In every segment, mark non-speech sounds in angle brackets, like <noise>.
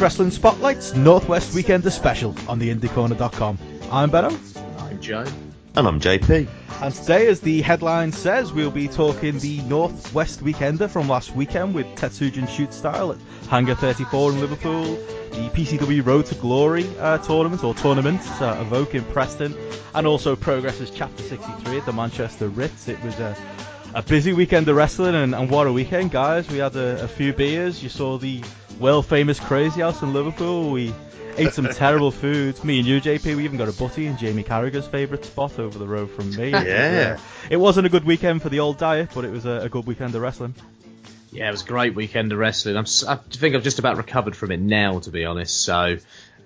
Wrestling Spotlight's Northwest Weekender Special on the IndieCorner.com. I'm Benno, I'm Joe. And I'm JP. and today, as the headline says, we'll be talking the Northwest Weekender from last weekend with Tetsujin Shoot Style at Hangar 34 in Liverpool, the PCW Road to Glory uh, tournament or tournament uh, Evoque in Preston, and also Progress's Chapter 63 at the Manchester Ritz. It was a a busy weekend of wrestling, and, and what a weekend, guys. We had a, a few beers. You saw the world famous Crazy House in Liverpool. We ate some terrible <laughs> food. Me and you, JP, we even got a butty in Jamie Carragher's favourite spot over the road from me. Yeah. It wasn't a good weekend for the old diet, but it was a, a good weekend of wrestling. Yeah, it was a great weekend of wrestling. I'm, s- I think I've just about recovered from it now, to be honest. So,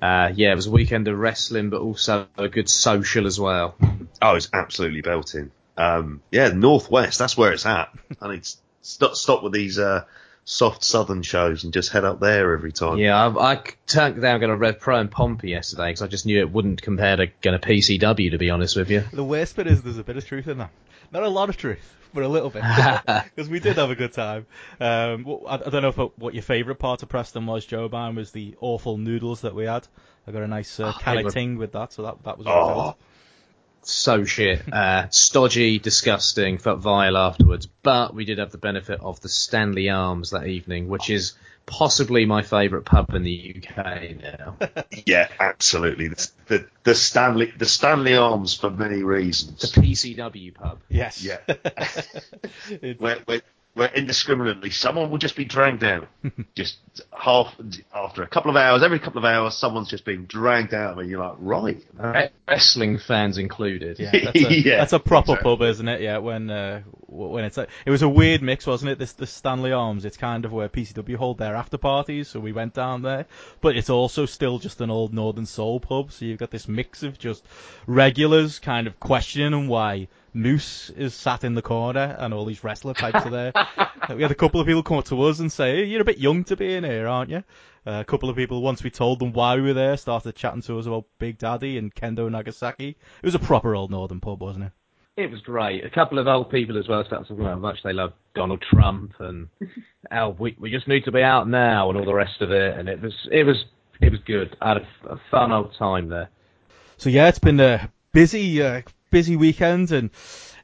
uh, yeah, it was a weekend of wrestling, but also a good social as well. Oh, it's absolutely belting. Um, yeah, Northwest, that's where it's at. I need to stop, stop with these uh, soft southern shows and just head up there every time. Yeah, I, I turned down going to Rev Pro and Pompey yesterday because I just knew it wouldn't compare to going to PCW, to be honest with you. The worst bit is there's a bit of truth in that. Not a lot of truth, but a little bit. <laughs> Because we did have a good time. Um, I, I don't know if, what your favourite part of Preston was, Joe Byrne, was the awful noodles that we had. I got a nice uh, Oh, can were- ting with that, so that, that was Oh. All so shit. Uh, stodgy, disgusting, felt vile afterwards. But we did have the benefit of the Stanley Arms that evening, which is possibly my favourite pub in the UK now. <laughs> Yeah, absolutely. The, the, the Stanley the Stanley Arms for many reasons. the. PCW pub. Yes. Yeah. <laughs> Where, where, where indiscriminately someone will just be dragged out. <laughs> just half after a couple of hours, every couple of hours, someone's just being dragged out, and you're like, right. Re- Wrestling fans included. yeah, <laughs> that's a, Yeah, that's a proper exactly. pub, isn't it? Yeah, when uh, when it's a, it was a weird mix, wasn't it? This the Stanley Arms. It's kind of where PCW hold their after parties, so we went down there. But it's also still just an old Northern Soul pub, so you've got this mix of just regulars kind of questioning why Moose is sat in the corner and all these wrestler types are there. we had a couple of people come up to us and say, "Hey, "You're a bit young to be in here, aren't you?" Uh, a couple of people, once we told them why we were there, started chatting to us about Big Daddy and Kendo Nagasaki. It was a proper old Northern pub, wasn't it? It was great. A couple of old people as well started talking about how much they love Donald Trump and <laughs> how we, we just need to be out now and all the rest of it. And it was it was it was good. I had a, a fun old time there. So yeah, it's been a busy, uh, busy weekend, and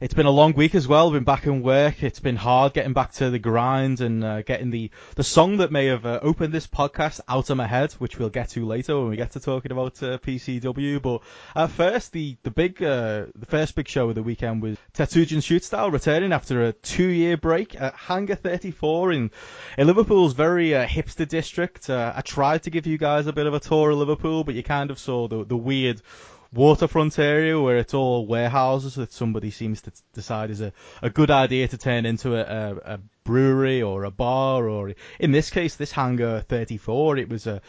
it's been a long week as well. Been back in work. It's been hard getting back to the grind and uh, getting the the song that may have uh, opened this podcast out of my head, which we'll get to later when we get to talking about uh, PCW. But at first, the the big uh, the first big show of the weekend was Tetsujin Shoot Style returning after a two year break at Hangar 34 in in Liverpool's very uh, hipster district. Uh, I tried to give you guys a bit of a tour of Liverpool, but you kind of saw the the weird waterfront area where it's all warehouses that somebody seems to decide is a, a good idea to turn into a, a, a brewery or a bar or in this case this hangar 34 it was a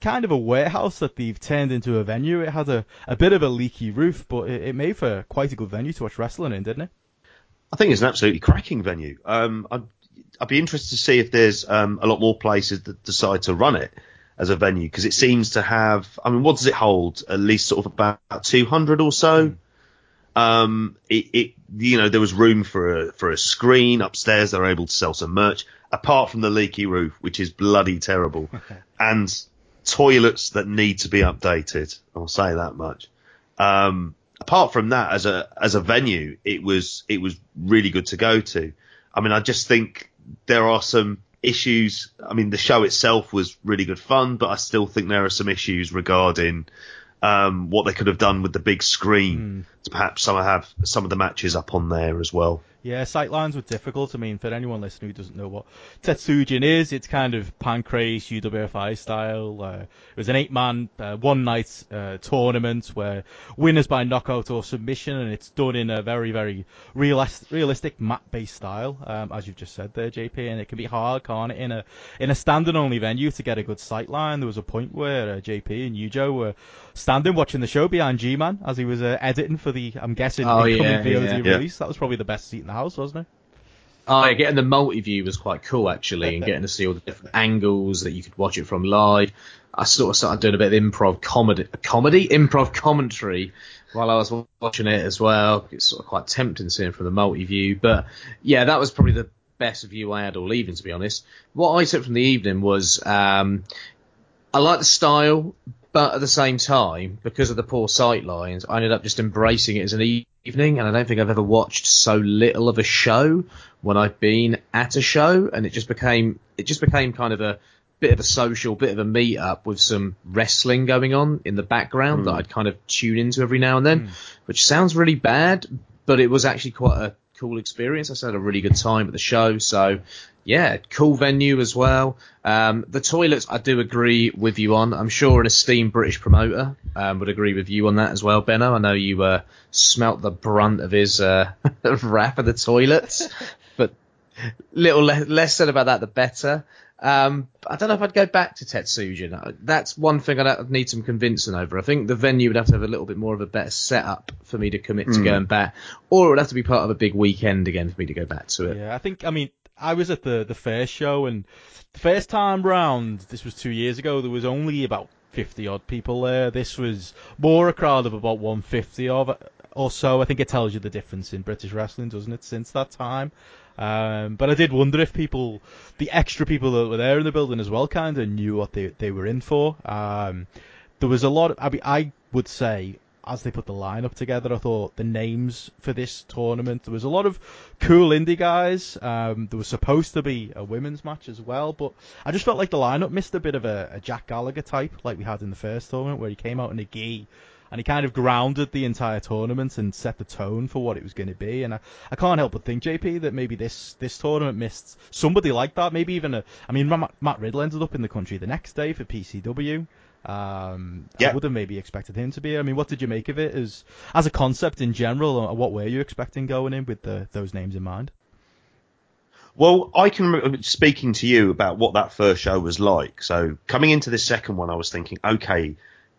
kind of a warehouse that they've turned into a venue. It had a, a bit of a leaky roof but it, it made for quite a good venue to watch wrestling in didn't it? I think it's an absolutely cracking venue. Um, I'd, I'd be interested to see if there's um, a lot more places that decide to run it as a venue because it seems to have. I mean, what does it hold? At least sort of about 200 or so. Um, it, it, you know, there was room for a for a screen upstairs. They were able to sell some merch, apart from the leaky roof, which is bloody terrible, <laughs> and toilets that need to be updated. I'll say that much. Um, apart from that, as a as a venue, it was it was really good to go to. I mean, I just think there are some issues. I mean, the show itself was really good fun, but I still think there are some issues regarding um, what they could have done with the big screen perhaps some have some of the matches up on there as well. Yeah, sightlines were difficult. I mean, for anyone listening who doesn't know what Tetsujin is, it's kind of Pancrase UWFI style. Uh, it was an eight-man, uh, one-night uh, tournament where winners by knockout or submission, and it's done in a very, very realist, realistic mat-based style, um, as you've just said there, JP. And it can be hard, can't it, in a in a standing-only venue to get a good sightline. There was a point where uh, JP and Yujo were standing watching the show behind G-Man as he was uh, editing for the, I'm guessing, Oh, incoming yeah, VOD yeah. release. That was probably the best seat in the house, wasn't it? Oh, yeah, getting the multi-view was quite cool actually, and getting to see all the different angles that you could watch it from live. I sort of started doing a bit of improv comedy, comedy, improv commentary while I was watching it as well. It's sort of quite tempting seeing from the multi-view, but yeah, that was probably the best view I had all evening, to be honest. What I took from the evening was um, I like the style, but at the same time, because of the poor sight lines, I ended up just embracing it as an evening, and I don't think I've ever watched so little of a show when I've been at a show, and it just became it just became kind of a bit of a social, bit of a meet up with some wrestling going on in the background that hmm. I'd kind of tune into every now and then, hmm. which sounds really bad, but it was actually quite a cool experience. I had a really good time at the show, so yeah, cool venue as well. Um, the toilets, I do agree with you on. I'm sure an esteemed British promoter um, would agree with you on that as well, Benno. I know you uh, smelt the brunt of his uh, <laughs> rap of the toilets, <laughs> but little le- less said about that, the better. Um, I don't know if I'd go back to Tetsujin. That's one thing I'd I'd need some convincing over. I think the venue would have to have a little bit more of a better setup for me to commit to going back, or it would have to be part of a big weekend again for me to go back to it. Yeah, I think I mean I was at the the first show and the first time round, this was two years ago. There was only about fifty odd people there. This was more a crowd of about one fifty of or so. I think it tells you the difference in British wrestling, doesn't it? Since that time. Um, but I did wonder if people, the extra people that were there in the building as well, kind of knew what they they were in for. Um, there was a lot. Of, I mean, I would say as they put the lineup together, I thought the names for this tournament there was a lot of cool indie guys. Um, there was supposed to be a women's match as well, but I just felt like the lineup missed a bit of a, a Jack Gallagher type, like we had in the first tournament, where he came out in a gi and he kind of grounded the entire tournament and set the tone for what it was going to be. And I, I can't help but think, JP, that maybe this this tournament missed somebody like that. Maybe even a, I mean, Matt, Matt Riddle ended up in the country the next day for PCW. Um, I would have maybe expected him to be. I mean, what did you make of it as as a concept in general? What were you expecting going in with the, those names in mind? Well, I can remember speaking to you about what that first show was like. So coming into this second one, I was thinking, okay,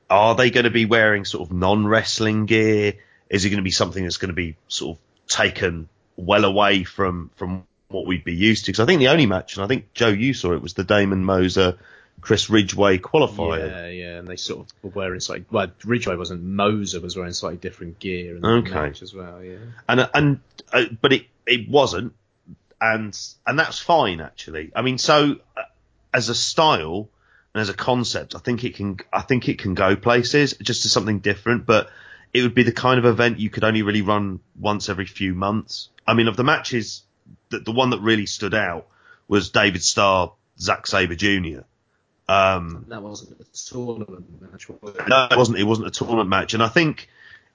are they going to be wearing sort of non-wrestling gear? Is it going to be something that's going to be sort of taken well away from from what we'd be used to? Because I think the only match, and I think Joe, you saw it, was the Damon Moser, Chris Ridgway qualifier. Yeah, yeah, and they sort of were wearing slightly. Well, Ridgway wasn't. Moser was wearing slightly different gear in the Okay. match as well. Yeah. and and uh, but it it wasn't, and and that's fine actually. I mean, so uh, as a style and as a concept, I think it can I think it can go places just to something different, but it would be the kind of event you could only really run once every few months. I mean, of the matches, the, the one that really stood out was David Starr, Zack Sabre Jr. Um, That wasn't a tournament match. Was it? no, it wasn't. It wasn't a tournament match, and I think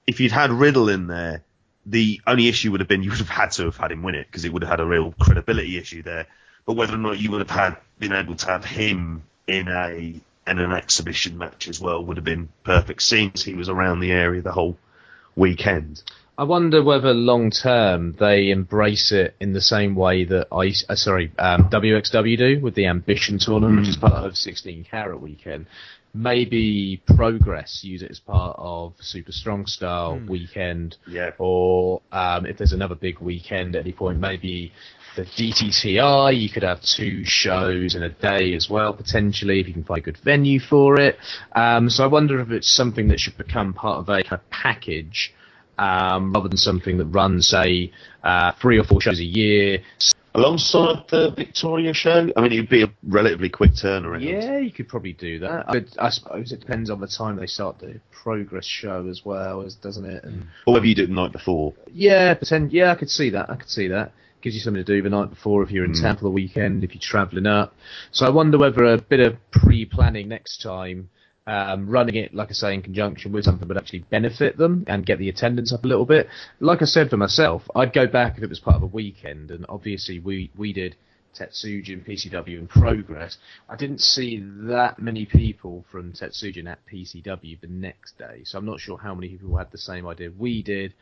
if you'd had Riddle in there, the only issue would have been you would have had to have had him win it because it would have had a real credibility issue there. But whether or not you would have had been able to have him in a in an exhibition match as well would have been perfect. Since he was around the area the whole weekend. I wonder whether long term they embrace it in the same way that I, uh, sorry, um, WXW do with the Ambition tournament, which is part of 16 Carat weekend. Maybe Progress use it as part of Super Strong Style weekend, Yeah. or um, if there's another big weekend at any point, maybe the DTTI. You could have two shows in a day as well, potentially, if you can find a good venue for it. Um, so I wonder if it's something that should become part of a kind of package um, rather than something that runs, say, uh, three or four shows a year. Alongside the Victoria show, I mean, it'd be a relatively quick turnaround. Yeah, you could probably do that. But I suppose it depends on the time they start the progress show as well, as doesn't it? And Or whether you did it the night before. yeah, pretend. Yeah, I could see that. I could see that. Gives you something to do the night before if you're in town for the weekend, if you're travelling up. So I wonder whether a bit of pre-planning next time um, running it, like I say, in conjunction with something would actually benefit them and get the attendance up a little bit. Like I said for myself, I'd go back if it was part of a weekend, and obviously we we did Tetsujin, PCW, and Progress. I didn't see that many people from Tetsujin at PCW the next day, so I'm not sure how many people had the same idea we did.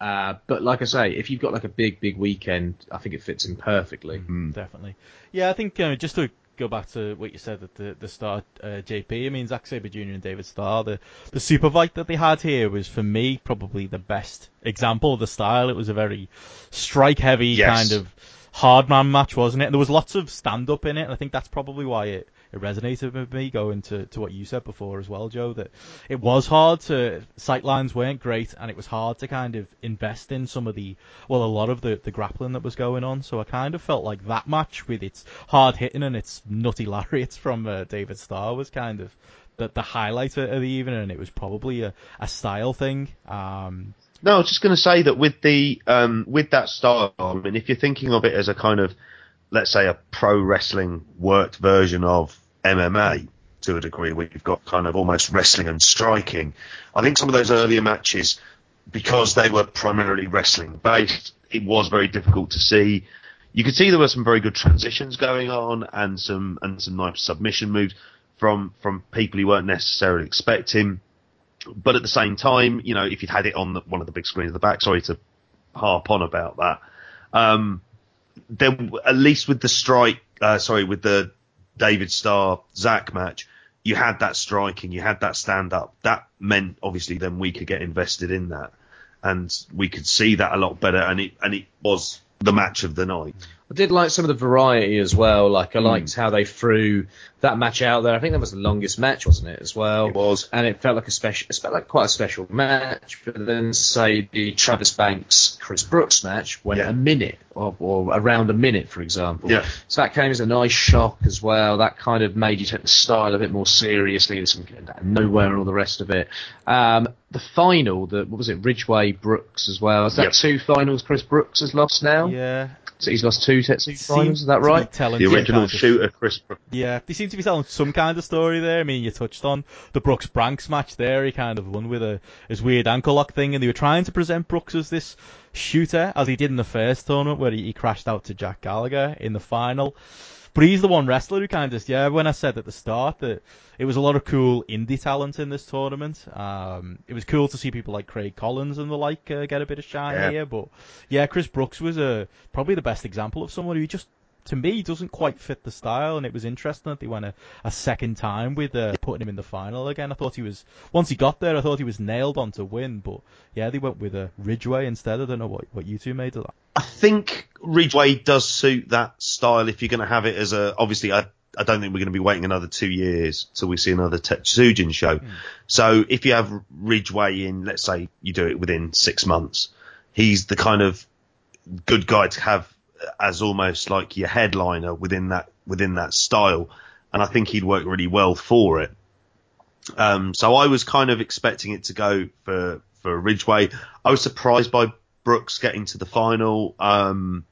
Uh, but like I say, if you've got like a big, big weekend, I think it fits in perfectly. Mm. Definitely. Yeah, I think uh, just to go back to what you said at the, the start, uh, JP. I mean, Zack Sabre Jr. and David Starr, the, the super fight that they had here was, for me, probably the best example of the style. It was a very strike heavy Yes. kind of hard man match, wasn't it? And there was lots of stand up in it, and I think that's probably why it, it resonated with me going to, to what you said before as well, Joe, that it was hard to, sight lines weren't great, and it was hard to kind of invest in some of the, well, a lot of the, the grappling that was going on. So I kind of felt like that match with its hard hitting and its nutty <laughs> lariats from uh, David Starr was kind of the, the highlight of the evening, and it was probably a, a style thing. Um, No, I was just going to say that with the um, with that style, I mean, if you're thinking of it as a kind of, let's say, a pro wrestling worked version of MMA to a degree, where you've got kind of almost wrestling and striking, I think some of those earlier matches, because they were primarily wrestling based, it was very difficult to see. You could see there were some very good transitions going on and some and some nice submission moves from from people you weren't necessarily expecting. But at the same time, you know, if you'd had it on the, one of the big screens at the back, sorry to harp on about that, um, there at least with the strike, uh, sorry, with the David Starr Zach match, you had that striking, you had that stand up. That meant obviously then we could get invested in that, and we could see that a lot better, and it and it was the match of the night. I did like some of the variety as well. Like I liked how they threw that match out there. I think that was the longest match, wasn't it? As well, It was. and it felt like a special. It felt like quite a special match. But then, say the Travis Banks Chris Brooks match went Yeah. a minute or, or around a minute, for example. Yeah. So that came as a nice shock as well. That kind of made you take the style a bit more seriously. There's some getting of nowhere and all the rest of it. Um, the final, the what was it, Ridgeway Brooks as well. Is that Yep. two finals Chris Brooks has lost now? yeah. So he's lost two Tetsujin finals. Is that right? The original kind of- shooter, Chris. Brooks. Yeah, they seem to be telling some kind of story there. I mean, you touched on the Brooks Banks match there. He kind of won with a his weird ankle lock thing, and they were trying to present Brooks as this shooter, as he did in the first tournament where he, he crashed out to Jack Gallagher in the final. But he's the one wrestler who kind of, just yeah, when I said at the start that it was a lot of cool indie talent in this tournament. Um, it was cool to see people like Craig Collins and the like uh, get a bit of shine Yeah. here. But yeah, Chris Brooks was uh, probably the best example of someone who just to me doesn't quite fit the style, and it was interesting that they went a, a second time with uh, putting him in the final again. I thought he was once he got there, I thought he was nailed on to win, but yeah, they went with a Ridgeway instead. I don't know what what you two made of that. I think Ridgeway does suit that style if you're going to have it as a. Obviously, I, I don't think we're going to be waiting another two years till we see another Tetsujin show. So if you have Ridgeway in, let's say you do it within six months, he's the kind of good guy to have as almost like your headliner within that within that style, and I think he'd work really well for it. Um, so I was kind of expecting it to go for for Ridgeway. I was surprised by Brooks getting to the final, um,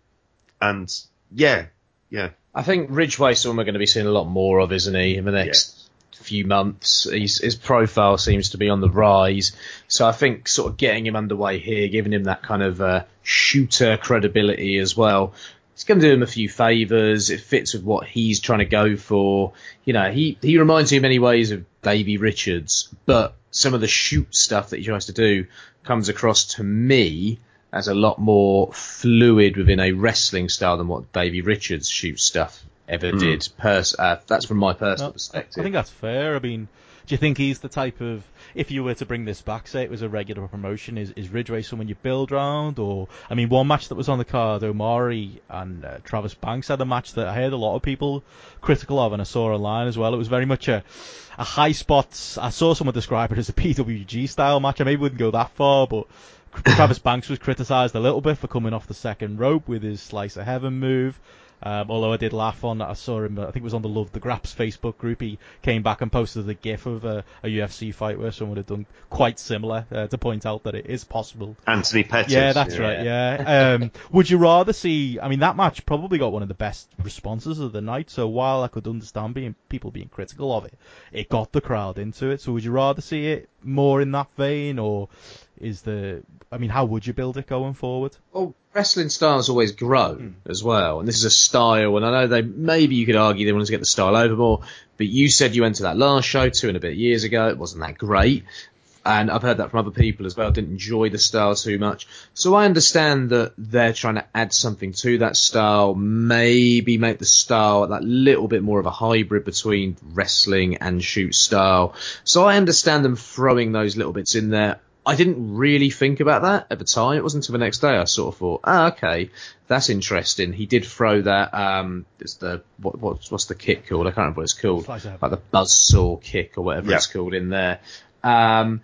and yeah, yeah, I think Ridgeway someone we're going to be seeing a lot more of, isn't he, in the next few months? He's, his profile seems to be on the rise, so I think sort of getting him underway here, giving him that kind of uh, shooter credibility as well. It's going to do him a few favours. It fits with what he's trying to go for. You know, he, he reminds me in many ways of Davey Richards, but some of the shoot stuff that he tries to do comes across to me as a lot more fluid within a wrestling style than what Davey Richards shoot stuff ever did. Pers- uh, that's from my personal No, perspective. I think that's fair. I mean, do you think he's the type of if you were to bring this back, say it was a regular promotion, is, is Ridgeway someone you build round? Or, I mean, one match that was on the card, Omari and uh, Travis Banks had a match that I heard a lot of people critical of, and I saw online as well. It was very much a, a high spots. I saw someone describe it as a <laughs> PWG style match. I maybe wouldn't go that far, but Travis <laughs> Banks was criticised a little bit for coming off the second rope with his slice of heaven move. Um, although I did laugh on I saw him, I think it was on the Love the Graps Facebook group. He came back and posted the GIF of a, a UFC fight where someone had done quite similar uh, to point out that it is possible. Anthony Pettis. Yeah, that's right. Yeah. Um, <laughs> would you rather see? I mean, that match probably got one of the best responses of the night. So while I could understand being people being critical of it, it got the crowd into it. So would you rather see it more in that vein, or is the? I mean, how would you build it going forward? Well, wrestling styles always grown hmm. as well, and this is a style. And I know they maybe you could argue they want to get the style over more, but you said you went to that last show two and a bit years ago. It wasn't that great, and I've heard that from other people as well. Didn't enjoy the style too much, so I understand that they're trying to add something to that style. Maybe make the style that little bit more of a hybrid between wrestling and shoot style. So I understand them throwing those little bits in there. I didn't really think about that at the time. It wasn't until the next day I sort of thought, ah, okay, that's interesting. He did throw that. Um, it's the what, what's what's the kick called? I can't remember what it's called. Slice of Like the buzz saw kick or whatever Yeah. it's called in there. Um,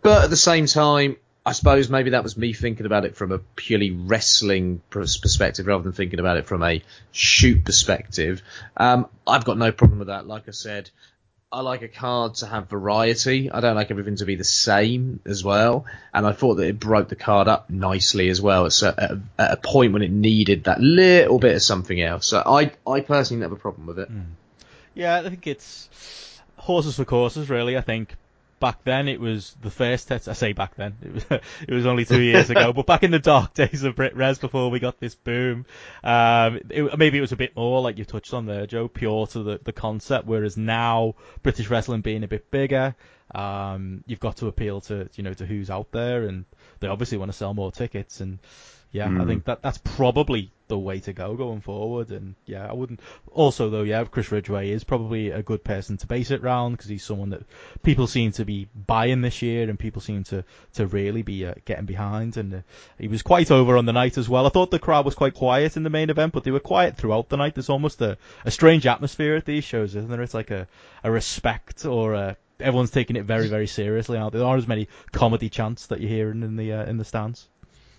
but at the same time, I suppose maybe that was me thinking about it from a purely wrestling perspective rather than thinking about it from a shoot perspective. Um, I've got no problem with that. Like I said, I like a card to have variety. I don't like everything to be the same as well. And I thought that it broke the card up nicely as well a, at a, at a point when it needed that little bit of something else. So I, I personally have a problem with it. Hmm. Yeah, I think it's horses for courses, really. I think back then it was the first test. I say back then, it was <laughs> it was only two years ago, but back in the dark <laughs> days of Brit Res before we got this boom, um, it, maybe it was a bit more like you touched on there, Joe, pure to the the concept. Whereas now British wrestling being a bit bigger, um, you've got to appeal to you know to who's out there, and they obviously want to sell more tickets and. Yeah, I think that that's probably the way to go going forward. And yeah, I wouldn't. Also, though, yeah, Chris Ridgway is probably a good person to base it round because he's someone that people seem to be buying this year, and people seem to to really be uh, getting behind. And uh, he was quite over on the night as well. I thought the crowd was quite quiet in the main event, but they were quiet throughout the night. There's almost a, a strange atmosphere at these shows, isn't there? It's like a a respect or a Everyone's taking it very, very seriously. Now there aren't as many comedy chants that you're hearing in the uh, in the stands.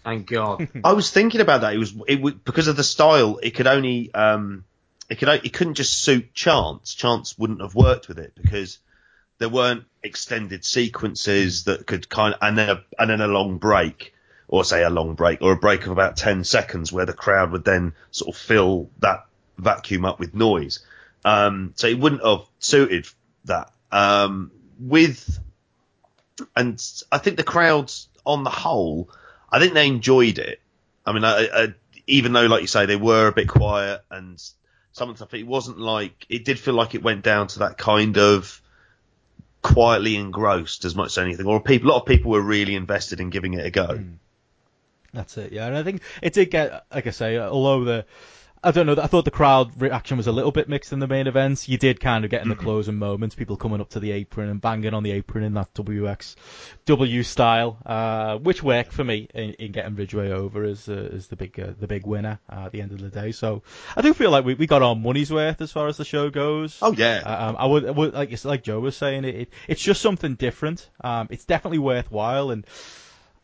Thank God. <laughs> I was thinking about that. It was it would because of the style. It could only um, it could it couldn't just suit Chance. Chance wouldn't have worked with it because there weren't extended sequences that could kind of and then a, and then a long break or say a long break or a break of about ten seconds where the crowd would then sort of fill that vacuum up with noise. Um, so it wouldn't have suited that. Um, with and I think the crowds on the whole, I think they enjoyed it. I mean, I, I, even though, like you say, they were a bit quiet and some of the stuff, it wasn't like it did feel like it went down to that kind of quietly engrossed as much as anything, or people, a lot of people were really invested in giving it a go. Hmm. That's it, yeah. And I think it did get, like I say, although the, I don't know, I thought the crowd reaction was a little bit mixed in the main events. You did kind of get in the closing moments, people coming up to the apron and banging on the apron in that WXW style, uh, which worked for me in, in getting Ridgeway over as uh, as the big uh, the big winner uh, at the end of the day. So I do feel like we, we got our money's worth as far as the show goes. Oh yeah, Um, I would, I would like it's like Joe was saying, it, it it's just something different. Um, it's definitely worthwhile, and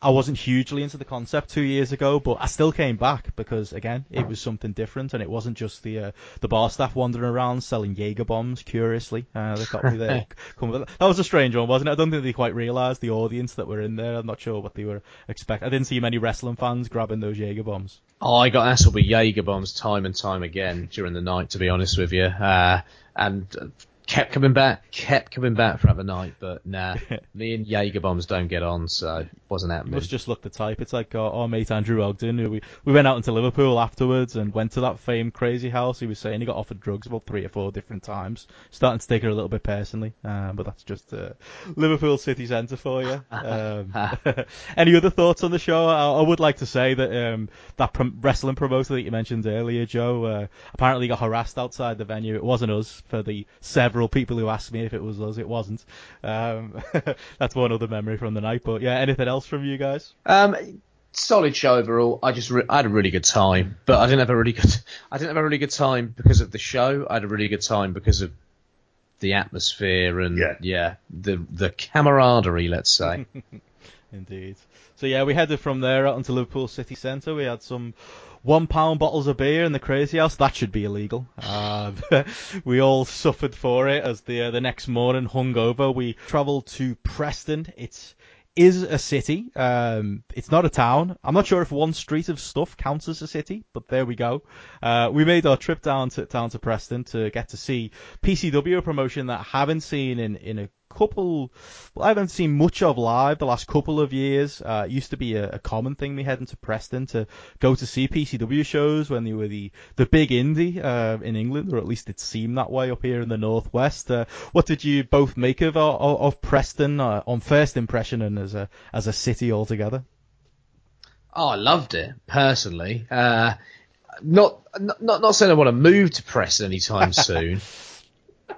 I wasn't hugely into the concept two years ago, but I still came back because again, it was something different, and it wasn't just the uh, the bar staff wandering around selling Jaeger bombs. Curiously, uh, they got me there. <laughs> Come with- that was a strange one, wasn't it? I don't think they quite realised the audience that were in there. I'm not sure what they were expecting. I didn't see many wrestling fans grabbing those Jaeger bombs. Oh, I got hassled with Jaeger bombs time and time again during the night, to be honest with you. Uh, and uh, kept coming back, kept coming back throughout the night, but nah, <laughs> me and Jaeger bombs don't get on, so it wasn't happening. must just look the type. It's like our, our mate Andrew Ogden, who we, we went out into Liverpool afterwards and went to that famed crazy house. He was saying he got offered drugs about three or four different times. Starting to take it a little bit personally, um, but that's just uh, Liverpool city centre for you. Um, <laughs> <laughs> any other thoughts on the show? I, I would like to say that um, that prom- wrestling promoter that you mentioned earlier, Joe, uh, apparently got harassed outside the venue. It wasn't us. For the several people who asked me if it was us, it wasn't. Um, <laughs> that's one other memory from the night. But yeah, anything else from you guys? Um, solid show overall. I just re- I had a really good time, but I didn't have a really good <laughs> I didn't have a really good time because of the show. I had a really good time because of the atmosphere and Yeah. yeah the the camaraderie, let's say. <laughs> Indeed. So yeah, we headed from there out into Liverpool city centre. We had some one pound bottles of beer in the Crazy House. That should be illegal. Uh, <laughs> we all suffered for it as the uh, the next morning, hungover, we travelled to Preston. It's is a city. Um, it's not a town. I'm not sure if one street of stuff counts as a city, but there we go. Uh, we made our trip down to down to Preston to get to see PCW, a promotion that I haven't seen in in a couple, well, I haven't seen much of live the last couple of years. Uh, it used to be a, a common thing me heading to Preston to go to see PCW shows when they were the, the big indie, uh, in England, or at least it seemed that way up here in the Northwest. Uh, what did you both make of, of, of Preston, uh, on first impression and as a, as a city altogether? Oh, I loved it personally. Uh, not, not not saying I want to move to Preston anytime <laughs> soon,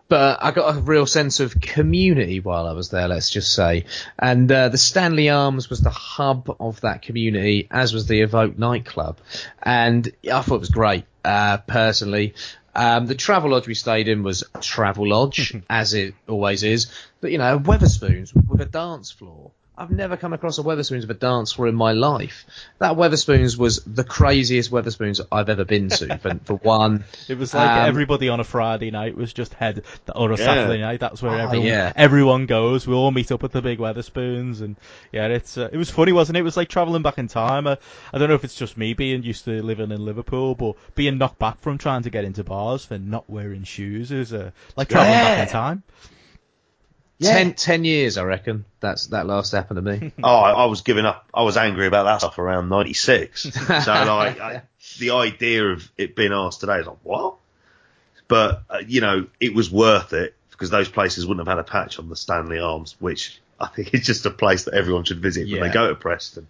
but I got a real sense of community while I was there. Let's just say, and uh, the Stanley Arms was the hub of that community, as was the Evoque nightclub, and I thought it was great. Uh, personally, um, the travel lodge we stayed in was a travel lodge, <laughs> as it always is, but you know, Wetherspoons with a dance floor. I've never come across a Wetherspoons with a dance floor in my life. That Wetherspoons was the craziest Wetherspoons I've ever been to. For, <laughs> for one, It was like Um, everybody on a Friday night was just head, or a Yeah. Saturday night. That's where Oh, everyone yeah. everyone goes. We all meet up at the big Wetherspoons, and yeah, it's uh, it was funny, wasn't it? It was like traveling back in time. Uh, I don't know if it's just me being used to living in Liverpool, but being knocked back from trying to get into bars for not wearing shoes is uh, like traveling back in Yeah. time. ten, ten years, I reckon. That's that last happened to me. <laughs> Oh, I, I was giving up. I was angry about that stuff around '96. <laughs> so like, I, the idea of it being asked today is like, what? But uh, you know, it was worth it because those places wouldn't have had a patch on the Stanley Arms, which I think is just a place that everyone should visit when Yeah. they go to Preston.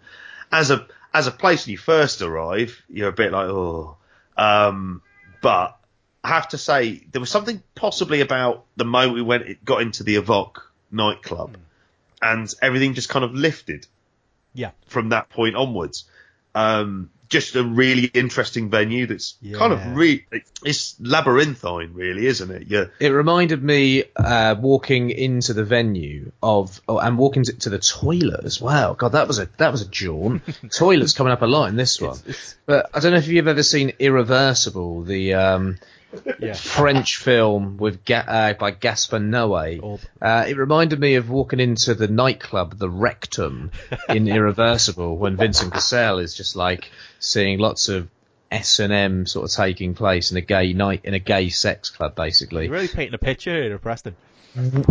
As a as a place when you first arrive, you're a bit like, oh, um, but I have to say there was something possibly about the moment we went it got into the Evoque nightclub, and everything just kind of lifted Yeah, from that point onwards. Um, just a really interesting venue that's kind of re- it's labyrinthine, really, isn't it? Yeah, It reminded me uh, walking into the venue of, oh, and walking to, to the toilet as well. God, that was a that was a jaunt. <laughs> Toilets coming up a lot in this one. But I don't know if you've ever seen Irreversible, the um, yeah. French film with uh, by Gaspar Noé. Uh, it reminded me of walking into the nightclub, the Rectum, in Irreversible, when Vincent Cassel is just like seeing lots of S and M sort of taking place in a gay night in a gay sex club, basically. You're really painting a picture here of Preston.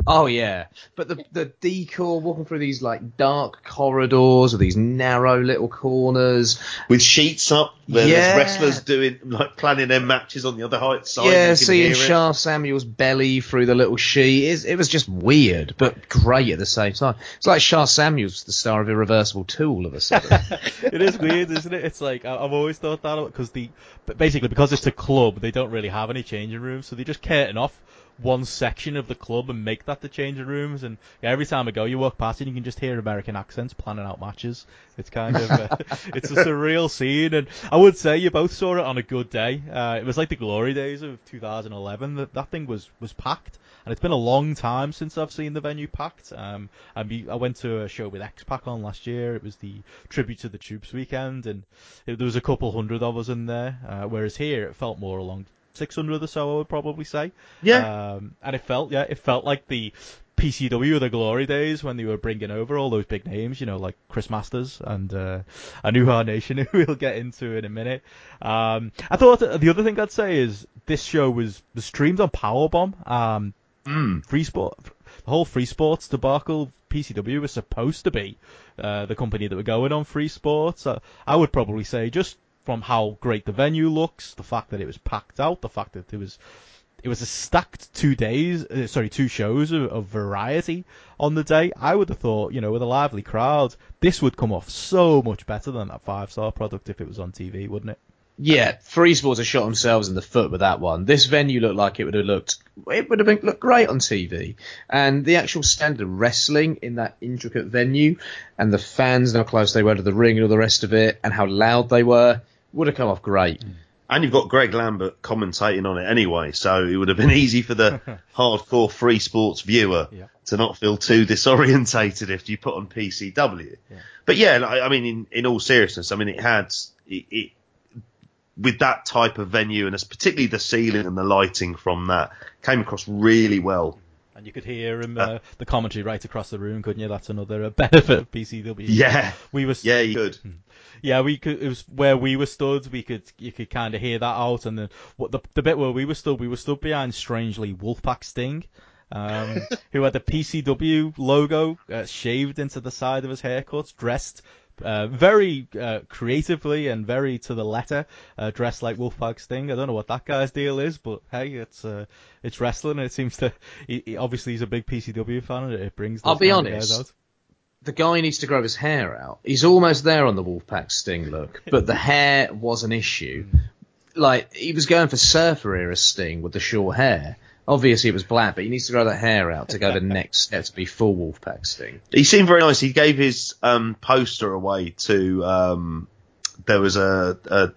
Oh yeah, but the the decor walking through these like dark corridors with these narrow little corners. with sheets up, where Yeah. there's wrestlers doing like planning their matches on the other height side. yeah, seeing hear. Sha Samuels' belly through the little sheet. It, it was just weird, but great at the same time. It's like Sha Samuels' the star of Irreversible 2 all of a sudden. <laughs> it is weird, isn't it? It's like I- I've always thought that because the basically because it's a club, they don't really have any changing rooms, so they just curtain off one section of the club and make that the changing rooms. And yeah, every time I go, you walk past it, you can just hear American accents planning out matches. It's kind of uh, <laughs> it's a surreal scene, and I would say you both saw it on a good day. Uh, it was like the glory days of 2011. That that thing was was packed. And it's been a long time since I've seen the venue packed. Um, I, mean, I went to a show with X Pac on last year. It was the tribute to the Troops weekend, and it, there was a couple hundred of us in there. Uh, whereas here, it felt more along 600 or so, I would probably say. Yeah. Um, and it felt, yeah, it felt like the PCW of the glory days when they were bringing over all those big names, you know, like Chris Masters and uh, Anuha <laughs> Nation, who we'll get into in a minute. Um, I thought the other thing I'd say is this show was, was streamed on Powerbomb. Um, Mm. free sport, the whole free sports debacle. PCW was supposed to be uh, the company that were going on free sports. Uh, I would probably say just from how great the venue looks, the fact that it was packed out, the fact that there was it was a stacked two days, uh, sorry, two shows of, of variety on the day. I would have thought, you know, with a lively crowd, this would come off so much better than that five star product if it was on TV, wouldn't it? yeah, Free Sports have shot themselves in the foot with that one. This venue looked like it would have looked, it would have been, looked great on TV. And the actual standard wrestling in that intricate venue and the fans and how close they were to the ring and all the rest of it and how loud they were would have come off great. And you've got Greg Lambert commentating on it anyway, so it would have been <laughs> easy for the <laughs> hardcore free sports viewer Yeah. to not feel too disorientated if you put on PCW. Yeah. But yeah, like, I mean, in, in all seriousness, I mean, it had it, it with that type of venue and it's particularly the ceiling and the lighting from that came across really well. And you could hear him, uh, the commentary right across the room, couldn't you? That's another uh, <laughs> benefit of PCW. Yeah, we were yeah, you could. Yeah, we could. It was where we were stood. We could, you could kind of hear that out, and then what the the bit where we were stood, we were stood behind strangely Wolfpack Sting, um, <laughs> who had the PCW logo uh, shaved into the side of his haircut, dressed. Uh, very uh, creatively and very to the letter, uh, dressed like Wolfpack Sting. I don't know what that guy's deal is, but hey, it's uh, it's wrestling. It seems to. He, he- obviously, he's a big PCW fan, and it, it brings. I'll be kind of honest. Out. the guy needs to grow his hair out. He's almost there on the Wolfpack Sting look, but the hair was an issue. Like he was going for Surfer era Sting with the short hair. Obviously, it was black, but he needs to grow that hair out to go the <laughs> next step to be full Wolfpack Sting. He seemed very nice. He gave his um, poster away to. Um, there was a, a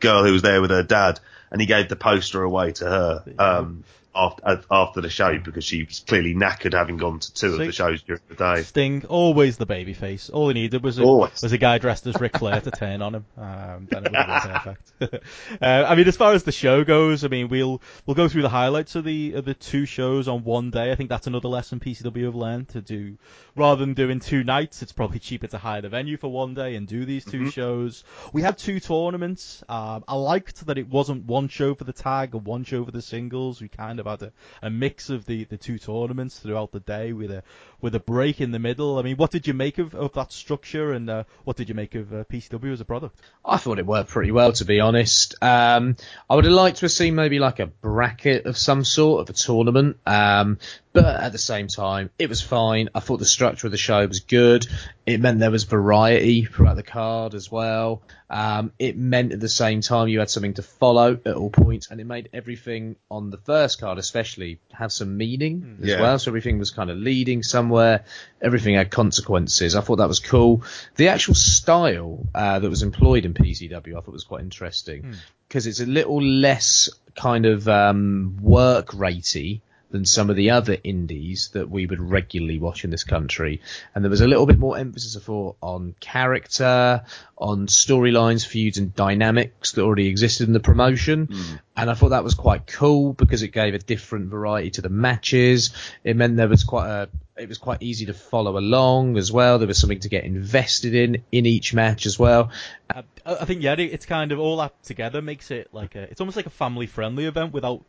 girl who was there with her dad, and he gave the poster away to her um, after after the show because she was clearly knackered having gone to two of the shows during the day. Sting, always the baby face. All he needed was a, Always. was a guy dressed as Ric Flair to turn on him. Um, then it would have been perfect. <laughs> uh, I mean, as far as the show goes, I mean, we'll we'll go through the highlights of the of the two shows on one day. I think that's another lesson PCW have learned to do. Rather than doing two nights, it's probably cheaper to hire the venue for one day and do these 2 shows. We had two tournaments. Um, I liked that it wasn't one show for the tag and one show for the singles. We kind of had a, a mix of the, the two tournaments throughout the day with a with a break in the middle. I mean, what did you make of, of that structure and uh, what did you make of uh, PCW as a product? I thought it worked pretty well, to be honest. Um, I would have liked to have seen maybe like a bracket of some sort of a tournament, um, but at the same time, it was fine. I thought the structure of the show was good. It meant there was variety throughout the card as well. Um, it meant at the same time you had something to follow at all points, and it made everything on the first card, especially, have some meaning as Yeah. well. So everything was kind of leading somewhere. Everything had consequences. I thought that was cool. The actual style uh, that was employed in PCW, I thought was quite interesting because it's a little less kind of um, work ratey than some of the other indies that we would regularly watch in this country. And there was a little bit more emphasis, I thought, on character, on storylines, feuds, and dynamics that already existed in the promotion. Hmm. And I thought that was quite cool because it gave a different variety to the matches. It meant there was quite a it was quite easy to follow along as well. There was something to get invested in in each match as well. I, I think yeah, it- it's kind of all that together makes it like a, it's almost like a family friendly event without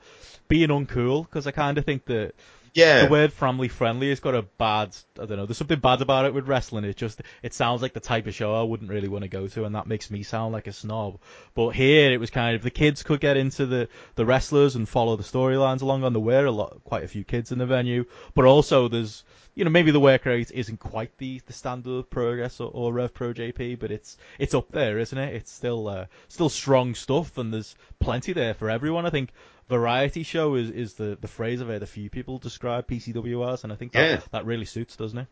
being uncool because I kind of think that Yeah, the word family friendly has got a bad I don't know there's something bad about it with wrestling. It just it sounds like the type of show I wouldn't really want to go to and that makes me sound like a snob. But here it was kind of the kids could get into the the wrestlers and follow the storylines along on the were a lot quite a few kids in the venue. But also there's you know maybe the work rate isn't quite the the standard of progress or, or rev pro jp but it's it's up there isn't it it's still uh, still strong stuff and there's plenty there for everyone i think variety show is, is the, the phrase I've heard a few people describe PCW as, and I think that, Yeah. that really suits, doesn't it?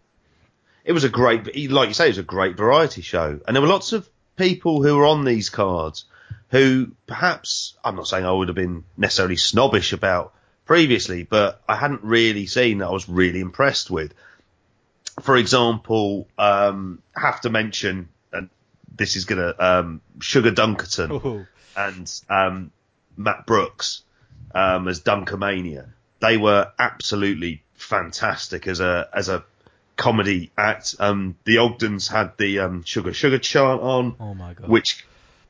it was a great, like you say, it was a great variety show, and there were lots of people who were on these cards who perhaps I'm not saying I would have been necessarily snobbish about previously, but I hadn't really seen that I was really impressed with. For example, um, I have to mention, and this is gonna um, Sugar Dunkerton Oh, and um, Matt Brooks um, as Dunkermania. They were absolutely fantastic as a as a comedy act. Um, the Ogdens had the um, Sugar Sugar chant on, oh my god. which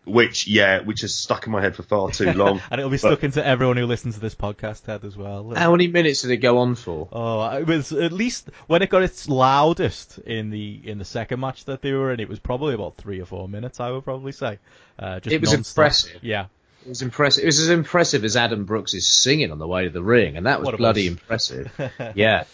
which yeah, which has stuck in my head for far too long. <laughs> and it'll be stuck into everyone who listens to this podcast, Ted, as well. How many minutes did it go on for? Oh, it was at least when it got its loudest in the in the second match that they were in. It was probably about three or four minutes. I would probably say. Uh, just It was non-stop. impressive. Yeah, It was impressive. It was as impressive as Adam Brooks' is singing on the way to the ring, and that was What bloody was. impressive. <laughs> yeah,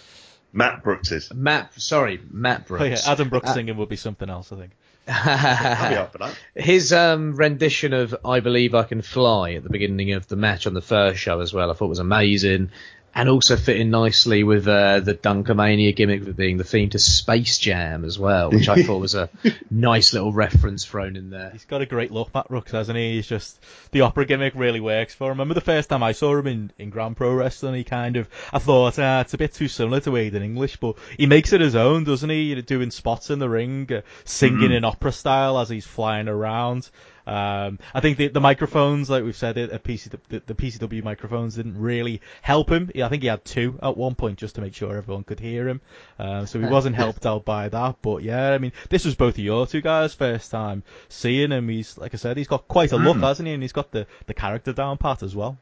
Matt Brooks is. Matt. Sorry, Matt Brooks. oh, yeah. Adam Brooks Uh, singing would be something else, I think. <laughs> His um, rendition of "I Believe I Can Fly" at the beginning of the match on the first show as well, I thought was amazing. And also fitting nicely with uh, the Dunkermania gimmick of being the theme to Space Jam as well, which I thought was a <laughs> nice little reference thrown in there. He's got a great look, Matt Brooks, hasn't he? He's just the opera gimmick really works for him. I remember the first time I saw him in, in Grand Pro Wrestling, he kind of I thought ah, it's a bit too similar to Aiden English, but he makes it his own, doesn't he? Doing spots in the ring, uh, singing Mhm. in opera style as he's flying around. Um, I think the, the microphones, like we've said, it, PC, the, the PCW microphones didn't really help him. I think he had two at one point just to make sure everyone could hear him. Uh, so he wasn't helped out by that. But yeah, I mean, this was both of your two guys' first time seeing him. He's, like I said, he's got quite a look, Mm. hasn't he? And he's got the, the character down pat as well.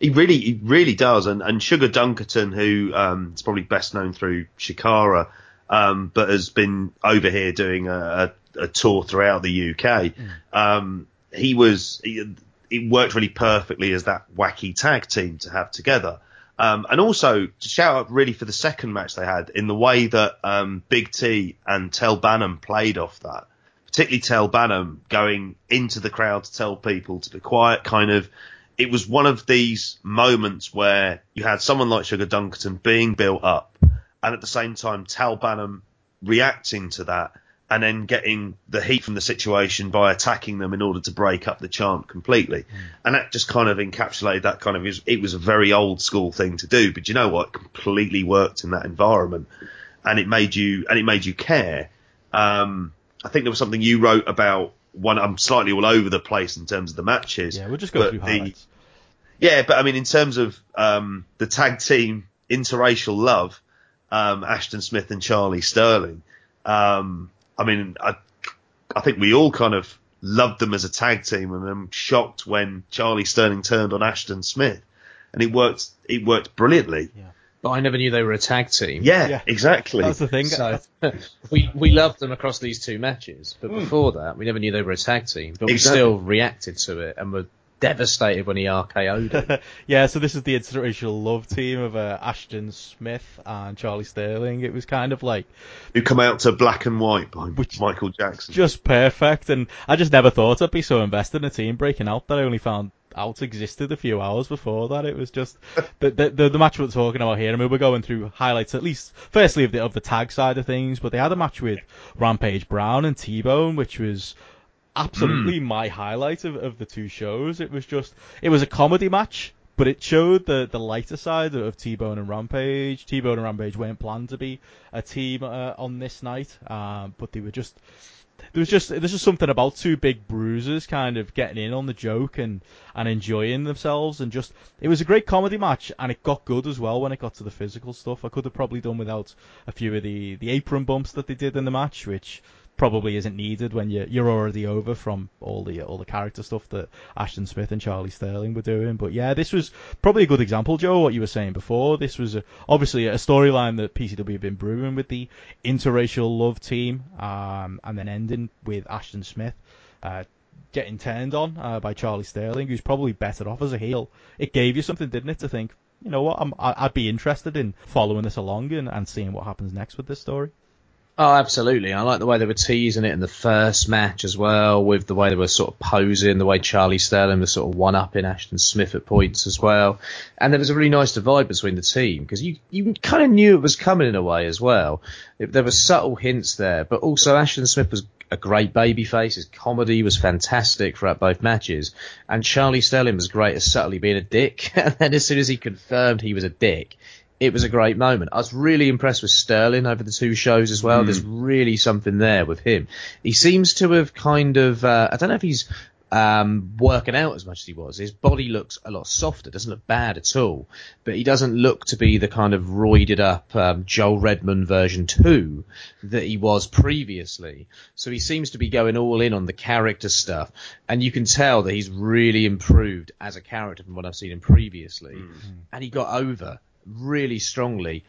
He really, he really does. And, and Sugar Dunkerton, who um, is probably best known through Chikara, um, but has been over here doing a, a, a tour throughout the UK. Um, he was, he, it worked really perfectly as that wacky tag team to have together. Um, and also to shout out really for the second match they had in the way that um, Big T and Tel Bannum played off that. Particularly Tel Bannum going into the crowd to tell people to be quiet, kind of it was one of these moments where you had someone like Sugar Dunkerton being built up, and at the same time Tal Bannum reacting to that, and then getting the heat from the situation by attacking them in order to break up the chant completely. And that just kind of encapsulated that kind of it was a very old school thing to do, but you know what? It completely worked in that environment, and it made you and it made you care. Um, I think there was something you wrote about one. I'm slightly all over the place in terms of the matches. Yeah, we'll just go through the- highlights. yeah, but I mean, in terms of um, the tag team interracial love, um, Ashton Smith and Charlie Sterling. Um, I mean, I, I think we all kind of loved them as a tag team, and I'm shocked when Charlie Sterling turned on Ashton Smith, and it worked. It worked brilliantly. Yeah. But I never knew they were a tag team. Yeah, Yeah. exactly. That's the thing. So we we loved them across these two matches, but hmm. before that, we never knew they were a tag team. But Exactly. we still reacted to it and were devastated when he RKO'd it. <laughs> yeah, so this is the interracial love team of uh, Ashton Smith and Charlie Sterling. It was kind of like Who come out to Black and White by Which- Michael Jackson. just perfect, and I just never thought I'd be so invested in a team breaking out that I only found out existed a few hours before that. It was just <laughs> the the, the, the match we're talking about here. I mean, we're going through highlights at least, firstly of the of the tag side of things, but they had a match with Rampage Brown and T Bone, which was absolutely my highlight of, of the two shows. It was just it was a comedy match. But it showed the, the lighter side of T-Bone and Rampage. T-Bone and Rampage weren't planned to be a team uh, on this night, um, but they were just there was just there's just something about two big bruisers kind of getting in on the joke and and enjoying themselves and just it was a great comedy match and it got good as well when it got to the physical stuff. I could have probably done without a few of the the apron bumps that they did in the match, which probably isn't needed when you're you're already over from all the all the character stuff that Ashton Smith and Charlie Sterling were doing. But yeah, this was probably a good example, Joe. What you were saying before, this was a, obviously a storyline that PCW have been brewing with the interracial love team, um, and then ending with Ashton Smith. Uh, Getting turned on uh, by Charlie Sterling, who's probably better off as a heel. It gave you something, didn't it, to think, you know what, I'm, I'd be interested in following this along and, and seeing what happens next with this story. Oh, absolutely. I like the way they were teasing it in the first match as well, with the way they were sort of posing, the way Charlie Sterling was sort of one up in Ashton Smith at points as well. And there was a really nice divide between the team because you, you kind of knew it was coming in a way as well. It, there were subtle hints there, but also Ashton Smith was a great babyface. His comedy was fantastic throughout both matches. And Charlie Sterling was great at subtly being a dick. <laughs> and then as soon as he confirmed he was a dick, it was a great moment. I was really impressed with Sterling over the two shows as well. There's really something there with him. He seems to have kind of, uh, I don't know if he's um, working out as much as he was. His body looks a lot softer, doesn't look bad at all, but he doesn't look to be the kind of roided up um, Joel Redman version 2 that he was previously. So he seems to be going all in on the character stuff, and you can tell that he's really improved as a character from what I've seen him previously, and he got over really strongly.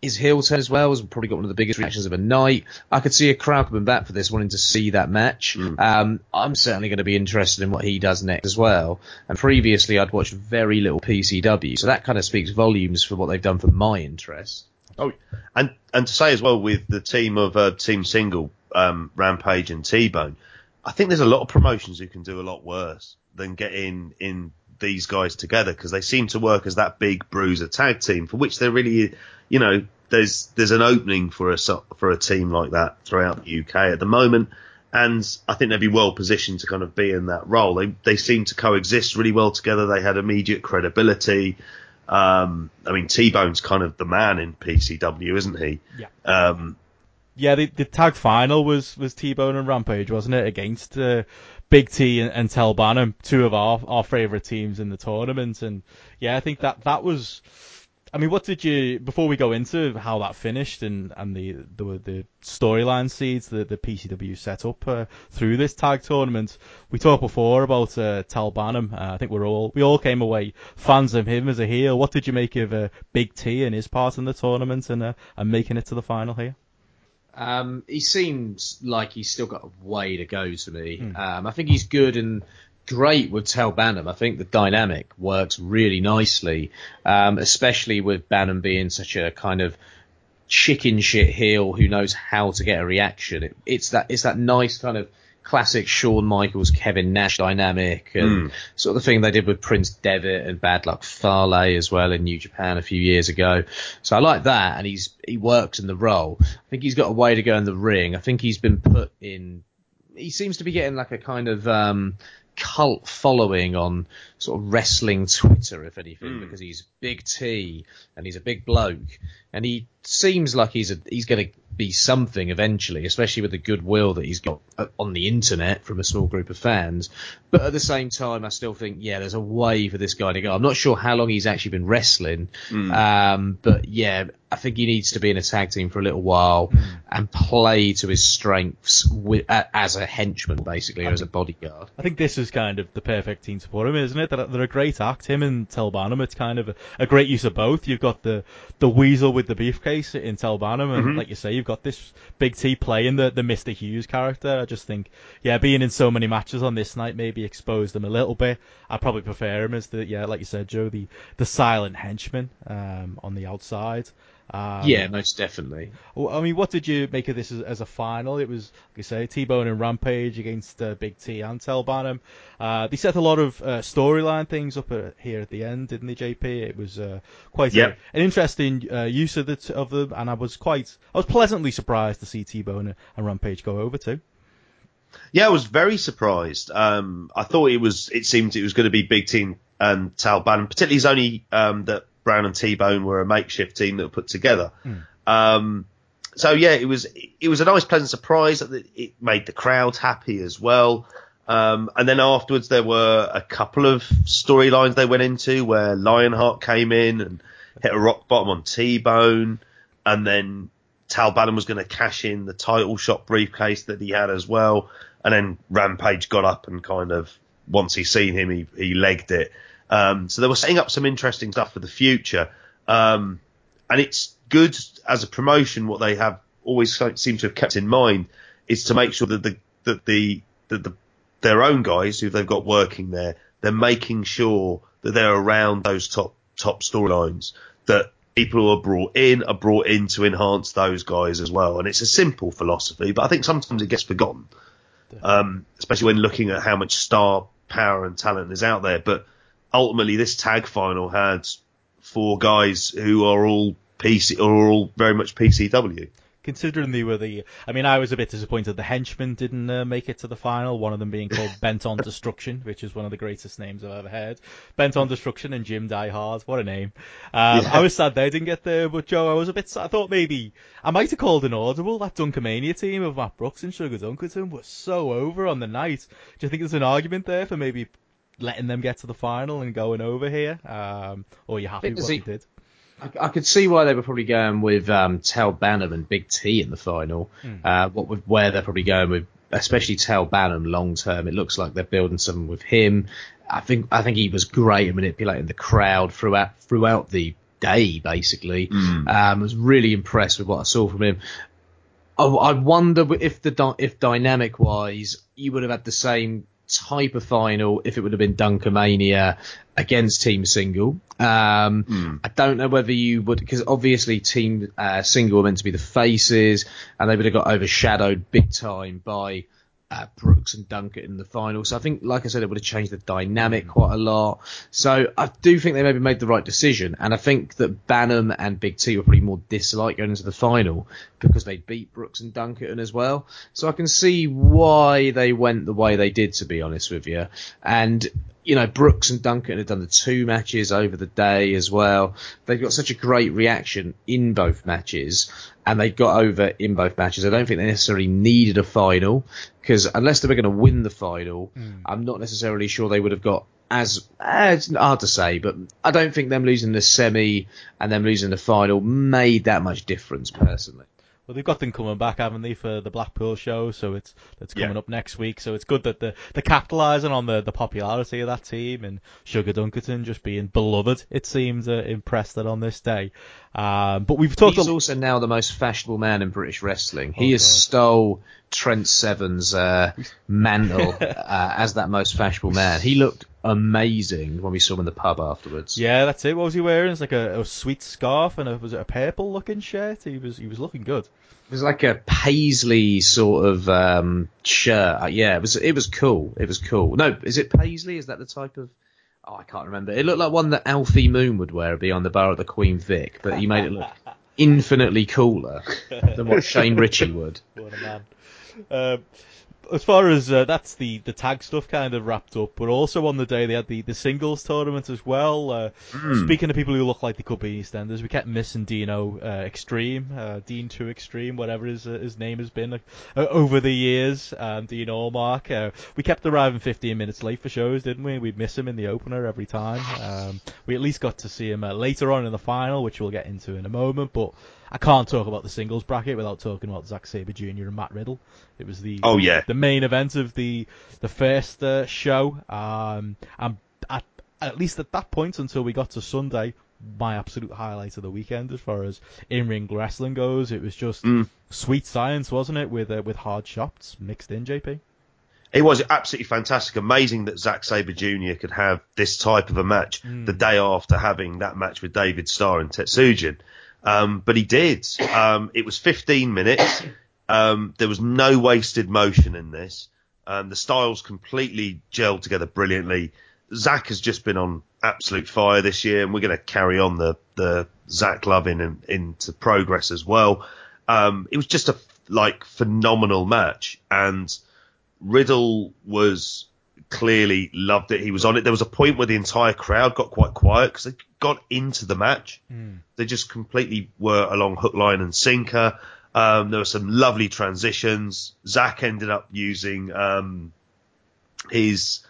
His heel turn as well has probably got one of the biggest reactions of a night. I could see a crowd coming back for this, wanting to see that match. Um, I'm certainly going to be interested in what he does next as well. And previously, I'd watched very little PCW, so that kind of speaks volumes for what they've done for my interest. Oh, and and to say as well with the team of uh, Team Single, um, Rampage and T Bone, I think there's a lot of promotions who can do a lot worse than get in in these guys together because they seem to work as that big bruiser tag team for which they're really, you know, there's there's an opening for a for a team like that throughout the UK at the moment, and I think they'd be well positioned to kind of be in that role. They they seem to coexist really well together. They had immediate credibility. Um, I mean, T Bone's kind of the man in PCW, isn't he? Yeah. Um, Yeah, the, the tag final was, was T-Bone and Rampage, wasn't it? Against uh, Big T and, and Tel two of our, our favourite teams in the tournament. And yeah, I think that, that was, I mean, what did you, before we go into how that finished and, and the, the, the storyline seeds that the PCW set up uh, through this tag tournament, we talked before about uh, Tel Bannum. Uh, I think we're all, we all came away fans of him as a heel. What did you make of uh, Big T and his part in the tournament and, uh, and making it to the final here? Um, he seems like he's still got a way to go to me. Um, I think he's good and great with Tel Bannum. I think the dynamic works really nicely, um, especially with Bannum being such a kind of chicken shit heel who knows how to get a reaction. It, it's that it's that nice kind of classic Shawn Michaels, Kevin Nash dynamic, and sort of the thing they did with Prince Devitt and Bad Luck Fale as well in New Japan a few years ago. So I like that, and he's he works in the role. I think he's got a way to go in the ring. I think he's been put in. He seems to be getting like a kind of um, cult following on sort of wrestling Twitter, if anything, because he's Big T and he's a big bloke, and he seems like he's a he's going to be something eventually, especially with the goodwill that he's got uh, on the internet from a small group of fans. But at the same time, I still think, yeah, there's a way for this guy to go. I'm not sure how long he's actually been wrestling, um, but yeah, I think he needs to be in a tag team for a little while and play to his strengths with, a as a henchman, basically, or as a bodyguard. I think this is kind of the perfect team to put him, isn't it? They're, they're a great act, him and Tel Bannum. It's kind of a, a great use of both. You've got the, the weasel with the beefcase in Tel Bannum, and like you say, you've got this Big T playing the, the Mr. Hughes character. I just think, yeah, being in so many matches on this night maybe exposed him a little bit. I probably prefer him as the, yeah, like you said, Joe, the, the silent henchman um, on the outside. Um, yeah, most definitely. I mean, what did you make of this as, as a final? It was, like I say, T-Bone and Rampage against uh, Big T and Tel Bannum. Uh, they set a lot of uh, storyline things up here at the end, didn't they, JP? It was uh, quite a- an interesting uh, use of the t- of them, and I was quite, I was pleasantly surprised to see T-Bone and Rampage go over too. Yeah, I was very surprised. Um, I thought it was. It seemed it was going to be big team and Tal Bannon. Particularly, it's only um, that Brown and T Bone were a makeshift team that were put together. Um, so yeah, it was. It was a nice, pleasant surprise. that It made the crowd happy as well. Um, and then afterwards, there were a couple of storylines they went into where Lionheart came in and hit a rock bottom on T Bone, and then Tal Bannon was going to cash in the title shot briefcase that he had as well. And then Rampage got up and kind of, once he seen him, he, he legged it. Um, so they were setting up some interesting stuff for the future. Um, and it's good as a promotion. What they have always seem to have kept in mind is to make sure that the, that the, that the, their own guys who they've got working there, they're making sure that they're around those top, top storylines that people who are brought in are brought in to enhance those guys as well. And it's a simple philosophy, but I think sometimes it gets forgotten, um, especially when looking at how much star power and talent is out there. But ultimately, this tag final had four guys who are all PC, are all very much PCW. Considering they were the, I mean, I was a bit disappointed the henchmen didn't uh, make it to the final. One of them being called <laughs> Bent on Destruction, which is one of the greatest names I've ever heard. Bent on Destruction and Jim Die Hard, what a name! Um, I was sad they didn't get there, but Joe, I was a bit. sad. I thought maybe I might have called an audible. That Dunkamania team of Matt Brooks and Sugar Dunkerton was so over on the night. Do you think there's an argument there for maybe letting them get to the final and going over here? Um, or are you happy with what there's they a- did? I, I could see why they were probably going with um, Tel Bannum and Big T in the final. Uh, what with where they're probably going with, especially Tel Bannum long term. It looks like they're building something with him. I think I think he was great at manipulating the crowd throughout throughout the day. Basically, um, I was really impressed with what I saw from him. I, I wonder if the if dynamic wise you would have had the same type of final if it would have been Dunkermania against Team Single. Um, I don't know whether you would because obviously Team uh, Single were meant to be the faces and they would have got overshadowed big time by uh, Brooks and Duncan in the final. So I think, like I said, it would have changed the dynamic quite a lot. So I do think they maybe made the right decision, and I think that Banham and Big T were probably more disliked going into the final because they beat Brooks and Duncan as well. So I can see why they went the way they did, to be honest with you. And you know, Brooks and Duncan had done the two matches over the day as well. They've got such a great reaction in both matches, and they got over in both matches. I don't think they necessarily needed a final because unless they were going to win the final, Hmm. I'm not necessarily sure they would have got as. eh, It's hard to say, but I don't think them losing the semi and them losing the final made that much difference personally. Well, they've got them coming back, haven't they, for the Blackpool show? So it's that's coming Yeah. up next week. So it's good that they're, they're capitalising on the, the popularity of that team and Sugar Dunkerton just being beloved. It seems uh, impressed that on this day. Um, but we've talked. He's a- also now the most fashionable man in British wrestling. He Oh, has God. stole Trent Seven's uh, mantle <laughs> uh, as that most fashionable man. He looked amazing when we saw him in the pub afterwards. yeah, that's it. What was he wearing? It's like a, a sweet scarf and a, was it a purple looking shirt? He was he was looking good. It was like a paisley sort of um, shirt. Uh, yeah, it was it was cool. It was cool. No, is it paisley? Is that the type of? Oh, I can't remember. It looked like one that Alfie Moon would wear beyond the bar at the Queen Vic, but he made it look <laughs> infinitely cooler than what <laughs> Shane Richie would. What a man. Um, as far as uh, that's the, the tag stuff kind of wrapped up, but also on the day they had the, the singles tournament as well. Uh, Speaking of people who look like they could be EastEnders, we kept missing Dino uh, Extreme, uh, Dean Two Extreme, whatever his uh, his name has been over the years. Um, Dean Allmark. Uh, we kept arriving 15 minutes late for shows, didn't we? We'd miss him in the opener every time. Um, we at least got to see him uh, later on in the final, which we'll get into in a moment, but. I can't talk about the singles bracket without talking about Zack Sabre Jr. and Matt Riddle. It was the Oh, yeah. the main event of the the first uh, show. Um, and at at least at that point until we got to Sunday, my absolute highlight of the weekend as far as in ring wrestling goes. It was just Mm. sweet science, wasn't it? With uh, with hard shots mixed in, JP. It was absolutely fantastic. Amazing that Zack Sabre Jr. could have this type of a match the day after having that match with David Starr and Tetsujin. Um, but he did. Um, it was 15 minutes. Um, there was no wasted motion in this. Um, the styles completely gelled together brilliantly. Zach has just been on absolute fire this year, and we're going to carry on the the Zach loving in, into progress as well. Um, it was just a like phenomenal match, and Riddle was clearly loved it. He was on it. There was a point where the entire crowd got quite quiet because they got into the match. They just completely were along hook, line, and sinker. Um, there were some lovely transitions. Zach ended up using um, his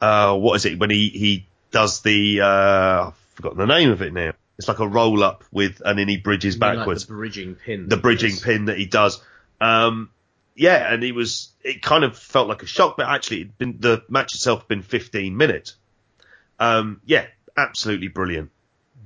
uh, what is it when he he does the uh, I've forgotten the name of it now. It's like a roll up with and then he bridges You mean like backwards the bridging pin. the bridging pin that he does. Um, yeah, and he was. It kind of felt like a shock, but actually, it'd been, the match itself had been 15 minutes. Um, yeah, absolutely brilliant.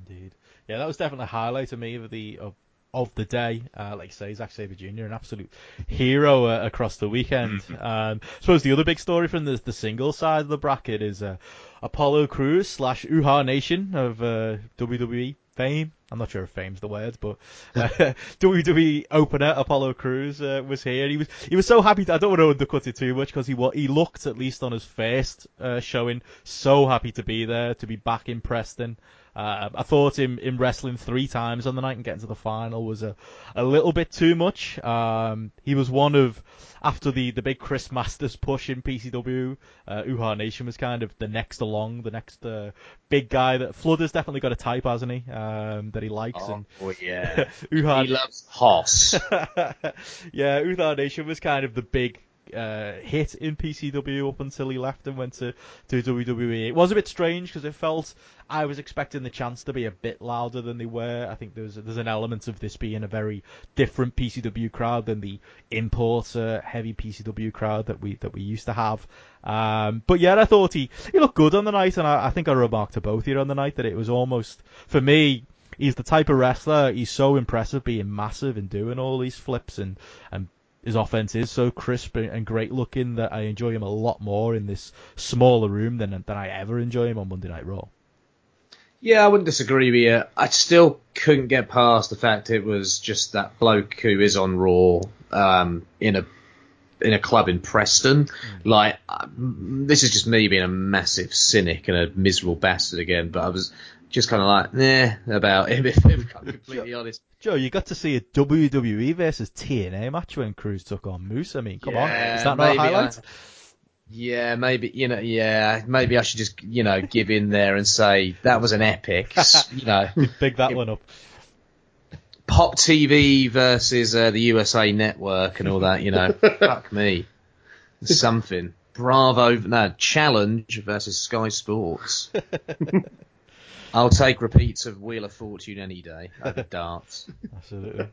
Indeed. Yeah, that was definitely a highlight of me of the of of the day. Uh, like you say, Zack Sabre Jr. an absolute hero uh, across the weekend. Um, I suppose the other big story from the the single side of the bracket is uh, Apollo Crews slash Uhaa Nation of uh, WWE fame. I'm not sure if fame's the word, but uh, <laughs> WWE opener Apollo Crews uh, was here. He was he was so happy. To, I don't want to undercut it too much because he he looked at least on his first uh, showing so happy to be there, to be back in Preston. Uh, I thought him, him wrestling three times on the night and getting to the final was a, a little bit too much. Um, he was one of, after the, the big Chris Masters push in PCW, uh, Uhaa Nation was kind of the next along, the next uh, big guy that Fludder's definitely got a type, hasn't he? Um, that he likes. Oh, and yeah. <laughs> Uha, he loves Hoss. <laughs> yeah, Uhaa Nation was kind of the big uh, hit in PCW up until he left and went to, to WWE. It was a bit strange because it felt I was expecting the chance to be a bit louder than they were. I think there's there's an element of this being a very different PCW crowd than the importer heavy PCW crowd that we that we used to have. Um, but yeah, I thought he he looked good on the night, and I, I think I remarked to both here on the night that it was almost for me he's the type of wrestler. He's so impressive, being massive and doing all these flips, and and his offense is so crisp and great looking that I enjoy him a lot more in this smaller room than than I ever enjoy him on Monday Night Raw. Yeah, I wouldn't disagree with you. I still couldn't get past the fact it was just that bloke who is on Raw um, in a in a club in Preston. Like uh, this is just me being a massive cynic and a miserable bastard again. But I was just kind of like, nah, about him. <laughs> If I'm <laughs> completely honest. Joe, you got to see a WWE versus TNA match when Crews took on Moose. I mean, come on, Yeah, is that not a highlight? I- Yeah, maybe you know. Yeah, maybe I should just you know give in there and say that was an epic. <laughs> you know, Big that one up. Pop TV versus uh, the USA Network and all that. You know, fuck me, something. Bravo, no challenge versus Sky Sports. I'll take repeats of Wheel of Fortune any day over <laughs> darts. Absolutely.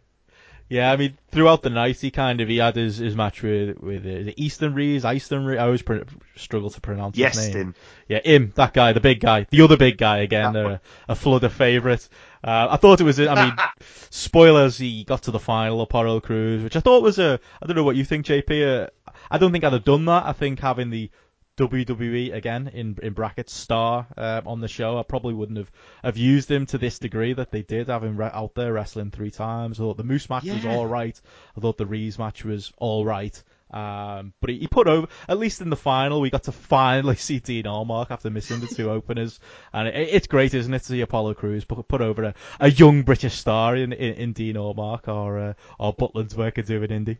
Yeah, I mean, throughout the night, he kind of he had his, his match with with uh, is it Easton Rees, Easton Rees. I always pr- struggle to pronounce Yes, his name. Tim. Yeah, him, that guy, the big guy, the other big guy again. A, a Fludder favourite. Uh, I thought it was. I mean, <laughs> spoilers. He got to the final of Apollo Crews, which I thought was a. I don't know what you think, JP. Uh, I don't think I'd have done that. I think having the WWE again in in brackets star uh, on the show, I probably wouldn't have have used him to this degree that they did, having re- out there wrestling three times. I thought the Moose match was all right. I thought the Rees match was all right. Um, but he, he put over, at least in the final, we got to finally <laughs> see Dean Allmark after missing the two <laughs> openers. And it, it's great, isn't it, to see Apollo Crews put, put over a, a young British star in, in, in Dean Allmark or, uh, or Butland's work at doing Indy.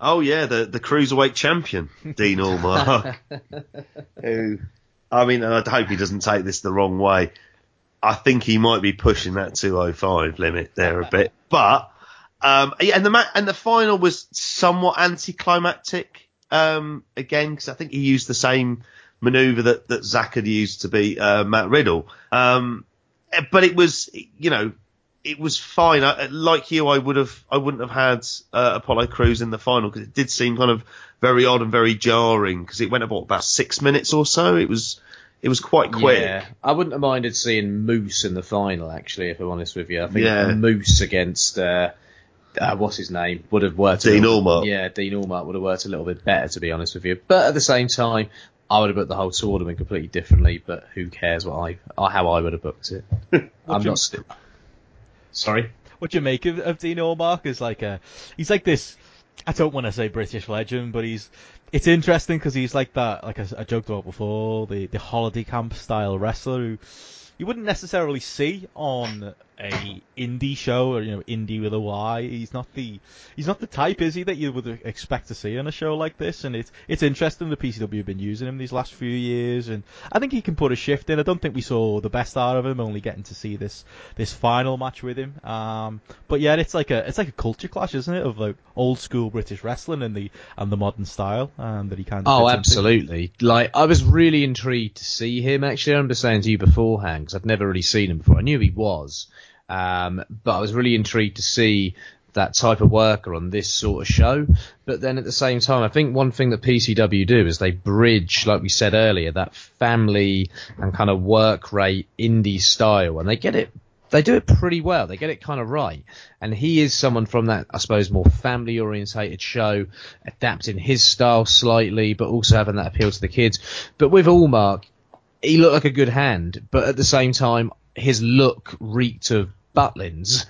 Oh yeah, the the cruiserweight champion, Dean Allmark. <laughs> who, I mean, I hope he doesn't take this the wrong way. I think he might be pushing that 205 limit there a bit, <laughs> but um, yeah, and the ma- and the final was somewhat anticlimactic um, again because I think he used the same maneuver that that Zach had used to beat uh, Matt Riddle, um, eh, but it was you know it was fine. I, like you, I would have, I wouldn't have had uh, Apollo Crews in the final because it did seem kind of very odd and very jarring because it went about about six minutes or so. It was, it was quite quick. Yeah, I wouldn't have minded seeing Moose in the final. Actually, if I'm honest with you, I think Yeah. Moose against uh, uh, what's his name would have worked. a Dean little- Allmark. Yeah, Dean Allmark would have worked a little bit better, to be honest with you. But at the same time, I would have booked the whole tournament completely differently. But who cares what I, how I would have booked it? <laughs> I'm not. St- Sorry. What do you make of, of Dean Allmark Is like a, he's like this, I don't want to say British legend, but he's, it's interesting because he's like that, like I, I joked about before, the, the holiday camp style wrestler who you wouldn't necessarily see on a indie show or you know indie with a Y. He's not the he's not the type, is he, that you would expect to see on a show like this. And it's it's interesting the PCW have been using him these last few years, and I think he can put a shift in. I don't think we saw the best out of him, only getting to see this this final match with him. Um, but yeah, it's like a it's like a culture clash, isn't it, of like old school British wrestling and the and the modern style um, that he kind of Oh, fits into. absolutely. Like, I was really intrigued to see him, actually. I remember saying to you beforehand, because I'd never really seen him before. I knew he was. Um, but I was really intrigued to see that type of worker on this sort of show. But then at the same time, I think one thing that PCW do is they bridge, like we said earlier, that family and kind of work rate indie style, and they get it. They do it pretty well. They get it kind of right. And he is someone from that, I suppose, more family orientated show, adapting his style slightly, but also having that appeal to the kids. But with Allmark, he looked like a good hand, but at the same time, his look reeked of Butlins,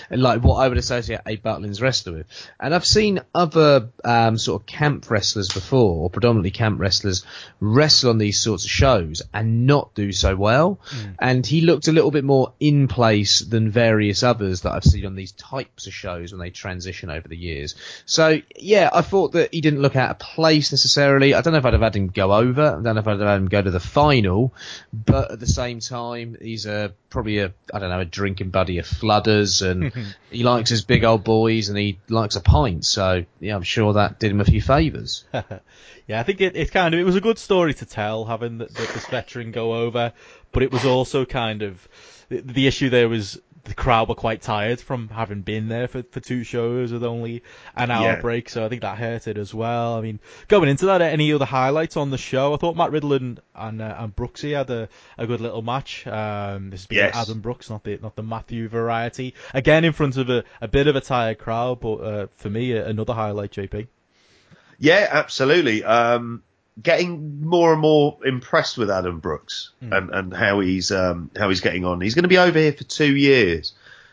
<laughs> like what I would associate a Butlins wrestler with. And I've seen other um, sort of camp wrestlers before, or predominantly camp wrestlers, wrestle on these sorts of shows and not do so well. And he looked a little bit more in place than various others that I've seen on these types of shows when they transition over the years. So yeah, I thought that he didn't look out of place necessarily. I don't know if I'd have had him go over. I don't know if I'd have had him go to the final, but at the same time, he's a probably a I don't know a drinking buddy of Fludder's, and <laughs> he likes his big old boys, and he likes a pint. So yeah, I'm sure that did him a few favours. <laughs> Yeah, I think it, it kind of it was a good story to tell having the, the, this veteran go over, but it was also kind of the, the issue there was the crowd were quite tired from having been there for, for two shows with only an hour Yeah. break, so I think that hurt it as well. I mean, going into that, any other highlights on the show? I thought Matt Riddle and and, uh, and Brooksy had a, a good little match. Um, this being Yes. Adam Brooks, not the not the Matthew variety. Again, in front of a, a bit of a tired crowd, but uh, for me, another highlight, JP. Yeah, absolutely. Um, getting more and more impressed with Adam Brooks and, and how he's um, how he's getting on. He's going to be over here for two years,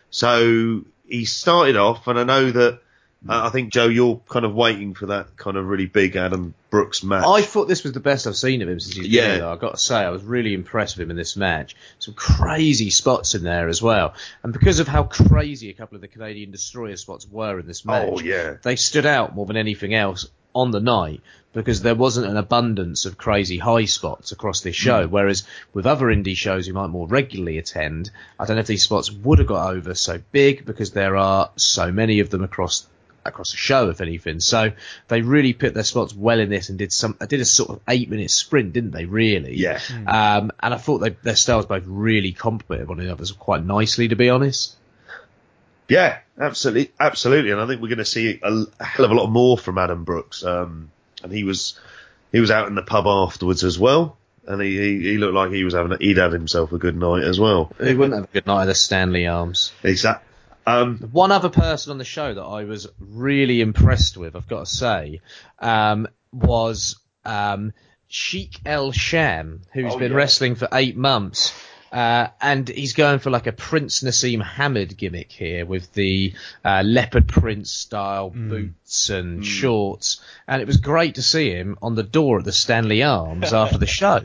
so he started off, and I know that I I think Joe, you're kind of waiting for that kind of really big Adam Brooks match. I thought this was the best I've seen of him since he's Yeah. been here. I've got to say, I was really impressed with him in this match. Some crazy spots in there as well, and because of how crazy a couple of the Canadian Destroyer spots were in this match, Oh, yeah. they stood out more than anything else on the night because there wasn't an abundance of crazy high spots across this show. Whereas with other indie shows you might more regularly attend, I don't know if these spots would have got over so big because there are so many of them across across the show, if anything. So they really put their spots well in this and did some. I did a sort of eight minute sprint, didn't they? Really? Yeah. Um, and I thought they, their styles both really complemented one another quite nicely, to be honest. Yeah, absolutely, absolutely, and I think we're going to see a, a hell of a lot more from Adam Brooks. Um, and he was he was out in the pub afterwards as well, and he, he, he looked like he was having a, he'd had himself a good night as well. He wouldn't have a good night at the Stanley Arms. Exactly. Um, One other person on the show that I was really impressed with, I've got to say, um, was um, Sheik El Sham, who's Oh, been yeah. wrestling for eight months. Uh, and he's going for like a Prince Naseem Hamed gimmick here with the uh, leopard print style boots and shorts. And it was great to see him on the door at the Stanley Arms <laughs> after the show.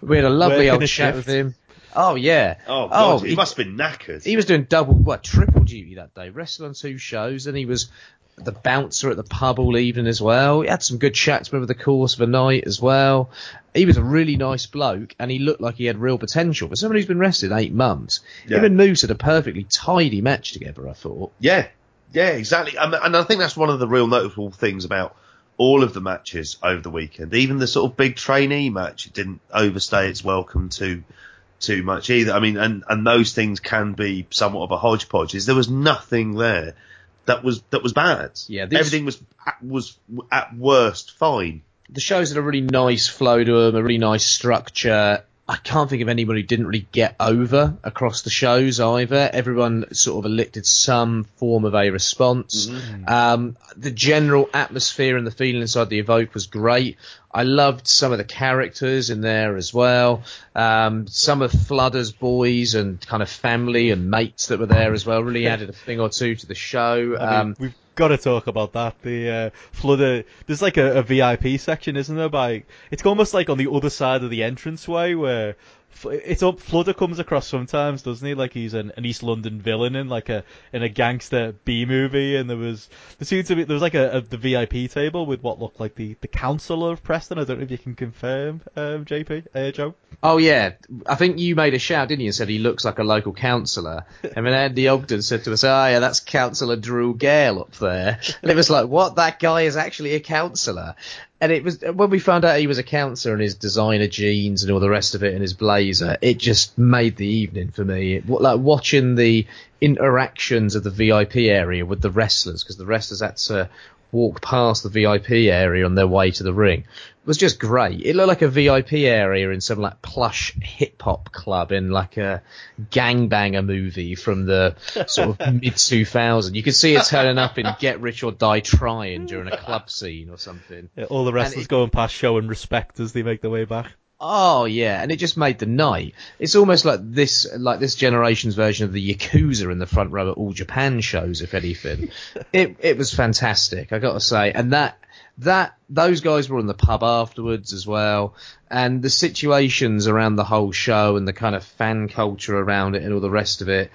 We had a lovely old chat with him. Oh yeah. oh god, he, he- must have been knackered. he was doing double, what, triple duty that day. Wrestled on two shows, and he was the bouncer at the pub all evening as well. He had some good chats over the course of the night as well. He was a really nice bloke, and he looked like he had real potential. For someone who's been rested eight months, Yeah. him and Moose had a perfectly tidy match together, I thought. Yeah, yeah, exactly. Um, and I think that's one of the real notable things about all of the matches over the weekend. Even the sort of big trainee match didn't overstay its welcome too too much either. I mean, and and those things can be somewhat of a hodgepodge. Is there was nothing there that was that was bad. Yeah, these- everything was was at worst fine. The shows had a really nice flow to them, a really nice structure. I can't think of anyone who didn't really get over across the shows either. Everyone sort of elicited some form of a response. Um, the general atmosphere and the feeling inside the Evoque was great. I loved some of the characters in there as well. Um, some of Fludder's boys and kind of family and mates that were there as well really added a thing or two to the show. I mean, Um, we've got to talk about that. The uh, Fludder, there's like a, a VIP section, isn't there? By it's almost like on the other side of the entranceway where it's up. Fludder comes across sometimes, doesn't he? Like he's an, an East London villain in like a in a gangster B movie. And there was there seemed to be there was like a, a the VIP table with what looked like the the councillor of Preston. I don't know if you can confirm, um, JP, uh, Joe. Oh yeah, I think you made a shout, didn't you? And said he looks like a local councillor. <laughs> And then Andy Ogden said to us, "Oh yeah, that's Councillor Drew Gale up there." And it was like, "What? That guy is actually a councillor." And it was when we found out he was a councillor and his designer jeans and all the rest of it and his blazer. It just made the evening for me. It, like watching the interactions of the VIP area with the wrestlers because the wrestlers had to walk past the VIP area on their way to the ring was just great. It looked like a VIP area in some like plush hip hop club in like a gangbanger movie from the <laughs> sort of mid 2000s. You could see it turning up in Get Rich or Die Trying during a club scene or something. Yeah, all the wrestlers it- going past showing respect as they make their way back. Oh yeah, and it just made the night. It's almost like this, like this generation's version of the Yakuza in the front row at all Japan shows, if anything. <laughs> it it was fantastic, I got to say, and that that those guys were in the pub afterwards as well, and the situations around the whole show and the kind of fan culture around it and all the rest of it,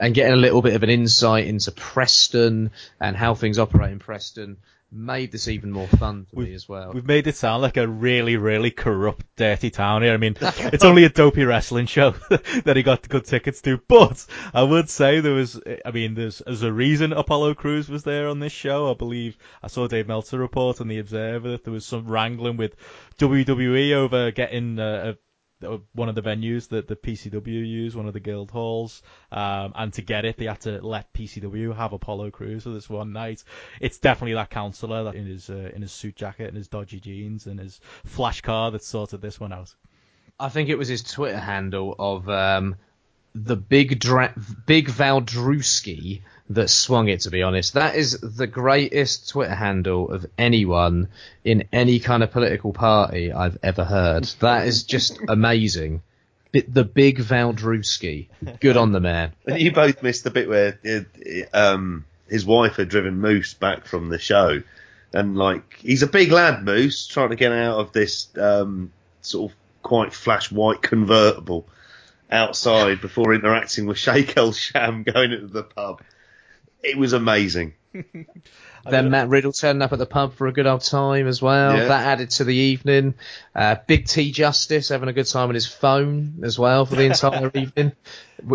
and getting a little bit of an insight into Preston and how things operate in Preston made this even more fun for me as well. We've made it sound like a really, really corrupt, dirty town here. I mean, <laughs> it's only a dopey wrestling show <laughs> that he got good tickets to, but I would say there was, I mean, there's, there's a reason Apollo Crews was there on this show. I believe I saw Dave Meltzer report on the Observer that there was some wrangling with WWE over getting uh, one of the venues that the PCW use, one of the guild halls, um, and to get it, they had to let PCW have Apollo Crews for this one night. It's definitely that councillor that in his uh, in his suit jacket and his dodgy jeans and his flash car that sorted this one out. I think it was his Twitter handle of um, the big dra- big Valdrewski that swung it. To be honest, that is the greatest Twitter handle of anyone in any kind of political party I've ever heard. That is just <laughs> amazing. The big Valdrewski, good on the man. <laughs> And you both missed the bit where uh, um, his wife had driven Moose back from the show, and like he's a big lad, Moose, trying to get out of this um, sort of quite flash white convertible outside before interacting with Sheikh El Sham <laughs> going into the pub. It was amazing. <laughs> Then Matt Riddle turning up at the pub for a good old time as well. Yeah. That added to the evening. Uh, Big T Justice having a good time on his phone as well for the entire <laughs> evening.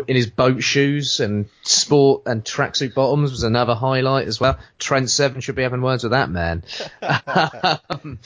In his boat shoes and sport and tracksuit bottoms was another highlight as well. Trent Seven should be having words with that man. <laughs> Um,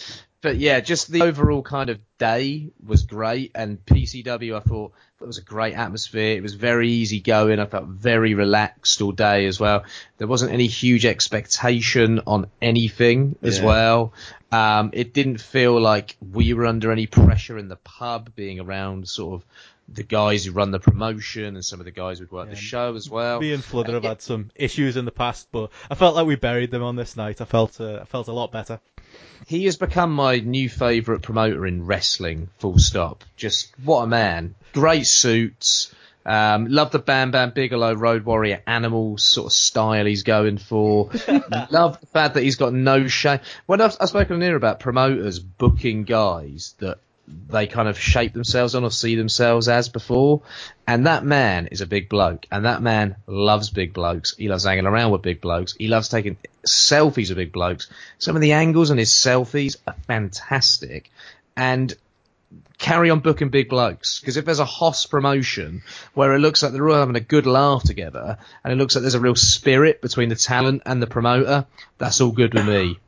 but yeah, just the overall kind of day was great. And PCW, I thought it was a great atmosphere. It was very easy going. I felt very relaxed all day as well. There wasn't any huge expectation on anything as Yeah. well. Um, it didn't feel like we were under any pressure in the pub, being around sort of the guys who run the promotion and some of the guys who'd worked the show as well. Me and Fludder have had some issues in the past, but I felt like we buried them on this night. I felt uh, I felt a lot better. He has become my new favourite promoter in wrestling, full stop. Just what a man. Great suits. Um, love the Bam Bam Bigelow Road Warrior animal sort of style he's going for. <laughs> love the fact that he's got no shame. When I've, I've spoken here about promoters booking guys that they kind of shape themselves on or see themselves as before. And that man is a big bloke. And that man loves big blokes. He loves hanging around with big blokes. He loves taking selfies with big blokes. Some of the angles on his selfies are fantastic. And carry on booking big blokes. Because if there's a Hoss promotion where it looks like they're all having a good laugh together and it looks like there's a real spirit between the talent and the promoter, that's all good with me.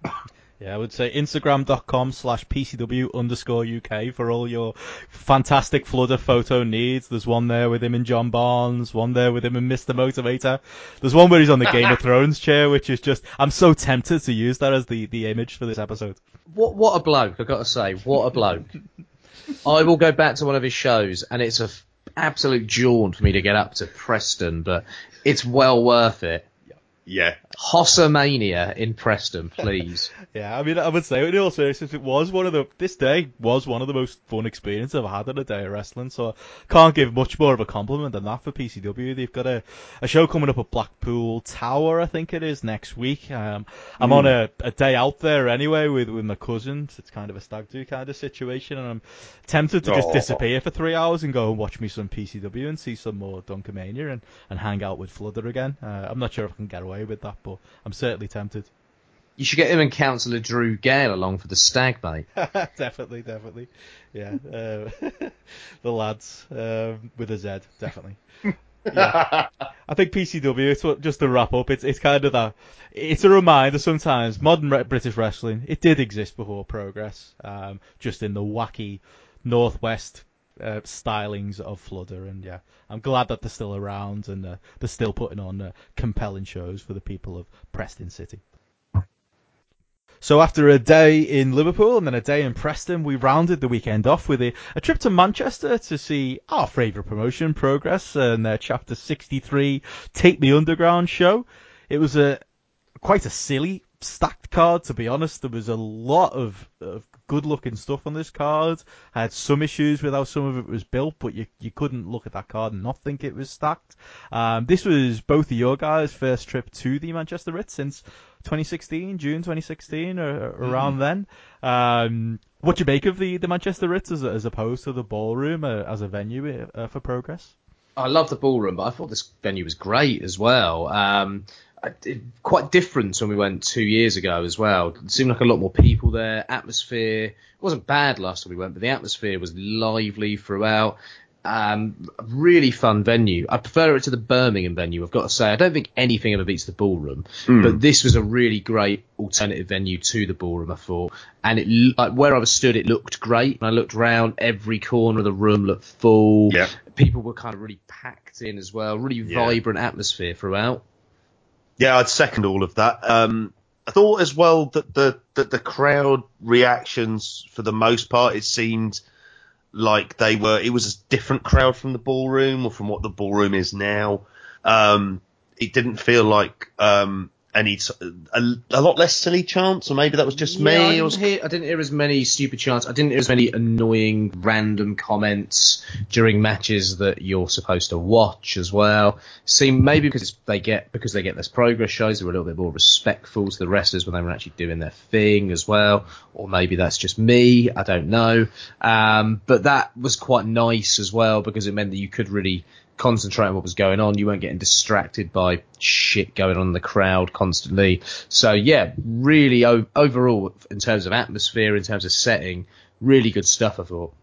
Yeah, I would say Instagram.com slash PCW underscore UK for all your fantastic Fludder photo needs. There's one there with him and John Barnes, one there with him and Mr. Motivator. There's one where he's on the Game of <laughs> Thrones chair, which is just, I'm so tempted to use that as the, the image for this episode. what what a bloke! I've got to say, what a bloke. <laughs> I will go back to one of his shows, and it's a f- absolute jaunt for me to get up to Preston, but it's well worth it. Yeah. Hossamania in Preston, please. <laughs> Yeah, I mean, I would say in all seriousness, it was one of the this day was one of the most fun experiences I've had in a day of wrestling. So I can't give much more of a compliment than that for PCW. They've got a, a show coming up at Blackpool Tower, I think it is next week. Um, I'm on a, a day out there anyway with with my cousins. It's kind of a stag do kind of situation, and I'm tempted to just Aw. disappear for three hours and go and watch me some PCW and see some more Dunkermania and and hang out with Fludder again. Uh, I'm not sure if I can get away with that, but I'm certainly tempted. You should get him and Councillor Drew Gale along for the stag, mate. <laughs> definitely, definitely. Yeah, uh, <laughs> the lads um, with a Z, definitely. Yeah. I think PCW. It's what, just to wrap up. It's it's kind of that. It's a reminder sometimes. Modern re- British wrestling. It did exist before Progress, um, just in the wacky northwest uh, stylings of Fludder, And yeah, I'm glad that they're still around and uh, they're still putting on uh, compelling shows for the people of Preston City. So after a day in Liverpool and then a day in Preston, we rounded the weekend off with a, a trip to Manchester to see our favourite promotion, Progress, and their Chapter 63 Take Me Underground show. It was a quite a silly stacked card, to be honest. There was a lot of, of good looking stuff on this card. I had some issues with how some of it was built, but you, you couldn't look at that card and not think it was stacked. Um, this was both of your guys' first trip to the Manchester Ritz since 2016, June 2016, or, or around then. Um, what do you make of the, the Manchester Ritz as, as opposed to the ballroom uh, as a venue uh, for progress? I love the ballroom, but I thought this venue was great as well. Um, quite different when we went two years ago as well. It seemed like a lot more people there. Atmosphere it wasn't bad last time we went, but the atmosphere was lively throughout. Um, really fun venue. I prefer it to the Birmingham venue. I've got to say, I don't think anything ever beats the ballroom, but this was a really great alternative venue to the ballroom. I thought, and it like where I was stood, it looked great. When I looked round, every corner of the room looked full Yeah. people were kind of really packed in as well. Really Yeah. vibrant atmosphere throughout. Yeah, I'd second all of that. Um, I thought as well that the that the crowd reactions, for the most part, it seemed like they were. It was a different crowd from the ballroom or from what the ballroom is now. Um, it didn't feel like um, any a, a lot less silly chants, or maybe that was just Yeah, I me. didn't, Or was, hear, I didn't hear as many stupid chants. I didn't hear as many annoying random comments during matches that you're supposed to watch as well. Seem maybe because they get because they get less progress shows, they're a little bit more respectful to the wrestlers when they were actually doing their thing as well. Or maybe that's just me. I don't know. Um, but that was quite nice as well because it meant that you could really concentrate on what was going on. You weren't getting distracted by shit going on in the crowd constantly. So yeah, really o- overall in terms of atmosphere, in terms of setting, really good stuff. I thought.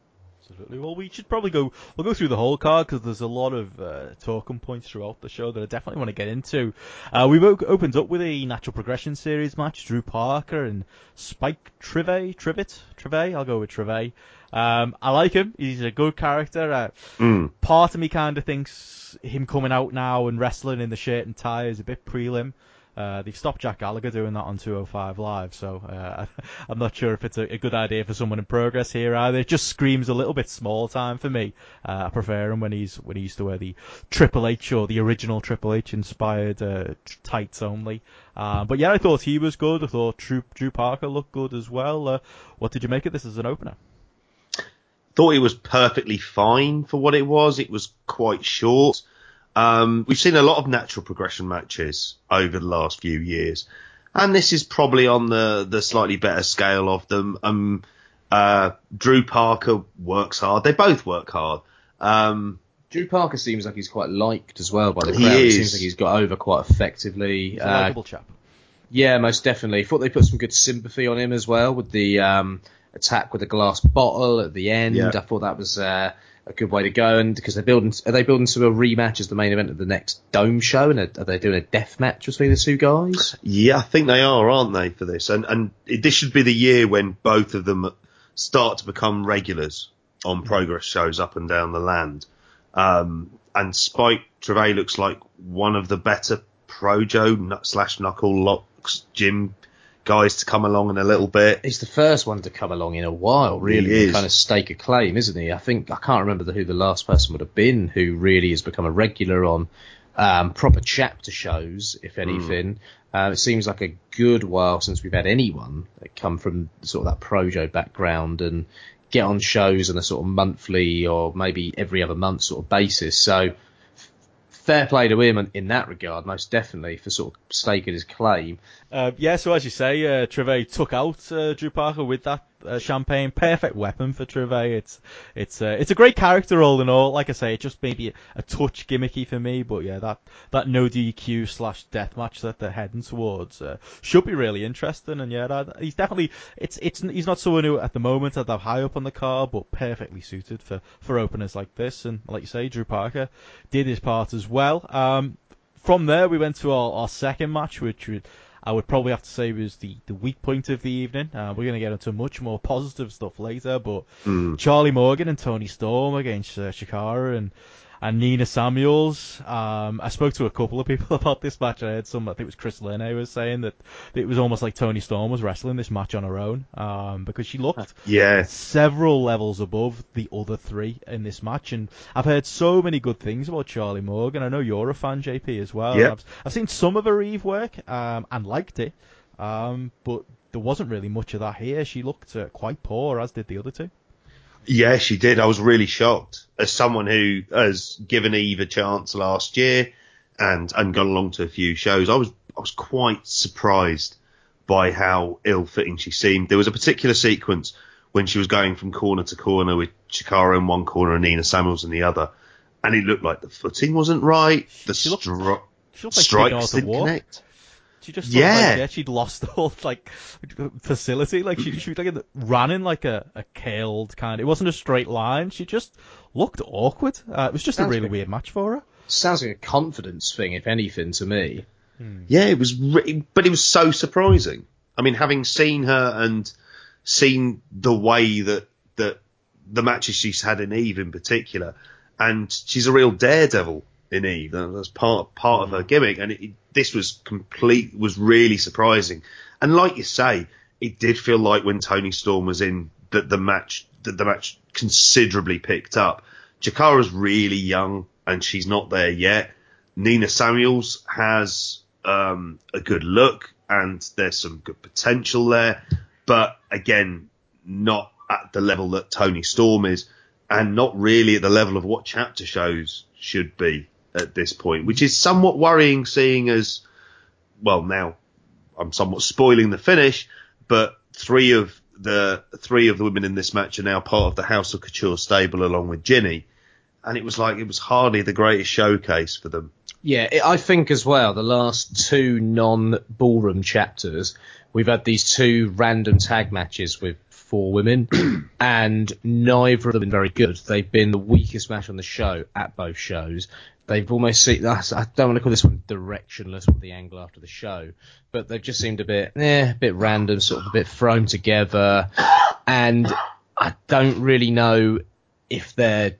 Absolutely. Well, we should probably go. We'll go through the whole card because there's a lot of uh, talking points throughout the show that I definitely want to get into. Uh, we've opened up with a natural progression series match: Drew Parker and Spike Trivet. Trivet. Trivet. I'll go with Trivet. Um, I like him. He's a good character. Uh, Mm. part of me kind of thinks him coming out now and wrestling in the shirt and tie is a bit prelim. Uh, they've stopped Jack Gallagher doing that on 205 Live, so uh, <laughs> I'm not sure if it's a, a good idea for someone in progress here either. It just screams a little bit small time for me. Uh, I prefer him when he's when he used to wear the Triple H or the original Triple H inspired uh, tights only. Uh, but yeah, I thought he was good. I thought Drew, Drew Parker looked good as well. Uh, what did you make of this as an opener? Thought it was perfectly fine for what it was. It was quite short. Um, we've seen a lot of natural progression matches over the last few years, and this is probably on the the slightly better scale of them. Um, uh, Drew Parker works hard. They both work hard. Um, Drew Parker seems like he's quite liked as well by the He crowd. He seems like he's got over quite effectively. He's a Uh, likable chap. Yeah, most definitely. Thought they put some good sympathy on him as well with the um, attack with a glass bottle at the end. Yeah. I thought that was uh, a good way to go, and because they're building, are they building to a rematch as the main event of the next Dome show, and are, they doing a death match between the two guys? Yeah, I think they are, aren't they, for this? And and it, this should be the year when both of them start to become regulars on progress shows up and down the land. Um, and Spike Trivet looks like one of the better Projo slash Knucklelocks gym guys to come along in a little bit. He's the first one to come along in a while, really, kind of stake a claim, isn't he? I think I can't remember the, who the last person would have been who really has become a regular on um, proper chapter shows, if anything. Uh, it seems like a good while since we've had anyone that come from sort of that projo background and get on shows on a sort of monthly or maybe every other month sort of basis. So fair play to him in- that regard, most definitely for sort of staking his claim. Uh, yeah, so as you say, uh, Trivet took out uh, Drew Parker with that champagne. Perfect weapon for Trivet. It's it's uh, it's a great character all in all. Like I say, it just maybe a, a touch gimmicky for me, but yeah, that that no DQ slash death match that they're heading towards uh, should be really interesting. And yeah, that, he's definitely it's it's he's not someone who at the moment at that high up on the card, but perfectly suited for for openers like this. And like you say, Drew Parker did his part as well. Um, from there, we went to our, our second match, which I would probably have to say was the, the weak point of the evening. Uh, we're going to get into much more positive stuff later, but Mm. Charlie Morgan and Toni Storm against uh, Chakara and and Nina Samuels. Um, I spoke to a couple of people <laughs> about this match. I heard some, I think it was Chris Lene was saying that it was almost like Toni Storm was wrestling this match on her own um, because she looked <laughs> Yeah, several levels above the other three in this match. And I've heard so many good things about Charlie Morgan. I know you're a fan, JP, as well. Yep. I've, I've seen some of her Eve work um, and liked it, um, but there wasn't really much of that here. She looked uh, quite poor, as did the other two. Yeah, she did. I was really shocked as someone who has given Eve a chance last year and and gone along to a few shows. I was I was quite surprised by how ill-fitting she seemed. There was a particular sequence when she was going from corner to corner with Chakara in one corner and Nina Samuels in the other, and it looked like the footing wasn't right. The She looked- stri- She looked like didn't strikes didn't walk. connect. She just Yeah. like, yeah, she'd lost the whole like facility. Like she, she like ran in like a, a curled kind. It wasn't a straight line. She just looked awkward. Uh, it was just a really like- weird match for her. Sounds like a confidence thing, if anything, to me. Yeah, it was, re- but it was so surprising. I mean, having seen her and seen the way that that the matches she's had in Eve in particular, and she's a real daredevil in Eve. That- That's part part of her gimmick, and it, it- this was complete was really surprising. And like you say, it did feel like when Toni Storm was in that the match that the match considerably picked up. Chakara's really young and she's not there yet. Nina Samuels has um, a good look and there's some good potential there, but again, not at the level that Toni Storm is, and not really at the level of what chapter shows should be at this point, which is somewhat worrying, seeing as well now I'm somewhat spoiling the finish, but three of the three of the women in this match are now part of the House of Couture stable along with Jinny, and it was like it was hardly the greatest showcase for them. Yeah, it, I think as well, the last two non ballroom chapters, we've had these two random tag matches with four women, <clears throat> and neither of them have been very good. They've been the weakest match on the show at both shows. They've almost seen, I don't want to call this one directionless with the angle after the show, but they've just seemed a bit, eh, a bit random, sort of a bit thrown together, and I don't really know if they're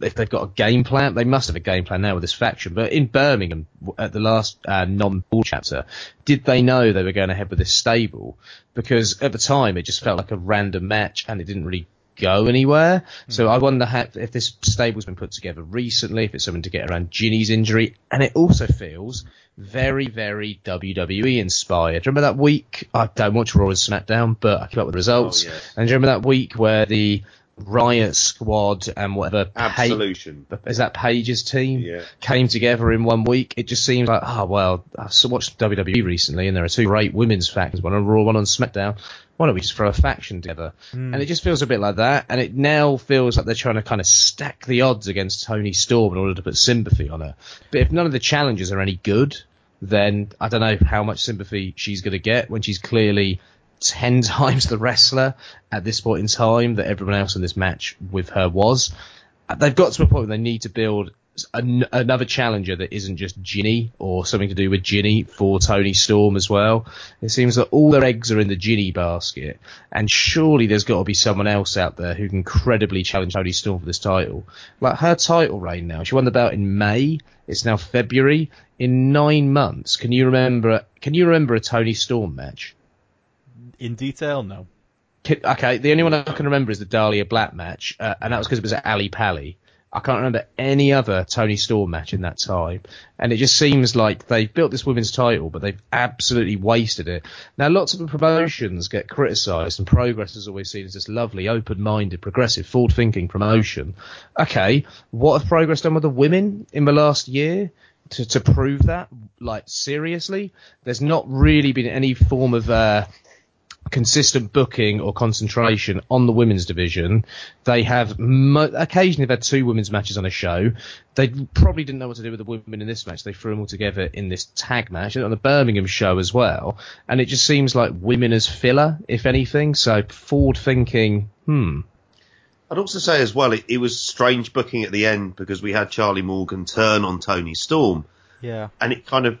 if they've got a game plan. They must have a game plan now with this faction. But in Birmingham at the last uh, non-ball chapter, did they know they were going ahead with this stable? Because at the time it just felt like a random match and it didn't really go anywhere. So hmm. I wonder how, if this stable's been put together recently, if it's something to get around Jinny's injury, and it also feels very, very WWE inspired. Remember that week? I don't watch Raw and SmackDown, but I keep up with the oh, results. Oh, yes. And remember that week where the Riot Squad and whatever Absolution pa- is that Paige's team yeah. came together in one week. It just seems like oh well, I've watched WWE recently and there are two great women's factions, one on Raw, one on SmackDown. Why don't we just throw a faction together? Mm. And it just feels a bit like that. And it now feels like they're trying to kind of stack the odds against Toni Storm in order to put sympathy on her. But if none of the challenges are any good, then I don't know how much sympathy she's going to get when she's clearly ten <laughs> times the wrestler at this point in time that everyone else in this match with her was. Uh, they've got to a point where they need to build an, another challenger that isn't just Jinny or something to do with Jinny for Toni Storm as well. It seems that all their eggs are in the Jinny basket, and surely there's got to be someone else out there who can credibly challenge Toni Storm for this title. Like her title reign now, she won the belt in May. It's now February. In nine months, can you remember? Can you remember a Toni Storm match? In detail? No. Okay, the only one I can remember is the Dahlia Black match, uh, and that was because it was at Ali Pally. I can't remember any other Toni Storm match in that time. And it just seems like they've built this women's title, but they've absolutely wasted it. Now, lots of the promotions get criticised, and Progress is always seen as this lovely, open-minded, progressive, forward-thinking promotion. Okay, what have Progress done with the women in the last year? To, to prove that, like seriously, there's not really been any form of uh, consistent booking or concentration on the women's division. They have mo- occasionally they've had two women's matches on a show. They probably didn't know what to do with the women in this match. They threw them all together in this tag match on the Birmingham show as well. And it just seems like women as filler, if anything. So forward thinking, hmm. I'd also say as well, it, it was strange booking at the end because we had Charlie Morgan turn on Toni Storm. Yeah. And it kind of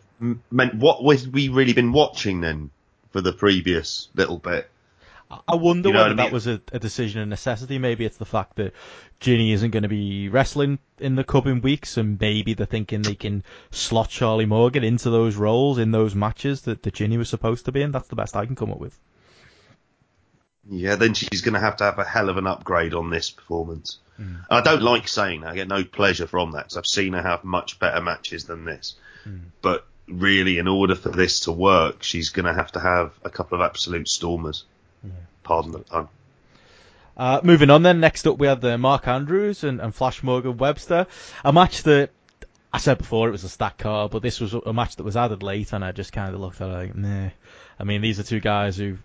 meant what was we really been watching then for the previous little bit. I wonder you know whether I mean? that was a, a, decision of necessity. Maybe it's the fact that Jinny isn't going to be wrestling in the coming weeks, and maybe they're thinking they can slot Charlie Morgan into those roles in those matches that, that Jinny was supposed to be in. That's the best I can come up with. Yeah, then she's going to have to have a hell of an upgrade on this performance. Mm. I don't like saying that. I get no pleasure from that because I've seen her have much better matches than this. Mm. But really, in order for this to work, she's going to have to have a couple of absolute stormers. Yeah. Pardon the pun. Uh, moving on then, next up we have the Mark Andrews and, and Flash Morgan Webster. A match that I said before it was a stack card, but this was a match that was added late, and I just kind of looked at it like, nah. I mean, these are two guys who,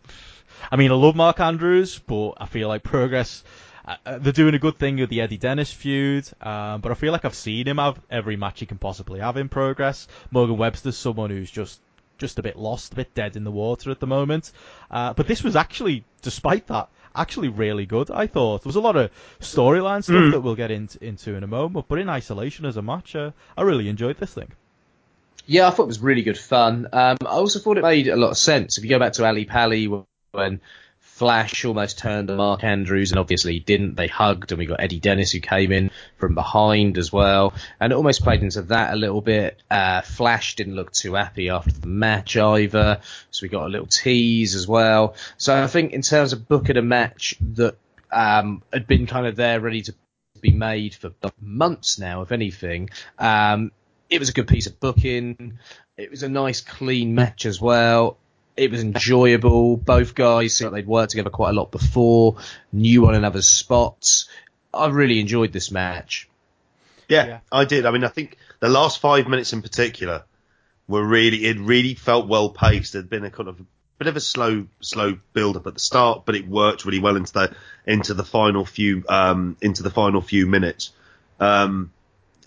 I mean, I love Mark Andrews, but I feel like Progress uh, uh, they're doing a good thing with the Eddie Dennis feud, um, but I feel like I've seen him have every match he can possibly have in progress. Morgan Webster's someone who's just just a bit lost, a bit dead in the water at the moment. Uh, but this was actually, despite that, actually really good. I thought there was a lot of storyline stuff mm. that we'll get into, into in a moment, but in isolation as a match, uh, I really enjoyed this thing. Yeah, I thought it was really good fun. Um, I also thought it made a lot of sense. If you go back to Ali Pali when Flash almost turned on Mark Andrews, and obviously didn't. They hugged, and we got Eddie Dennis who came in from behind as well, and it almost played into that a little bit. Uh, Flash didn't look too happy after the match either, so we got a little tease as well. So I think in terms of booking a match that um, had been kind of there ready to be made for months now, if anything. Um, it was a good piece of booking. It was a nice, clean match as well. It was enjoyable. Both guys seemed like they'd worked together quite a lot before, knew one another's spots. I really enjoyed this match. Yeah, Yeah. I did. I mean, I think the last five minutes in particular were really, it really felt well paced. There'd been a kind of bit of a slow, slow build up at the start, but it worked really well into the into the final few um, into the final few minutes. Um,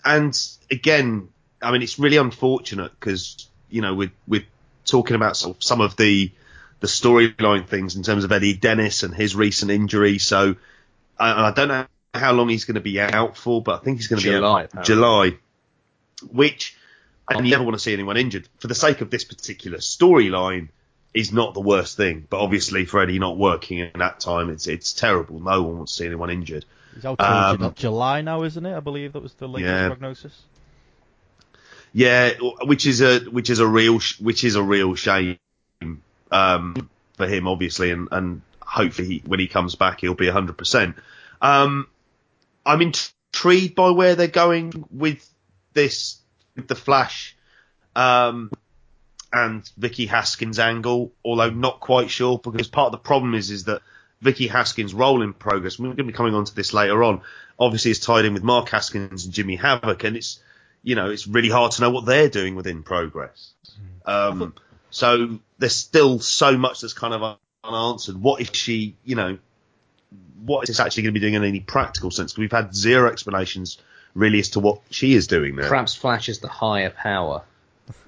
and again, I mean, it's really unfortunate because you know we're we're talking about sort of some of the the storyline things in terms of Eddie Dennis and his recent injury. So I, I don't know how long he's going to be out for, but I think he's going to be July, out apparently. July, which I never want to see anyone injured. For the sake of this particular storyline, is not the worst thing. But obviously, for Eddie not working in that time, it's it's terrible. No one wants to see anyone injured. He's out till Um, Ju- July now, isn't it? I believe that was the latest Yeah. prognosis. Yeah, which is a which is a real sh- which is a real shame um, for him, obviously, and and hopefully he, when he comes back he'll be hundred percent. Um, I'm intrigued by where they're going with this with the Flash um, and Vicky Haskins angle, although not quite sure because part of the problem is is that Vicky Haskins' role in progress. We're going to be coming on to this later on. Obviously, is tied in with Mark Haskins and Jimmy Havoc, and it's you know it's really hard to know what they're doing within progress. Um, so there's still so much that's kind of unanswered. What is she, you know, what is this actually going to be doing in any practical sense? 'Cause we've had zero explanations really as to what she is doing there. Perhaps Flash is the higher power. <laughs>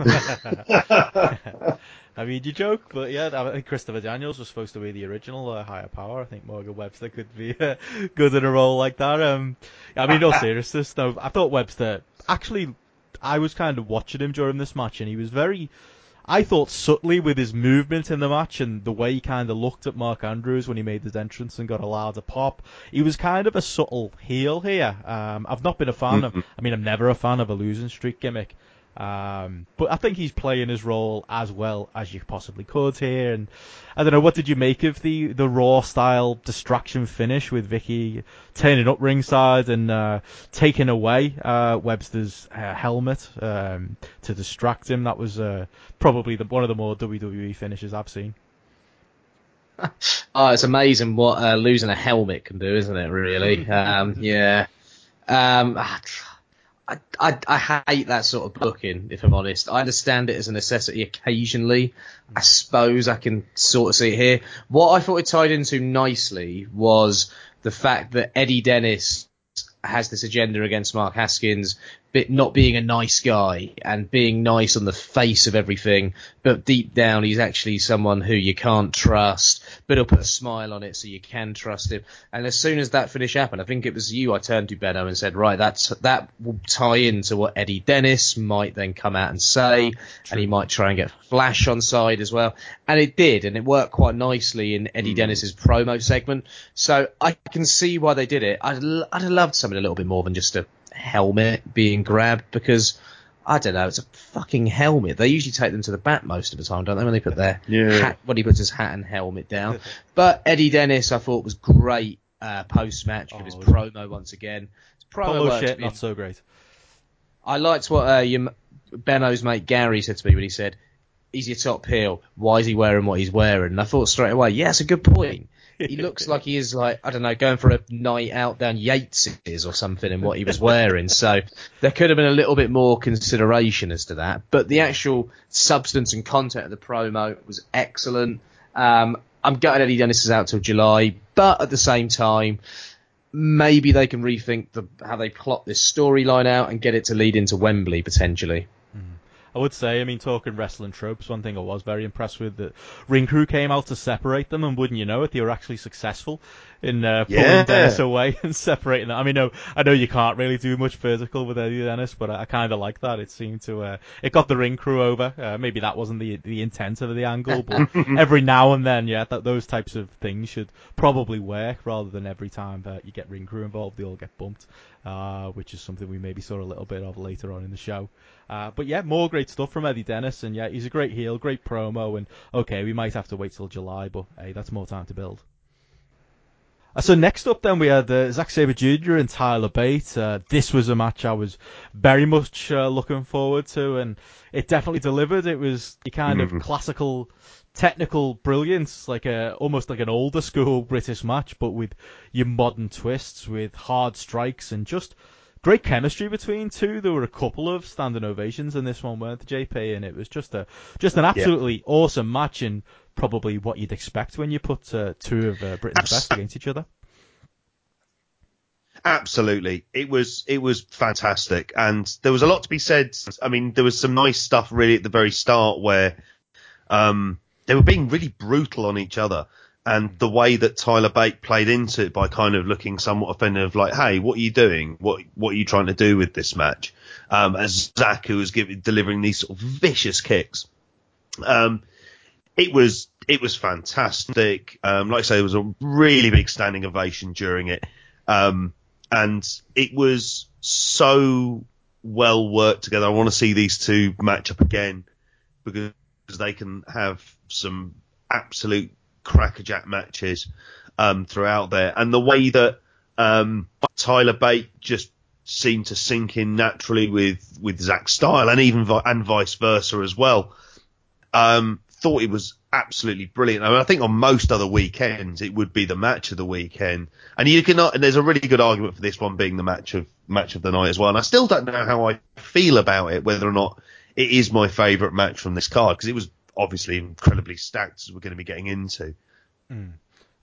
I mean, you joke, but yeah, I think Christopher Daniels was supposed to be the original uh, higher power. I think Morgan Webster could be uh, good in a role like that. Um, I mean, in all seriousness, though, I thought Webster actually. I was kind of watching him during this match, and he was very. I thought subtly with his movement in the match and the way he kind of looked at Mark Andrews when he made his entrance and got a louder pop. He was kind of a subtle heel here. Um, I've not been a fan of. I mean, I'm never a fan of a losing streak gimmick. Um, but I think he's playing his role as well as you possibly could here. And I don't know, what did you make of the, the Raw style distraction finish with Vicky turning up ringside and uh, taking away uh, Webster's uh, helmet um, to distract him? That was uh, probably the, one of the more WWE finishes I've seen. <laughs> Oh, it's amazing what uh, losing a helmet can do, isn't it? Really? <laughs> Um, yeah. Um, I, I, I hate that sort of booking, if I'm honest. I understand it as a necessity occasionally. I suppose I can sort of see it here. What I thought it tied into nicely was the fact that Eddie Dennis has this agenda against Mark Haskins, but not being a nice guy and being nice on the face of everything, but deep down he's actually someone who you can't trust, but he'll put a smile on it so you can trust him. And as soon as that finish happened, I think it was you I turned to Benno and said, right, that's that will tie into what Eddie Dennis might then come out and say, and he might try and get Flash on side as well. And it did, and it worked quite nicely in Eddie mm. Dennis's promo segment. So I can see why they did it. I'd, I'd have loved something a little bit more than just a helmet being grabbed because I don't know, it's a fucking helmet. They usually take them to the bat most of the time, don't they? When they put their Yeah. hat, when he puts his hat and helmet down. <laughs> but Eddie Dennis, I thought was great uh, post match with his Oh, promo once again. His promo Polo shit, for not so great. I liked what uh, your, Benno's mate Gary said to me when he said, "He's your top heel. Why is he wearing what he's wearing?" And I thought straight away, yeah, that's a good point. <laughs> He looks like he is like I don't know, going for a night out down Yates's or something in what he was wearing. so there could have been a little bit more consideration as to that. But the actual substance and content of the promo was excellent. Um, I'm gutted Eddie Dennis is out till July, but at the same time, maybe they can rethink the how they plot this storyline out and get it to lead into Wembley potentially. I would say, I mean, talking wrestling tropes, one thing I was very impressed with that Ring Crew came out to separate them, and wouldn't you know it, they were actually successful in uh, pulling Yeah. Dennis away <laughs> and separating them. I mean, no, I know you can't really do much physical with Eddie Dennis, but I, I kind of like that. It seemed to, uh, it got the Ring Crew over. Uh, maybe that wasn't the the intent of the angle, but <laughs> every now and then, yeah, that those types of things should probably work rather than every time that you get Ring Crew involved, they all get bumped. Uh, which is something we maybe saw a little bit of later on in the show. Uh, but yeah, more great stuff from Eddie Dennis, and yeah, he's a great heel, great promo, and okay, we might have to wait till July, but hey, that's more time to build. Uh, so next up, then we had uh, Zack Sabre Jr. and Tyler Bate. Uh, this was a match I was very much uh, looking forward to, and it definitely delivered. It was the kind Mhm. of classical technical brilliance, like a almost like an older school British match, but with your modern twists, with hard strikes, and just great chemistry between two. There were a couple of standing ovations in this one, weren't there, JP? And it was just a just an absolutely awesome match, and probably what you'd expect when you put uh, two of uh, Britain's Abs- best against each other. Absolutely, it was it was fantastic, and there was a lot to be said. I mean, there was some nice stuff really at the very start where um, they were being really brutal on each other, and the way that Tyler Bate played into it by kind of looking somewhat offensive, like, "Hey, what are you doing? What what are you trying to do with this match?" Um, as Zach, who was giving delivering these sort of vicious kicks. Um, it was it was fantastic. Um, like I say, there was a really big standing ovation during it, um, and it was so well worked together. I want to see these two match up again because they can have some absolute crackerjack matches um, throughout there, and the way that um, Tyler Bate just seemed to sink in naturally with with Zach's style, and even vi- and vice versa as well um, thought it was absolutely brilliant. I, mean, I think on most other weekends it would be the match of the weekend, and you can and there's a really good argument for this one being the match of match of the night as well. And I still don't know how I feel about it, whether or not it is my favourite match from this card because it was obviously incredibly stacked as we're going to be getting into. Hmm.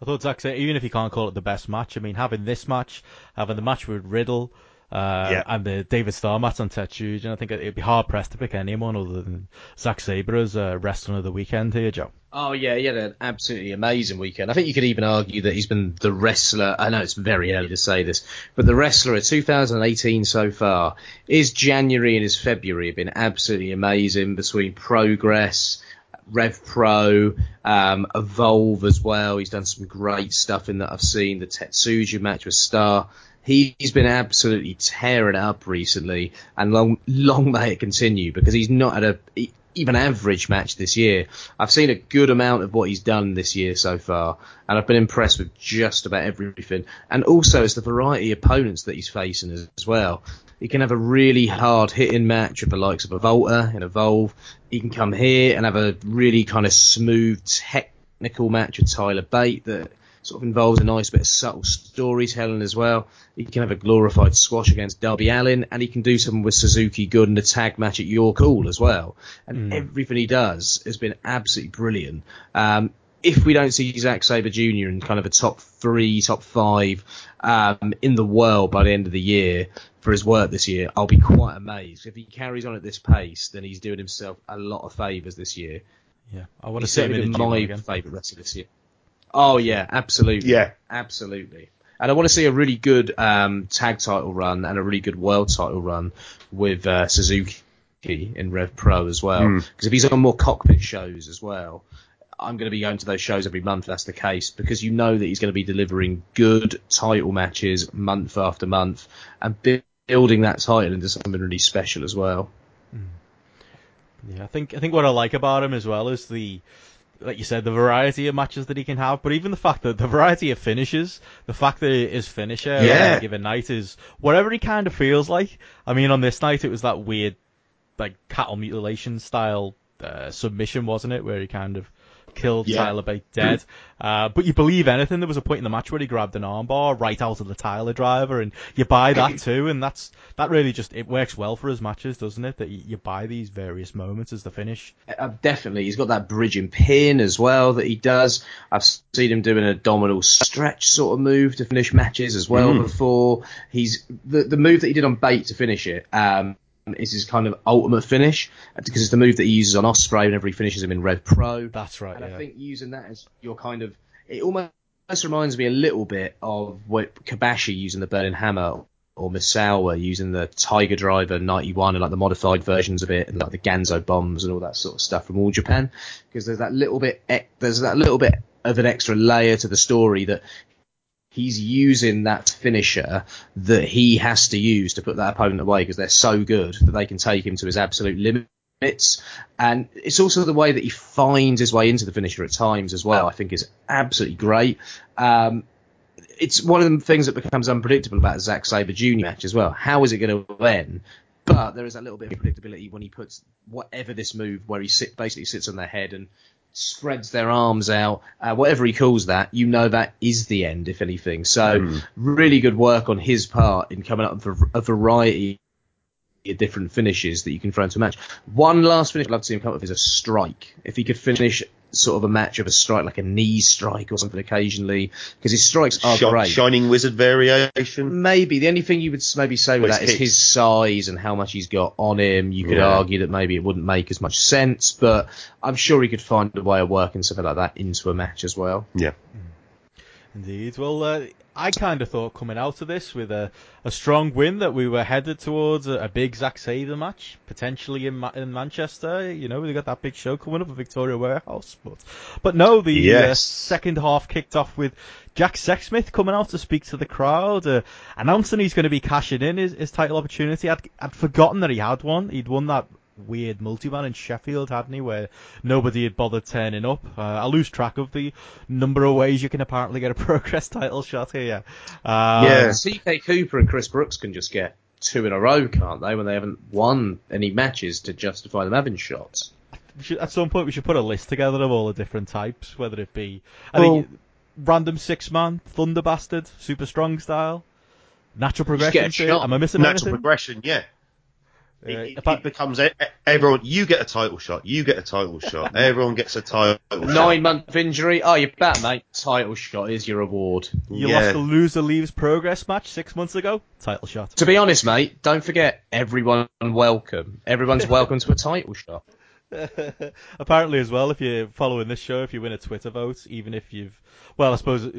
I thought Zack said, even if you can't call it the best match, I mean, having this match, having the match with Riddle, uh, Yeah. and the David Starr match on Tetsujin, and I think it'd be hard pressed to pick anyone other than Zack Sabre as uh, wrestler of the weekend here, Joe. Oh yeah, he had an absolutely amazing weekend. I think you could even argue that he's been the wrestler. I know it's very early to say this, but the wrestler of 2018 so far. His January and his February have been absolutely amazing between Progress, Rev Pro, um, Evolve as well. He's done some great stuff in that I've seen. The Tetsujin match with Starr. He, he's been absolutely tearing it up recently, and long, long may it continue because he's not had a even average match this year. I've seen a good amount of what he's done this year so far, and I've been impressed with just about everything. And also, it's the variety of opponents that he's facing as, as well. He can have a really hard hitting match with the likes of a WALTER and Evolve. He can come here and have a really kind of smooth technical match with Tyler Bate that sort of involves a nice bit of subtle storytelling as well. He can have a glorified squash against Darby Allin, and he can do something with Suzuki-gun in a tag match at Your Cool as well. And everything he does has been absolutely brilliant. Um, if we don't see Zack Sabre Jr. in kind of a top three, top five um, in the world by the end of the year for his work this year, I'll be quite amazed. If he carries on at this pace, then he's doing himself a lot of favours this year. Yeah, I want to see him in my favourite wrestler this year. Oh yeah, absolutely. Yeah. absolutely. And I want to see a really good um, tag title run and a really good world title run with uh, Suzuki in Rev Pro as well. Because if he's on more cockpit shows as well, I'm going to be going to those shows every month. If that's the case because you know that he's going to be delivering good title matches month after month and building that title into something really special as well. Yeah, I think I think what I like about him as well is the like you said, the variety of matches that he can have, but even the fact that the variety of finishes, the fact that his finisher on Yeah. a given night is whatever he kind of feels like. I mean, on this night it was that weird, like cattle mutilation style uh, submission, wasn't it, where he kind of killed Yeah. Tyler Bate dead. Uh, but you believe anything. There was a point in the match where he grabbed an armbar right out of the Tyler driver, and you buy that <coughs> too. And that's that really just it works well for his matches, doesn't it? That you, you buy these various moments as the finish. Uh, definitely, he's got that bridging pin as well that he does. I've seen him doing an abdominal stretch sort of move to finish matches as well before. He's the the move that he did on Bate to finish it. Um, is his kind of ultimate finish uh, because it's the move that he uses on Ospreay whenever he finishes him in Rev Pro. That's right. And yeah. I think using that as your kind of it almost reminds me a little bit of what Kobashi using the Burning Hammer or Misawa using the Tiger Driver 91 and like the modified versions of it and like the Ganso bombs and all that sort of stuff from all Japan because there's that little bit there's that little bit of an extra layer to the story that he's using that finisher that he has to use to put that opponent away because they're so good that they can take him to his absolute limits. And it's also the way that he finds his way into the finisher at times as well. I think is absolutely great. Um, it's one of the things that becomes unpredictable about Zack Sabre Jr. match as well. How is it going to end? But there is a little bit of predictability when he puts whatever this move where he sit, basically sits on their head and spreads their arms out, uh, whatever he calls that, you know that is the end, if anything. So Mm. really good work on his part in coming up with a variety of different finishes that you can throw into a match. One last finish I'd love to see him come up with is a strike. If he could finish sort of a match of a strike, like a knee strike or something occasionally, because his strikes are Shi- great. Shining Wizard variation. Maybe the only thing you would maybe say with that is his size and how much he's got on him. You could Yeah. argue that maybe it wouldn't make as much sense, but I'm sure he could find a way of working something like that into a match as well. Yeah. Indeed. Well, uh, I kind of thought coming out of this with a, a strong win that we were headed towards a, a big Zack Sabre match, potentially in Ma- in Manchester. You know, we got that big show coming up at Victoria Warehouse, but but no, the uh, second half kicked off with Jack Sexsmith coming out to speak to the crowd, uh, announcing he's going to be cashing in his, his title opportunity. I'd, I'd forgotten that he had one. He'd won that weird multi-man in Sheffield, hadn't he, where nobody had bothered turning up. Uh, I lose track of the number of ways you can apparently get a <laughs> progress title shot here. Uh, Yeah. CK Cooper and Chris Brooks can just get two in a row, can't they? When they haven't won any matches to justify them having shots. should, at some point we should put a list together of all the different types, whether it be I Well- think random six man, Thunder Bastard, Super Strong style, Natural Just get a Progression. shot. Am I missing Natural anything? progression, yeah. It, it, apart- it becomes everyone. You get a title shot. You get a title shot. <laughs> Everyone gets a title. shot. Nine month injury. Oh, you're back, mate. Title shot is your reward. you yeah. lost the loser leaves progress match six months ago. Title shot. To be honest, mate, don't forget everyone welcome. Everyone's welcome to a title shot. Apparently, as well, if you're following this show, if you win a Twitter vote, even if you've, well, I suppose,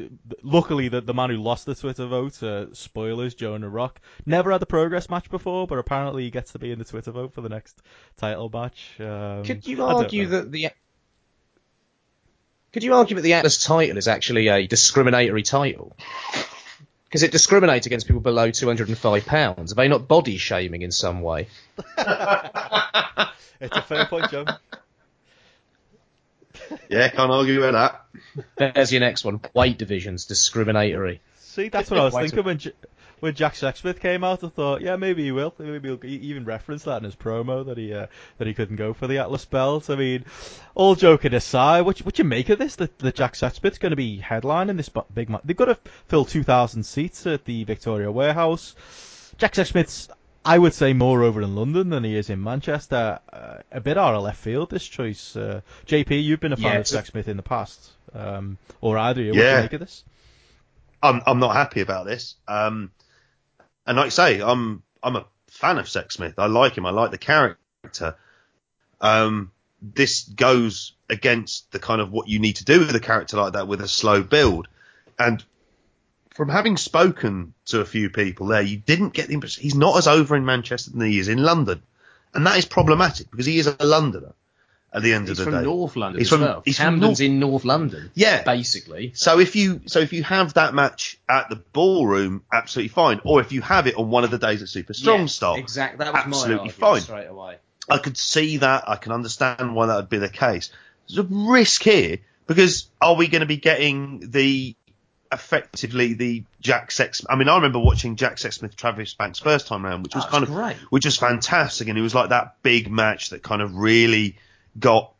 luckily the, the man who lost the Twitter vote, uh, spoilers, Jonah Rock, never had a progress match before, but apparently he gets to be in the Twitter vote for the next title match. Um, Could you argue that the could you argue that the Atlas title is actually a discriminatory title? Because it discriminates against people below 205 pounds. Are they not body shaming in some way? <laughs> It's a fair point, Joe. Yeah, can't argue with that. There's your next one. Weight divisions discriminatory. See, that's what I was thinking when J- when Jack Sexsmith came out. I thought, yeah, maybe he will. Maybe he'll he even reference that in his promo that he uh, that he couldn't go for the Atlas belt. I mean, all joking aside, what what you make of this? That that Jack Sexsmith's going to be headlining this big match. They've got to fill 2,000 seats at the Victoria Warehouse. Jack Sexsmith's. I would say more over in London than he is in Manchester. Uh, a bit out of left field, this choice. Uh, JP, you've been a fan Yeah, of Sexsmith in the past, um, or either you. What do Yeah. you make of this? I'm I'm not happy about this. Um, and like I say, I'm I'm a fan of Sexsmith. I like him. I like the character. Um, this goes against the kind of what you need to do with a character like that with a slow build. And from having spoken to a few people there, you didn't get the impression he's not as over in Manchester than he is in London, and that is problematic because he is a Londoner. At the end He's of the from day, North London He's as from- well. he's from North- in North London. Yeah. Basically. So if you so if you have that match at the ballroom, absolutely fine. Or if you have it on one of the days at Super Strong Yeah, Style, Exactly. That was Absolutely my fine. straight away. I could see that. I can understand why that would be the case. There's a risk here because are we going to be getting the effectively the Jack Sex? I mean, I remember watching Jack Sexsmith Travis Banks first time round, which was That kind was of great. which was fantastic, and it was like that big match that kind of really got.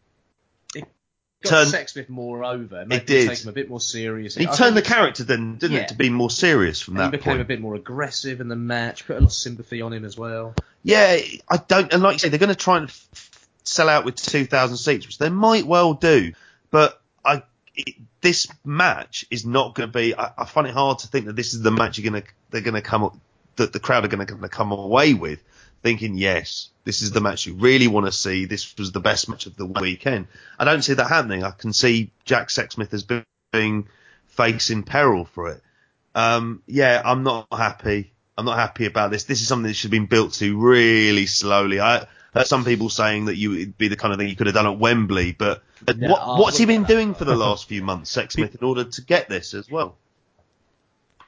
Got Sexsmith more over. Made It them did. Take him a bit more seriously. He I turned the character then, didn't Yeah. it, to be more serious from He that He became point. a bit more aggressive in the match. Put a lot of sympathy on him as well. Yeah, I don't, and like you say, they're going to try and f- sell out with 2,000 seats, which they might well do, but I, it, this match is not going to be, I, I find it hard to think that this is the match you're going to, they're going to come up, that the crowd are going to come away with, thinking, yes, this is the match you really want to see, this was the best match of the weekend. I don't see that happening. I can see Jack Sexsmith as being facing peril for it. Um, yeah, I'm not happy. I'm not happy about this. This is something that should have been built to really slowly. I heard some people saying that you it'd be the kind of thing you could have done at Wembley, but No, what, I what's he been doing for the last few months, Sexsmith, in order to get this as well?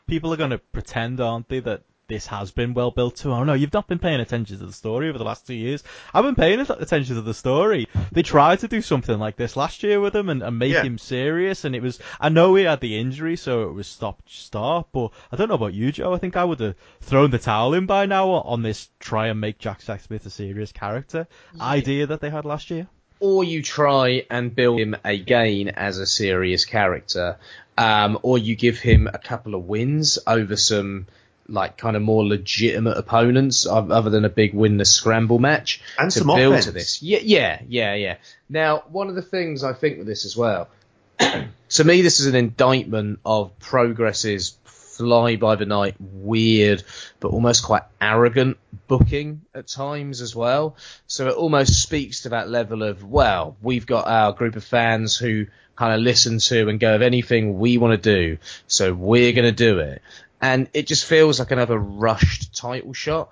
people are going to pretend, aren't they, that this has been well built to. Oh no, you've not been paying attention to the story over the last two years. I've been paying attention to the story. They tried to do something like this last year with him and, and make Yeah. him serious, and it was. I know he had the injury, so it was stop start. But I don't know about you, Joe. I think I would have thrown the towel in by now on this try and make Jack Smith a serious character idea that they had last year. or you try and build him again as a serious character, um, or you give him a couple of wins over some like kind of more legitimate opponents other than a big win the scramble match And to some build offense. to this. Yeah, yeah, yeah, yeah. Now, one of the things I think with this as well, <clears throat> to me, this is an indictment of Progress's fly by the night, weird, but almost quite arrogant booking at times as well. So it almost speaks to that level of, well, we've got our group of fans who kind of listen to and go of anything we want to do, so we're going to do it. And it just feels like another rushed title shot.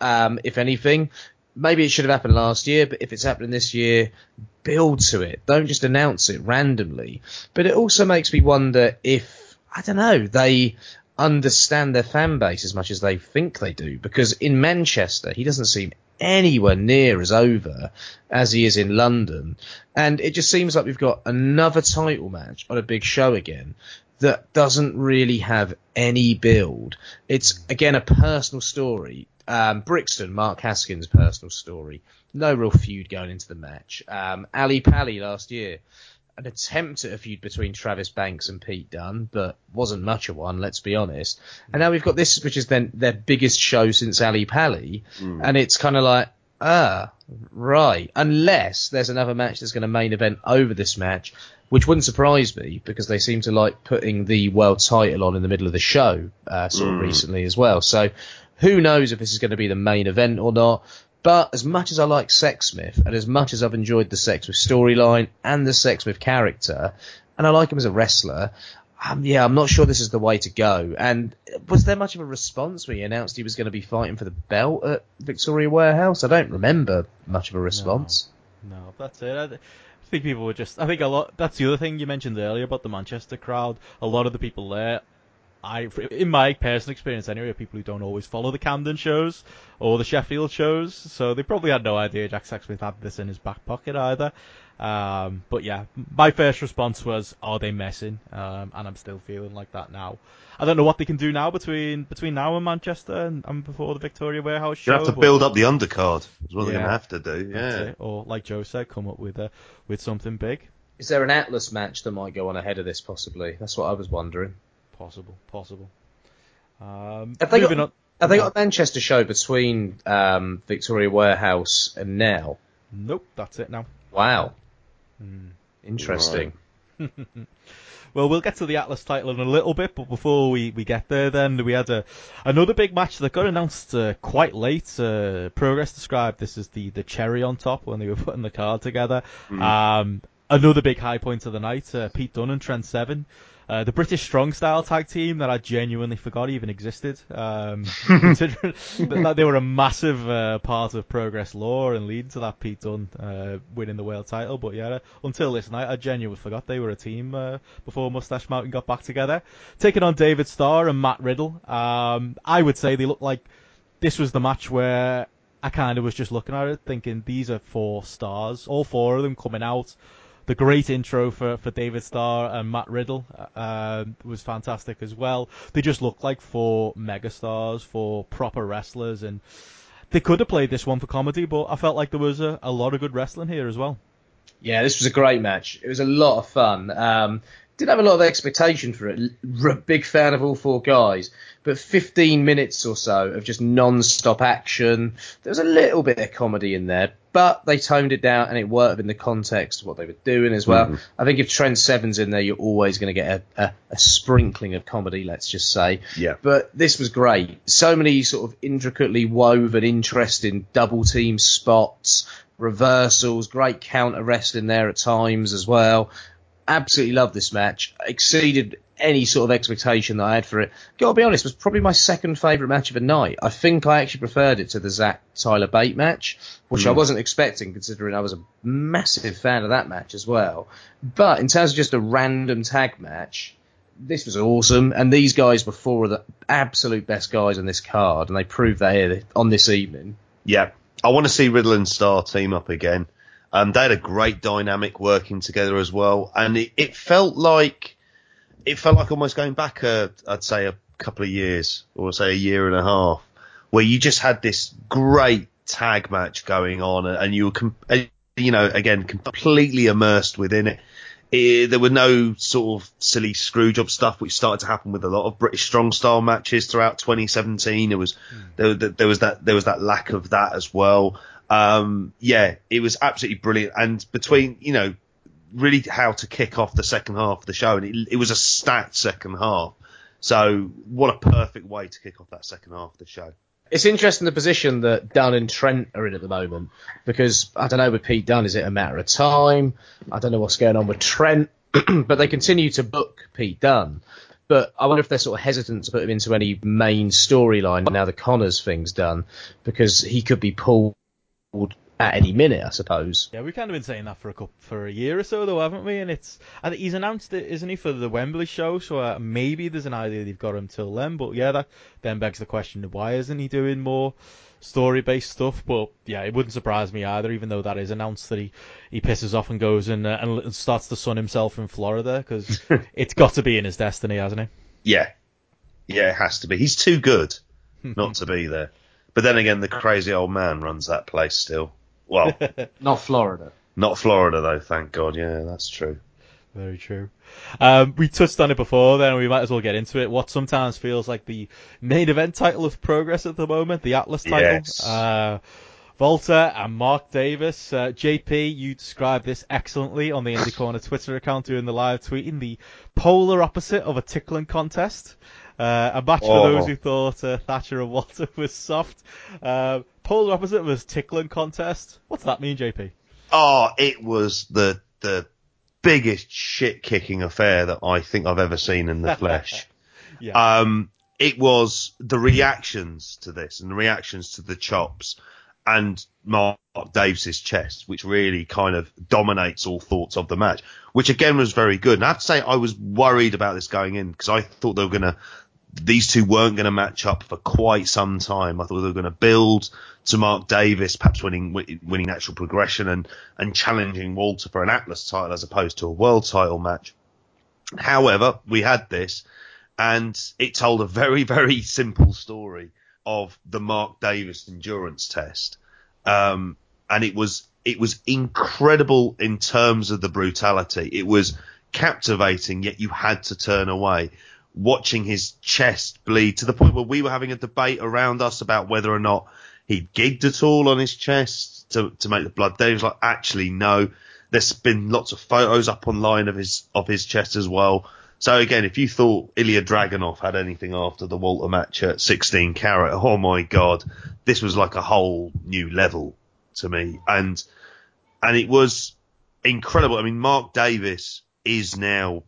Um, if anything, maybe it should have happened last year, but if it's happening this year, build to it. Don't just announce it randomly. But it also makes me wonder if, I don't know, they understand their fan base as much as they think they do. Because in Manchester, he doesn't seem anywhere near as over as he is in London. And it just seems like we've got another title match on a big show again that doesn't really have any build. It's again a personal story. Um, Brixton, Mark Haskins' personal story. No real feud going into the match. Um, Ali Pally last year, an attempt at a feud between Travis Banks and Pete Dunne, but wasn't much of one, let's be honest. And now we've got this, which is then their biggest show since Ali Pally, and it's kind of like, ah, right. Unless there's another match that's going to main event over this match, which wouldn't surprise me because they seem to like putting the world title on in the middle of the show, uh, sort of recently as well. So who knows if this is going to be the main event or not. But as much as I like Sexsmith, and as much as I've enjoyed the Sexsmith storyline and the Sexsmith character, and I like him as a wrestler, um, yeah, I'm not sure this is the way to go. And was there much of a response when he announced he was going to be fighting for the belt at Victoria Warehouse? I don't remember much of a response. No, that's it. I I think people were just. I think a lot. That's the other thing you mentioned earlier about the Manchester crowd. A lot of the people there, I, in my personal experience anyway, are people who don't always follow the Camden shows or the Sheffield shows, so they probably had no idea Jack Sexsmith had this in his back pocket either. Um, but yeah, my first response was, "Are they messing?" Um, and I'm still feeling like that now. I don't know what they can do now between between now and Manchester and, and before the Victoria Warehouse show. You have to but- build up the undercard. Is what they're going to have to do. Yeah. Or like Joe said, come up with a with something big. Is there an Atlas match that might go on ahead of this? Possibly. That's what I was wondering. Possible, possible. Um, Have they got- on. Have they got a Manchester show between um, Victoria Warehouse and now? Nope, that's it now. Wow. Interesting. <laughs> Well, we'll get to the Atlas title in a little bit, but before we, we get there, then we had a another big match that got announced uh, quite late. Uh, Progress described this as the, the cherry on top when they were <laughs> putting the card together. Um, another big high point of the night: uh, Pete Dunne and Trent Seven. Uh, the British Strong Style tag team that I genuinely forgot even existed, um, <laughs> considering that, they were a massive uh, part of Progress lore and leading to that Pete Dunne uh, winning the world title. But yeah, until this night, I genuinely forgot they were a team uh, before Mustache Mountain got back together, taking on David Starr and Matt Riddle. Um, I would say they look like this was the match where I kind of was just looking at it, thinking these are four stars, all four of them coming out. The great intro for, for David Starr and Matt Riddle uh, was fantastic as well. They just look like four megastars, four proper wrestlers, and they could have played this one for comedy, but I felt like there was a, a lot of good wrestling here as well. Yeah, this was a great match. It was a lot of fun. Um, didn't have a lot of expectation for it. R- big fan of all four guys, but 15 minutes or so of just non-stop action. There was a little bit of comedy in there, but they toned it down and it worked in the context of what they were doing as well. Mm-hmm. I think if Trent Seven's in there, you're always going to get a, a, a sprinkling of comedy. Let's just say. Yeah. But this was great. So many sort of intricately woven, interesting double team spots, reversals, great counter wrestling there at times as well. Absolutely loved this match. Exceeded any sort of expectation that I had for it. Gotta be honest, it was probably my second favourite match of the night. I think I actually preferred it to the Zack Tyler Bate match, which I mm. wasn't expecting considering I was a massive fan of that match as well. But in terms of just a random tag match, this was awesome, and these guys were four of the absolute best guys on this card, and they proved that here on this evening. Yeah, I want to see Riddle and Starr team up again. Um, they had a great dynamic working together as well, and it, it felt like it felt like almost going back, a, I'd say, a couple of years, or say a year and a half, where you just had this great tag match going on, and you were, com- you know, again, completely immersed within it. it. There were no sort of silly screw job stuff, which started to happen with a lot of British strong style matches throughout 2017. There was there, there was that there was that lack of that as well. Um, yeah, it was absolutely brilliant. And between, you know, really how to kick off the second half of the show, and it, it was a stacked second half. So what a perfect way to kick off that second half of the show. It's interesting the position that Dunne and Trent are in at the moment because I don't know with Pete Dunne, is it a matter of time? I don't know what's going on with Trent, <clears throat> but they continue to book Pete Dunne. But I wonder if they're sort of hesitant to put him into any main storyline now the Connors thing's done because he could be pulled at any minute, I suppose. Yeah, we've kind of been saying that for a couple, for a year or so, though, haven't we? And it's I think he's announced it, isn't he, for the Wembley show? So uh, maybe there's an idea they've got him till then. But yeah, that then begs the question: Why isn't he doing more story-based stuff? But yeah, it wouldn't surprise me either, even though that is announced that he, he pisses off and goes and uh, and starts to sun himself in Florida because <laughs> it's got to be in his destiny, hasn't it? Yeah, yeah, it has to be. He's too good <laughs> not to be there. But then again, the crazy old man runs that place still. Well, <laughs> not Florida. Not Florida though, thank God. Yeah, that's true. Very true. Um, we touched on it before, then we might as well get into it. What sometimes feels like the main event title of Progress at the moment, the Atlas title. Yes. Uh, Walter and Mark Davis. Uh, JP, you described this excellently on the Indie Corner Twitter account during the live tweeting. The polar opposite of a tickling contest. Uh, a match for Oh. those who thought uh, Thatcher and Walter <laughs> was soft. Uh, polar opposite was tickling contest. What's that mean, JP? Oh, it was the the biggest shit kicking affair that I think I've ever seen in the <laughs> flesh. Yeah. Um, it was the reactions to this and the reactions to the chops and Mark Davis's chest, which really kind of dominates all thoughts of the match, which again was very good. And I have to say, I was worried about this going in because I thought they were going to, these two weren't going to match up for quite some time. I thought they were going to build to Mark Davis, perhaps winning, winning natural progression and, and challenging Walter for an Atlas title as opposed to a world title match. However, we had this and it told a very, very <laughs> simple story of the Mark Davis endurance test. Um, and it was, it was incredible in terms of the brutality. It was captivating, yet you had to turn away. Watching his chest bleed to the point where we were having a debate around us about whether or not he'd gigged at all on his chest to, to make the blood. Dave's like, actually, no. There's been lots of photos up online of his, of his chest as well. So again, if you thought Ilya Dragunov had anything after the Walter match at 16 carat, oh my god, this was like a whole new level to me. And, and it was incredible. I mean, Mark Davis is now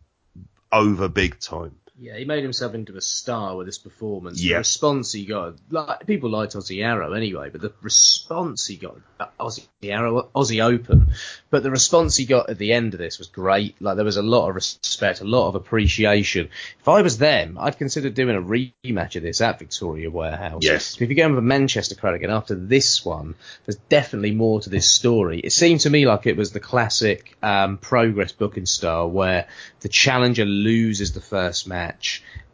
over big time. Yeah, he made himself into a star with this performance. Yeah. The response he got, like people liked Aussie Arrow anyway, but the response he got, uh, Aussie Arrow, Aussie Open, but the response he got at the end of this was great. Like there was a lot of respect, a lot of appreciation. If I was them, I'd consider doing a rematch of this at Victoria Warehouse. Yes. If you're going with a Manchester crowd again after this one, there's definitely more to this story. It seemed to me like it was the classic um, progress booking style where the challenger loses the first match,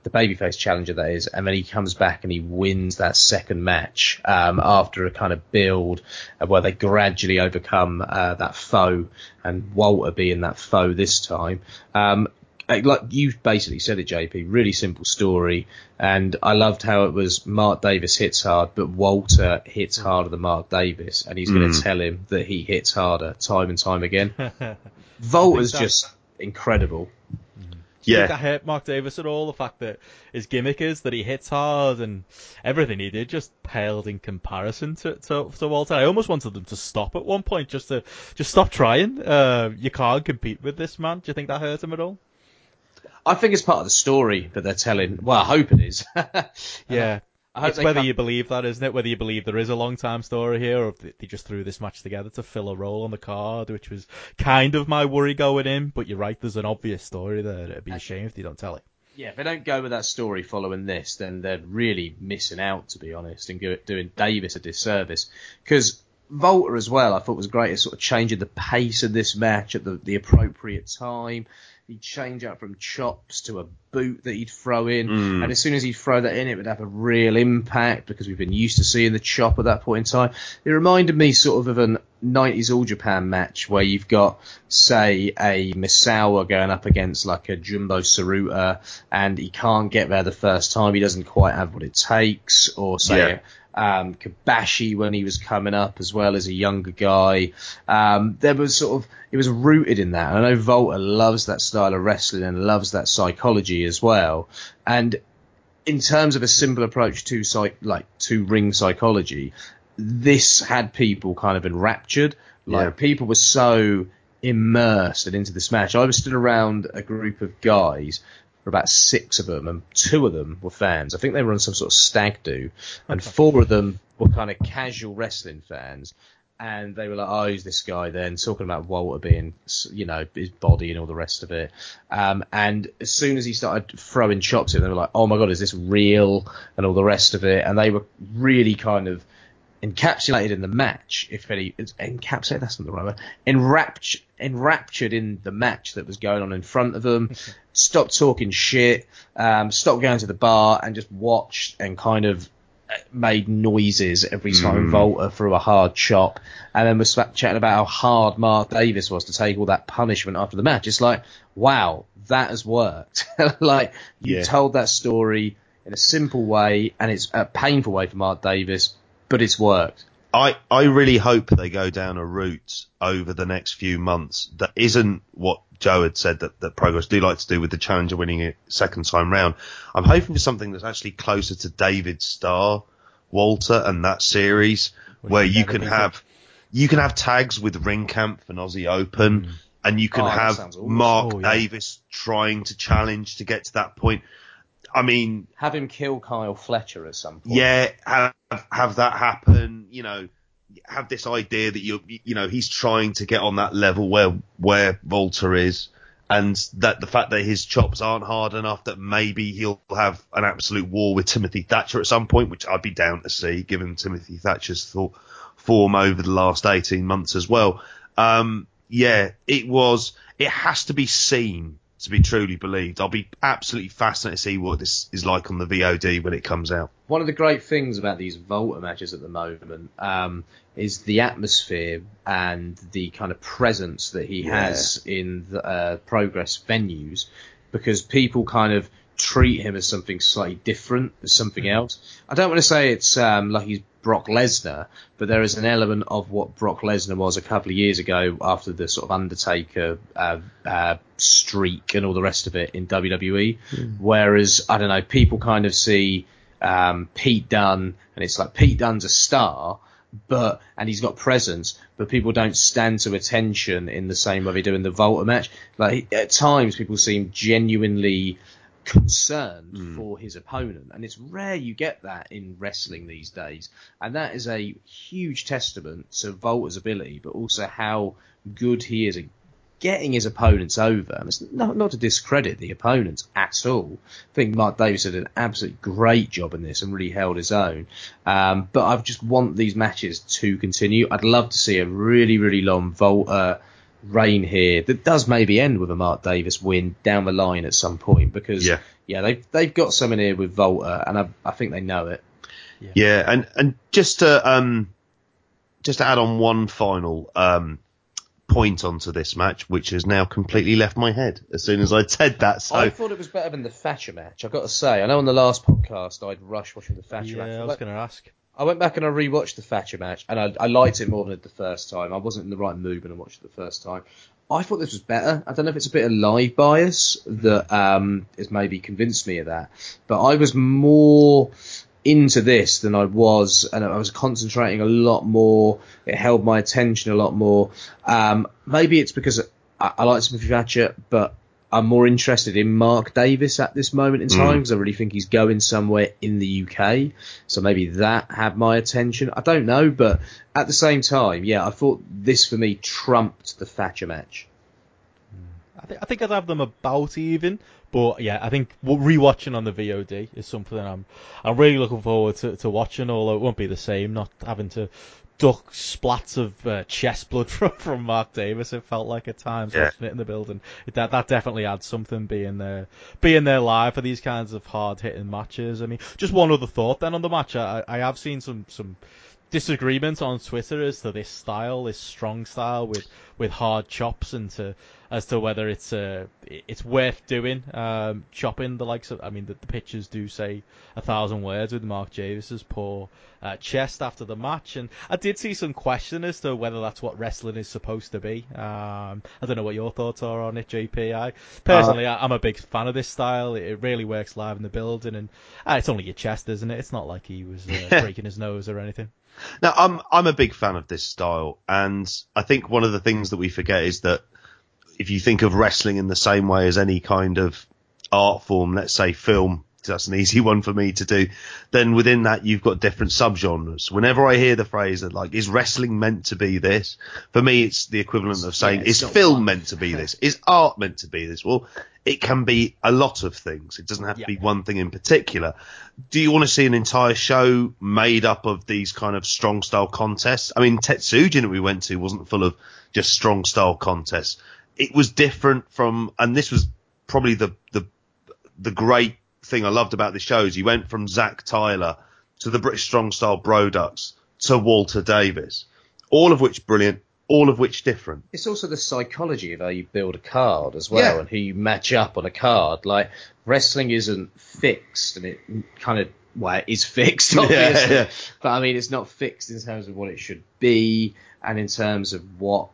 the babyface challenger that is, and then he comes back and he wins that second match um, after a kind of build uh, where they gradually overcome uh, that foe, and Walter being that foe this time. Um, like you basically said it, JP. Really simple story, and I loved how it was Mark Davis hits hard, but Walter hits harder than Mark Davis, and he's going to tell him that he hits harder time and time again. <laughs> Walter's just incredible. Do you Yeah. think that hurt Mark Davis at all? The fact that his gimmick is that he hits hard and everything he did just paled in comparison to, to, to Walter. I almost wanted them to stop at one point just to just stop trying. Uh, you can't compete with this man. Do you think that hurt him at all? I think it's part of the story that they're telling. Well, I hope it is. <laughs> Yeah. I hope It's they whether come- you believe that, isn't it? Whether you believe there is a long time story here, or if they- they just threw this match together to fill a role on the card, which was kind of my worry going in. But you're right, there's an obvious story there. It'd be a shame if they don't tell it. yeah, if they don't go with that story following this, then they're really missing out, to be honest, and doing Davis a disservice. Because Walter as well, I thought was great at sort of changing the pace of this match at the, the appropriate time. He'd change up from chops to a boot that he'd throw in, Mm. and as soon as he'd throw that in, it would have a real impact because we've been used to seeing the chop at that point in time. It reminded me sort of of an 90s All Japan match where you've got, say, a Misawa going up against like a Jumbo Tsuruta, and he can't get there the first time. He doesn't quite have what it takes, or say. Yeah. Um, Kobashi when he was coming up as well as a younger guy. Um, there was sort of, it was rooted in that. I know Walter loves that style of wrestling and loves that psychology as well. And in terms of a simple approach to psych, like to ring psychology, this had people kind of enraptured. Like Yeah. people were so immersed and into this match. I was stood around a group of guys, for about six of them, and two of them were fans. I think they were on some sort of stag do, and four of them were kind of casual wrestling fans. And they were like, "Oh, who's this guy?" Then talking about Walter being, you know, his body and all the rest of it. Um, and as soon as he started throwing chops in, they were like, "Oh my god, is this real?" And all the rest of it. And they were really kind of encapsulated in the match, if any, it's encapsulated, that's not the right word, enraptured, enraptured in the match that was going on in front of them, <laughs> stopped talking shit, um, stopped going to the bar and just watched and kind of uh, made noises every time Walter threw a hard chop, and then was sp- chatting about how hard Mark Davis was to take all that punishment after the match. It's like, wow, that has worked. <laughs> like you Yeah. told that story in a simple way, and it's a painful way for Mark Davis, but it's worked. I, I really hope they go down a route over the next few months that isn't what Joe had said that, that Progress do like to do with the challenger winning it second time round. I'm hoping for something that's actually closer to David Starr, Walter, and that series where you you can beat have you can have tags with Ringkampf and Aussie Open, and you can Oh, have awesome. Mark Oh, yeah. Davis trying to challenge to get to that point. I mean, Have him kill Kyle Fletcher at some point. yeah, have have that happen. You know, have this idea that you you know he's trying to get on that level where where Walter is, and that the fact that his chops aren't hard enough that maybe he'll have an absolute war with Timothy Thatcher at some point, which I'd be down to see given Timothy Thatcher's form over the last eighteen months as well. Um, yeah, it was. It has to be seen to be truly believed. I'll be absolutely fascinated to see what this is like on the VOD when it comes out. One of the great things about these Walter matches at the moment um, is the atmosphere and the kind of presence that he Yeah. has in the uh, Progress venues, because people kind of treat him as something slightly different, as something else. I don't want to say it's um, like he's Brock Lesnar, but there is an element of what Brock Lesnar was a couple of years ago after the sort of Undertaker uh, uh, streak and all the rest of it in WWE. Whereas I don't know, people kind of see um, Pete Dunne, and it's like Pete Dunne's a star, but and he's got presence, but people don't stand to attention in the same way they do in the Walter match. Like at times, people seem genuinely concerned for his opponent, and it's rare you get that in wrestling these days. And that is a huge testament to Walter's ability, but also how good he is at getting his opponents over. And it's not, not to discredit the opponents at all. I think Mark Davis did an absolutely great job in this and really held his own. Um, but I just want these matches to continue. I'd love to see a really, really long Walter reign here that does maybe end with a Mark Davis win down the line at some point because Yeah. yeah, they've they've got someone here with Walter and I, I think they know it. Yeah, yeah. and and just to um just to add on one final um point onto this match, which has now completely left my head as soon as I'd said that. So I thought it was better than the Thatcher match. I've got to say, I know on the last podcast I'd rush watching the Thatcher match. I was going to ask. I went back and I rewatched the Thatcher match, and I, I liked it more than the first time. I wasn't in the right mood when I watched it the first time. I thought this was better. I don't know if it's a bit of live bias that um, has maybe convinced me of that, but I was more into this than I was, and I was concentrating a lot more. It held my attention a lot more. Um, maybe it's because I, I like Timothy Thatcher, but I'm more interested in Mark Davis at this moment in hmm. time because I really think he's going somewhere in the UK. So maybe that had my attention. I don't know, but at the same time, yeah, I thought this for me trumped the Thatcher match. I, th- I think I'd have them about even. But yeah, I think rewatching on the VOD is something I'm I'm really looking forward to, to watching. Although it won't be the same, not having to duck splats of uh, chest blood <laughs> from, from Mark Davis. It felt like at times Yeah. watching it in the building. It, that that definitely adds something being there, being there live for these kinds of hard hitting matches. I mean, just one other thought then on the match. I, I have seen some some disagreement on Twitter as to this style, this strong style with with hard chops, and to as to whether it's uh, it's worth doing um, chopping the likes of. I mean, the, the pictures do say a thousand words with Mark Davis's poor uh, chest after the match, and I did see some question as to whether that's what wrestling is supposed to be. Um, I don't know what your thoughts are on it, JP. I personally, I, I'm a big fan of this style. It, it really works live in the building, and uh, it's only your chest, isn't it? It's not like he was uh, <laughs> breaking his nose or anything. Now, I'm I'm a big fan of this style, and I think one of the things that we forget is that if you think of wrestling in the same way as any kind of art form, let's say film, that's an <laughs> easy one for me to do, then within that you've got different subgenres. Whenever I hear the phrase that like, is wrestling meant to be this? For me, it's the equivalent of saying, Yeah, is film one. meant to be this? Is art meant to be this? Well, it can be a lot of things. It doesn't have to Yeah. be one thing in particular. Do you want to see an entire show made up of these kind of strong style contests? I mean, Tetsujin that we went to wasn't full of just strong style contests. It was different from, and this was probably the, the, the great thing I loved about the shows. You went from Zach Tyler to the British strong style Brodux to Walter Davis, all of which brilliant, all of which different. It's also the psychology of how you build a card as well, Yeah. and who you match up on a card. Like wrestling isn't fixed, and it kind of well, it is fixed, <laughs> obviously. yeah. But I mean, it's not fixed in terms of what it should be, and in terms of what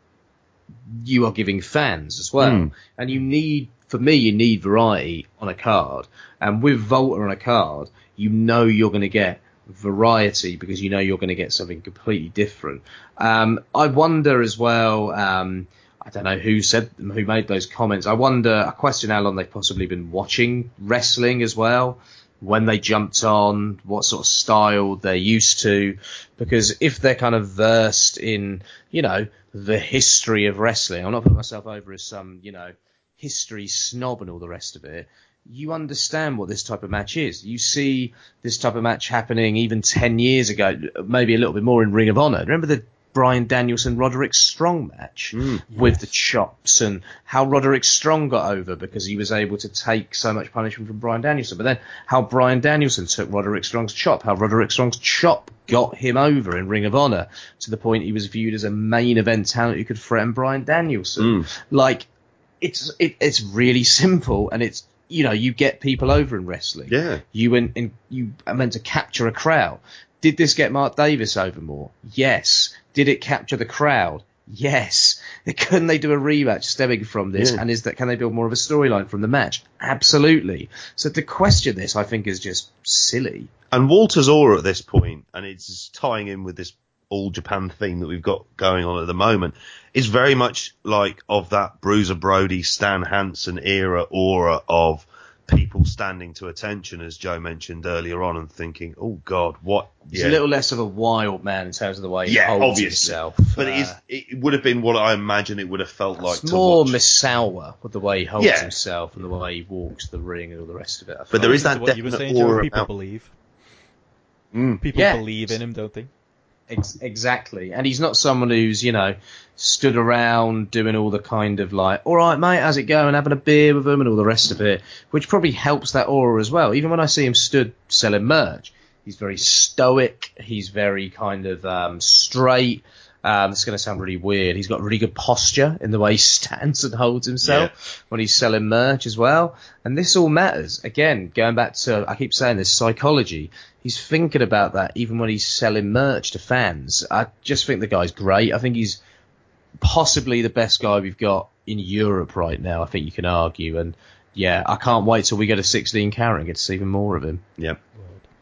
you are giving fans as well. Mm. And you need, for me, you need variety on a card. And with Walter on a card, you know you're going to get variety because you know you're going to get something completely different. Um, I wonder as well. Um, I don't know who said who made those comments. I wonder. I question how long they've possibly been watching wrestling as well. When they jumped on, what sort of style they're used to, because if they're kind of versed in, you know, the history of wrestling, I'm not putting myself over as some, you know, history snob and all the rest of it. You understand what this type of match is. You see this type of match happening even 10 years ago, maybe a little bit more in Ring of Honor. Remember the Bryan Danielson Roderick Strong match hmm, with the chops and how Roderick Strong got over because he was able to take so much punishment from Bryan Danielson. But then how Bryan Danielson took Roderick Strong's chop, how Roderick Strong's chop got him over in Ring of Honor to the point he was viewed as a main event talent who could threaten Bryan Danielson. Hmm. Like it's it, it's really simple and it's you know you get people over in wrestling. Yeah. You and, and you are meant to capture a crowd. Did this get Mark Davis over more? Yes. Did it capture the crowd? Yes. <laughs> Couldn't they do a rematch stemming from this? Yeah. And is that can they build more of a storyline from the match? Absolutely. So to question this, I think is just silly. And Walter's aura at this point, and it's tying in with this all Japan theme that we've got going on at the moment, is very much like of that Bruiser Brody, Stan Hansen era aura of people standing to attention, as Joe mentioned earlier on, and thinking, "Oh God, what?" He's a little less of a wild man in terms of the way he yeah, holds obviously. himself. But it is. Uh, It would have been what I imagine it would have felt like to more watch. Misawa with the way he holds Yeah. himself and the way he walks the ring and all the rest of it. I But there is that To what you were definite saying, Joe, people about- believe. Mm. People Yeah. believe in him, don't they? Ex- exactly. And he's not someone who's, you know, stood around doing all the kind of like, all right, mate, how's it going? Having a beer with him and all the rest of it, which probably helps that aura as well. Even when I see him stood selling merch, he's very stoic. He's very kind of um, straight. Um, it's going to sound really weird. He's got really good posture in the way he <laughs> stands and holds himself when he's selling merch as well. And this all matters. Again, going back to, I keep saying this, psychology. He's thinking about that even when he's selling merch to fans. I just think the guy's great. I think he's possibly the best guy we've got in Europe right now. I think you can argue. And yeah, I can't wait till we get a 16 carat and get to see even more of him. Yep.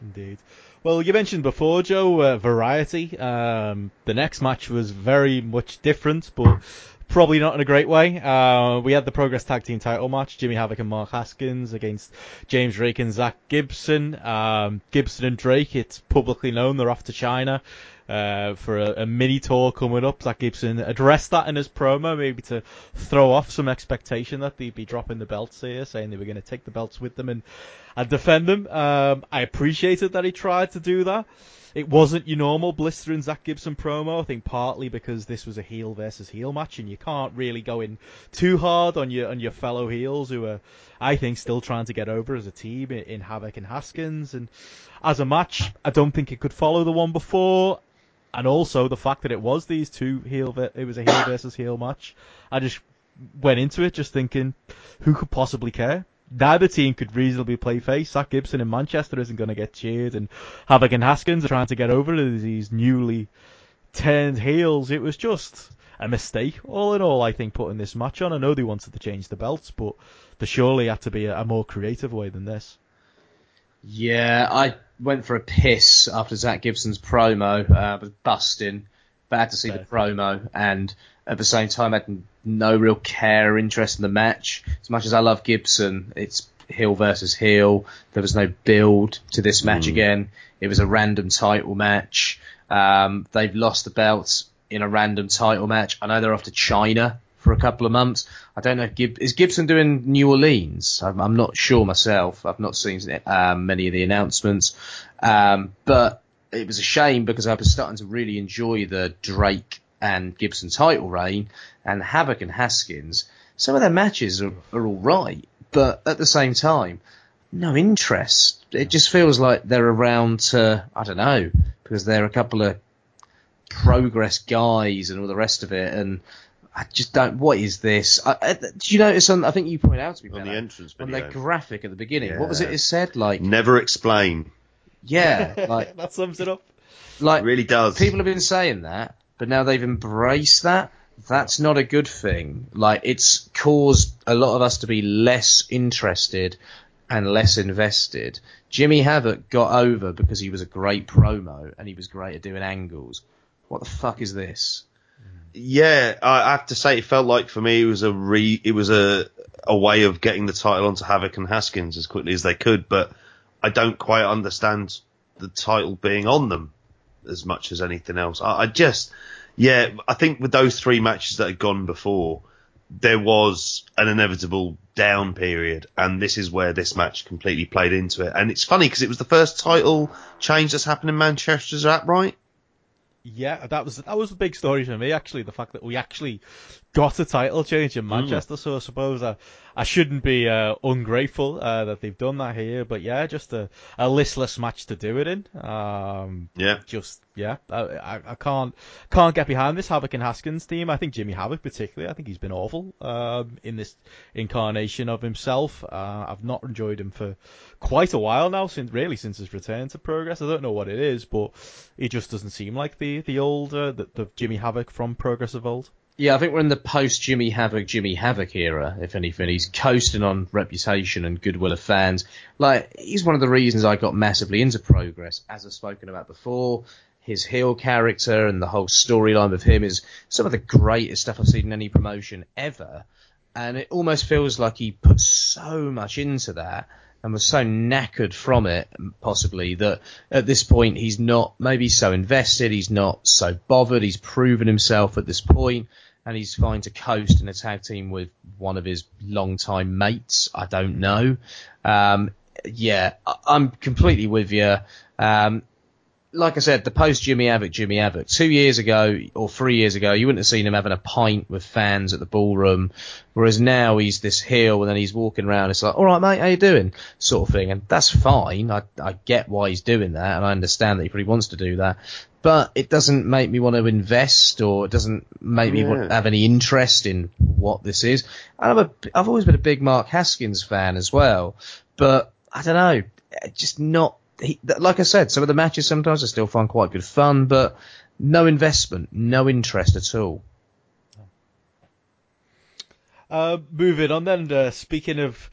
Indeed. Well, you mentioned before, Joe, uh, variety. Um, the next match was very much different, but probably not in a great way. Uh, we had the Progress Tag Team title match, Jimmy Havoc and Mark Haskins against James Drake and Zack Gibson. Um, Gibson and Drake, it's publicly known they're off to China. Uh, for a, a mini tour coming up. Zack Gibson addressed that in his promo, maybe to throw off some expectation that they'd be dropping the belts here, saying they were going to take the belts with them and, and defend them. Um, I appreciated that he tried to do that. It wasn't your normal blistering Zack Gibson promo. I think partly because this was a heel versus heel match, and you can't really go in too hard on your on your fellow heels who are, I think, still trying to get over as a team in, in Havoc and Haskins. And as a match, I don't think it could follow the one before. And also the fact that it was these two heel, it was a heel versus heel match. I just went into it just thinking, who could possibly care? neither team could reasonably play face. Zack Gibson in Manchester isn't going to get cheered, and Havoc and Haskins are trying to get over these newly turned heels. It was just a mistake, all in all. I think putting this match on. I know they wanted to change the belts, but there surely had to be a, a more creative way than this. Yeah, I went for a piss after Zack Gibson's promo. Uh, I was busting. Bad to see the promo, and at the same time, I had no real care or interest in the match. As much as I love Gibson, it's heel versus heel. There was no build to this match mm. again. It was a random title match. Um, they've lost the belts in a random title match. I know they're off to China for a couple of months. I don't know. Is Gibson doing New Orleans? I'm, I'm not sure myself. I've not seen um, many of the announcements, um, but it was a shame because I was starting to really enjoy the Drake and Gibson title reign, and Havoc and Haskins, some of their matches are, are all right, but at the same time, no interest. It just feels like they're around to, I don't know, because they're a couple of progress guys and all the rest of it, and I just don't. What is this? I, I, did you notice? On, I think you pointed out to me on the entrance video. on their graphic at the beginning. Yeah. What was it? It said like never explain. Yeah, <laughs> like that sums it up. Like it really does. People have been saying that, but now they've embraced that. That's not a good thing. Like it's caused a lot of us to be less interested and less invested. Jimmy Havoc got over because he was a great promo and he was great at doing angles. What the fuck is this? Yeah, I have to say it felt like for me it was a re it was a a way of getting the title onto Havoc and Haskins as quickly as they could, but I don't quite understand the title being on them as much as anything else. I, I just, yeah, I think with those three matches that had gone before, there was an inevitable down period, and this is where this match completely played into it. And it's funny because it was the first title change that's happened in Manchester. Is that right? Yeah, that was that was a big story for me actually. The fact that we actually got a title change in mm. Manchester, mm. so I suppose I, I shouldn't be uh, ungrateful uh, that they've done that here. But yeah, just a, a listless match to do it in. Um, yeah, just yeah, I, I, can't can't get behind this Havoc and Haskins team. I think Jimmy Havoc particularly. I think he's been awful um, in this incarnation of himself. Uh, I've not enjoyed him for quite a while now, since really since his return to Progress. I don't know what it is, but he just doesn't seem like the the old uh, the, the Jimmy Havoc from Progress of old. Yeah, I think we're in the post Jimmy Havoc, Jimmy Havoc era, if anything. He's coasting on reputation and goodwill of fans. Like, he's one of the reasons I got massively into Progress, as I've spoken about before. His heel character and the whole storyline with him is some of the greatest stuff I've seen in any promotion ever. And it almost feels like he put so much into that and was so knackered from it, possibly, that at this point he's not maybe so invested, he's not so bothered, he's proven himself at this point, and he's fine to coast in a tag team with one of his long-time mates. I don't know. Um, yeah, I'm completely with you. Um, like I said, the post Jimmy Havoc, Jimmy Havoc, two years ago or three years ago, you wouldn't have seen him having a pint with fans at the ballroom. Whereas now he's this heel and then he's walking around. It's like, all right, mate, how you doing? Sort of thing. And that's fine. I, I get why he's doing that and I understand that he probably wants to do that. But it doesn't make me want to invest or it doesn't make yeah. me want, have any interest in what this is. And I'm a, I've always been a big Mark Haskins fan as well. But I don't know, just not he, like I said, some of the matches sometimes I still find quite good fun, but no investment, no interest at all. Uh, moving on then, uh, speaking of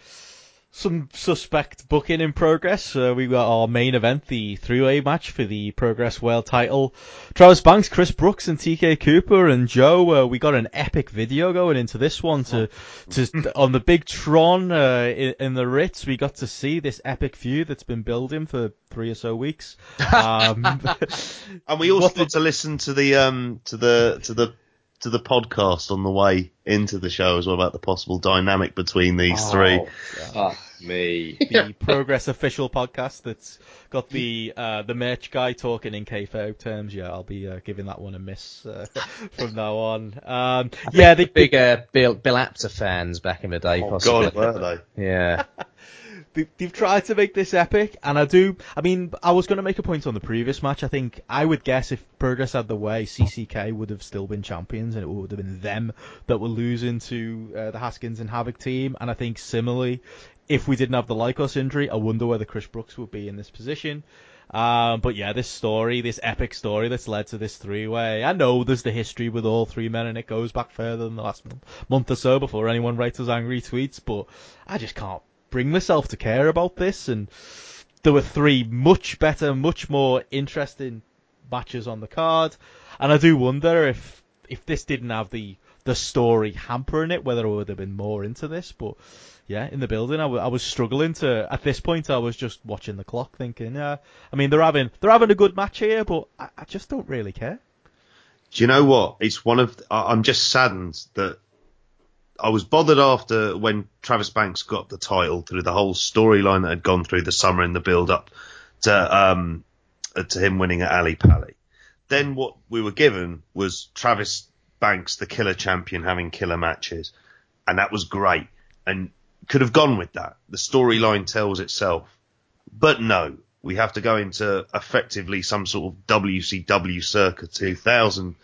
some suspect booking in progress. Uh, we got our main event, the three-way match for the Progress World title. Travis Banks, Chris Brookes, and TK Cooper and Joe. Uh, we got an epic video going into this one to, to <laughs> on the big Tron uh, in, in, the Ritz. We got to see this epic feud that's been building for three or so weeks. <laughs> Um, <laughs> and we also got to listen to the um to the to the to the podcast on the way into the show as well about the possible dynamic between these oh, three. Oh, me. <laughs> The Progress official podcast that's got the uh, the merch guy talking in kayfabe terms. Yeah, I'll be uh, giving that one a miss uh, <laughs> from now on. Um, yeah, the big Bill Bill Apter fans back in the day. Oh possibly. God, were they? Yeah. <laughs> they've tried to make this epic, and I do. I mean, I was going to make a point on the previous match. I think I would guess if Progress had the way, CCK would have still been champions, and it would have been them that were losing to uh, the Haskins and Havoc team. And I think similarly, if we didn't have the Lykos injury, I wonder whether Chris Brookes would be in this position. Um, but yeah, this story, this epic story that's led to this three-way. I know there's the history with all three men, and it goes back further than the last month or so before anyone writes us angry tweets. But I just can't bring myself to care about this. And there were three much better, much more interesting matches on the card. And I do wonder if if this didn't have the the story hampering it, whether I would have been more into this. But yeah, in the building, I, w- I was struggling to. At this point, I was just watching the clock, thinking, yeah. I mean, they're having they're having a good match here, but I, I just don't really care. Do you know what? It's one of. I'm just saddened that I was bothered after when Travis Banks got the title through the whole storyline that had gone through the summer in the build up to um to him winning at Ali Pali. Then what we were given was Travis Banks, the killer champion, having killer matches, and that was great and could have gone with that. The storyline tells itself, but no, we have to go into effectively some sort of WCW circa 2000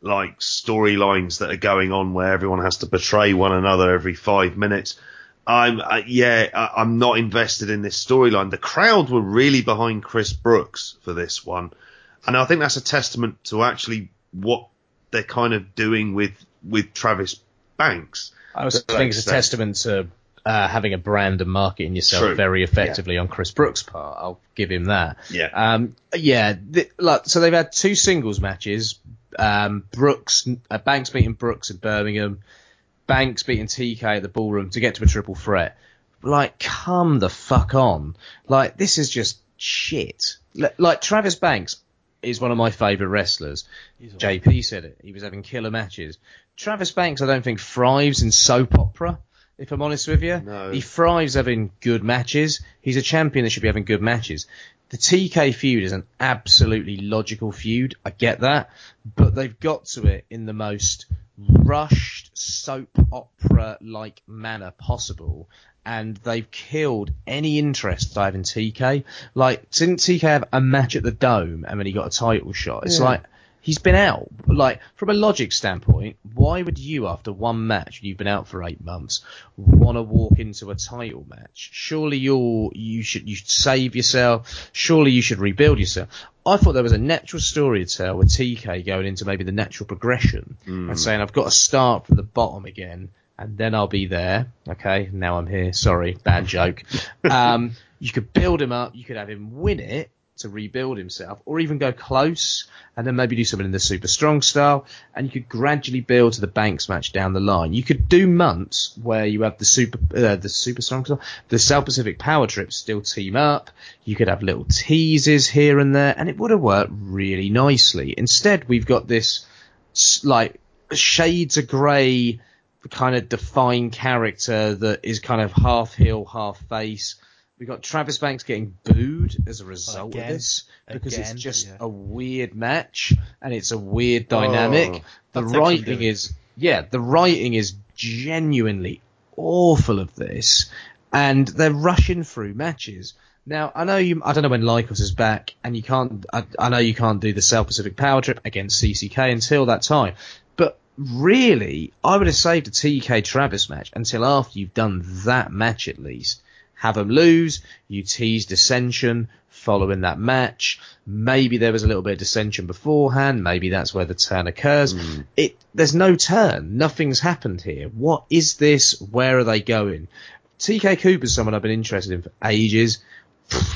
like storylines that are going on where everyone has to betray one another every five minutes. I'm uh, yeah, I, am not invested in this storyline. The crowd were really behind Chris Brookes for this one, and I think that's a testament to actually what they're kind of doing with with Travis Banks. I also think it's a testament to uh, having a brand and marketing yourself True. very effectively yeah. on Chris Brookes' part. I'll give him that. Yeah. Um, yeah. Like, so they've had two singles matches, um, Brookes, uh, Banks beating Brookes at Birmingham, Banks beating TK at the ballroom to get to a triple threat. Like, come the fuck on. Like, this is just shit. like, Travis Banks is one of my favourite wrestlers. JP said it. He was having killer matches. Travis Banks, I don't think thrives in soap opera. If I'm honest with you, no. he thrives having good matches. He's a champion that should be having good matches. The TK feud is an absolutely logical feud. I get that, but they've got to it in the most rushed soap opera like manner possible. And they've killed any interest I have in TK. Like, didn't TK have a match at the Dome and then he got a title shot? It's yeah. like, he's been out. Like from a logic standpoint, why would you, after one match, you've been out for eight months, want to walk into a title match? Surely you're you should you should save yourself. Surely you should rebuild yourself. I thought there was a natural story to tell with TK going into maybe the natural progression mm. and saying I've got to start from the bottom again. And then I'll be there. Okay, now I'm here. Sorry, bad joke. <laughs> Um, you could build him up. You could have him win it, to rebuild himself, or even go close and then maybe do something in the super strong style, and you could gradually build to the Banks match down the line. You could do months where you have the super uh, the super strong style, the South Pacific Power Trips still team up. You could have little teases here and there, and it would have worked really nicely. Instead, we've got this like shades of grey kind of defined character that is kind of half heel, half face we got Travis Banks getting booed as a result again, of this because again, it's just yeah. a weird match and it's a weird oh, dynamic. Oh, the writing is yeah, the writing is genuinely awful of this, and they're rushing through matches. Now I know you. I don't know when Lykos is back, and you can't. I, I know you can't do the South Pacific Power Trip against CCK until that time. But really, I would have saved a TK Travis match until after you've done that match at least have them lose. You tease dissension following that match. Maybe there was a little bit of dissension beforehand. Maybe that's where the turn occurs. Mm. It there's no turn. Nothing's happened here. What is this? Where are they going? TK Cooper's someone I've been interested in for ages.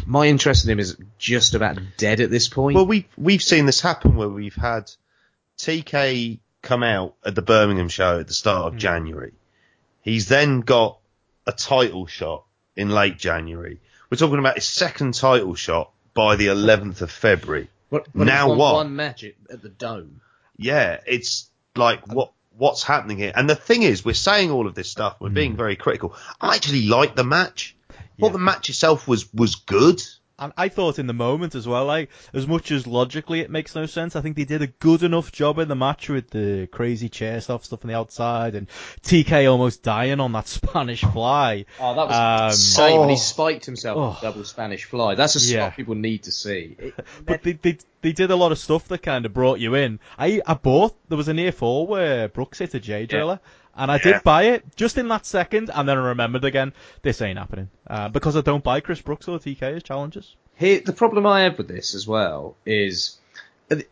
My interest in him is just about dead at this point. Well, we we've seen this happen where we've had TK come out at the Birmingham show at the start of January. He's then got a title shot in late January. We're talking about his second title shot by the 11th of February. What- what now if one, what? One match at, at the Dome. Yeah, it's like what what's happening here. And the thing is, we're saying all of this stuff. We're being mm. very critical. I actually liked the match. Well, the match itself was was good. And I thought in the moment as well, like, as much as logically it makes no sense, I think they did a good enough job in the match with the crazy chair stuff, stuff on the outside, and TK almost dying on that <laughs> Spanish fly. Oh, that was Um, insane when he oh. spiked himself with Oh. double Spanish fly. That's a spot Yeah. people need to see. It- <laughs> But they, they they did a lot of stuff that kind of brought you in. I I bought there was a near fall where Brookes hit a J driller, and I Yeah. did buy it just in that second, and then I remembered again this ain't happening uh, because I don't buy Chris Brookes or TK as challengers. Here, the problem I have with this as well is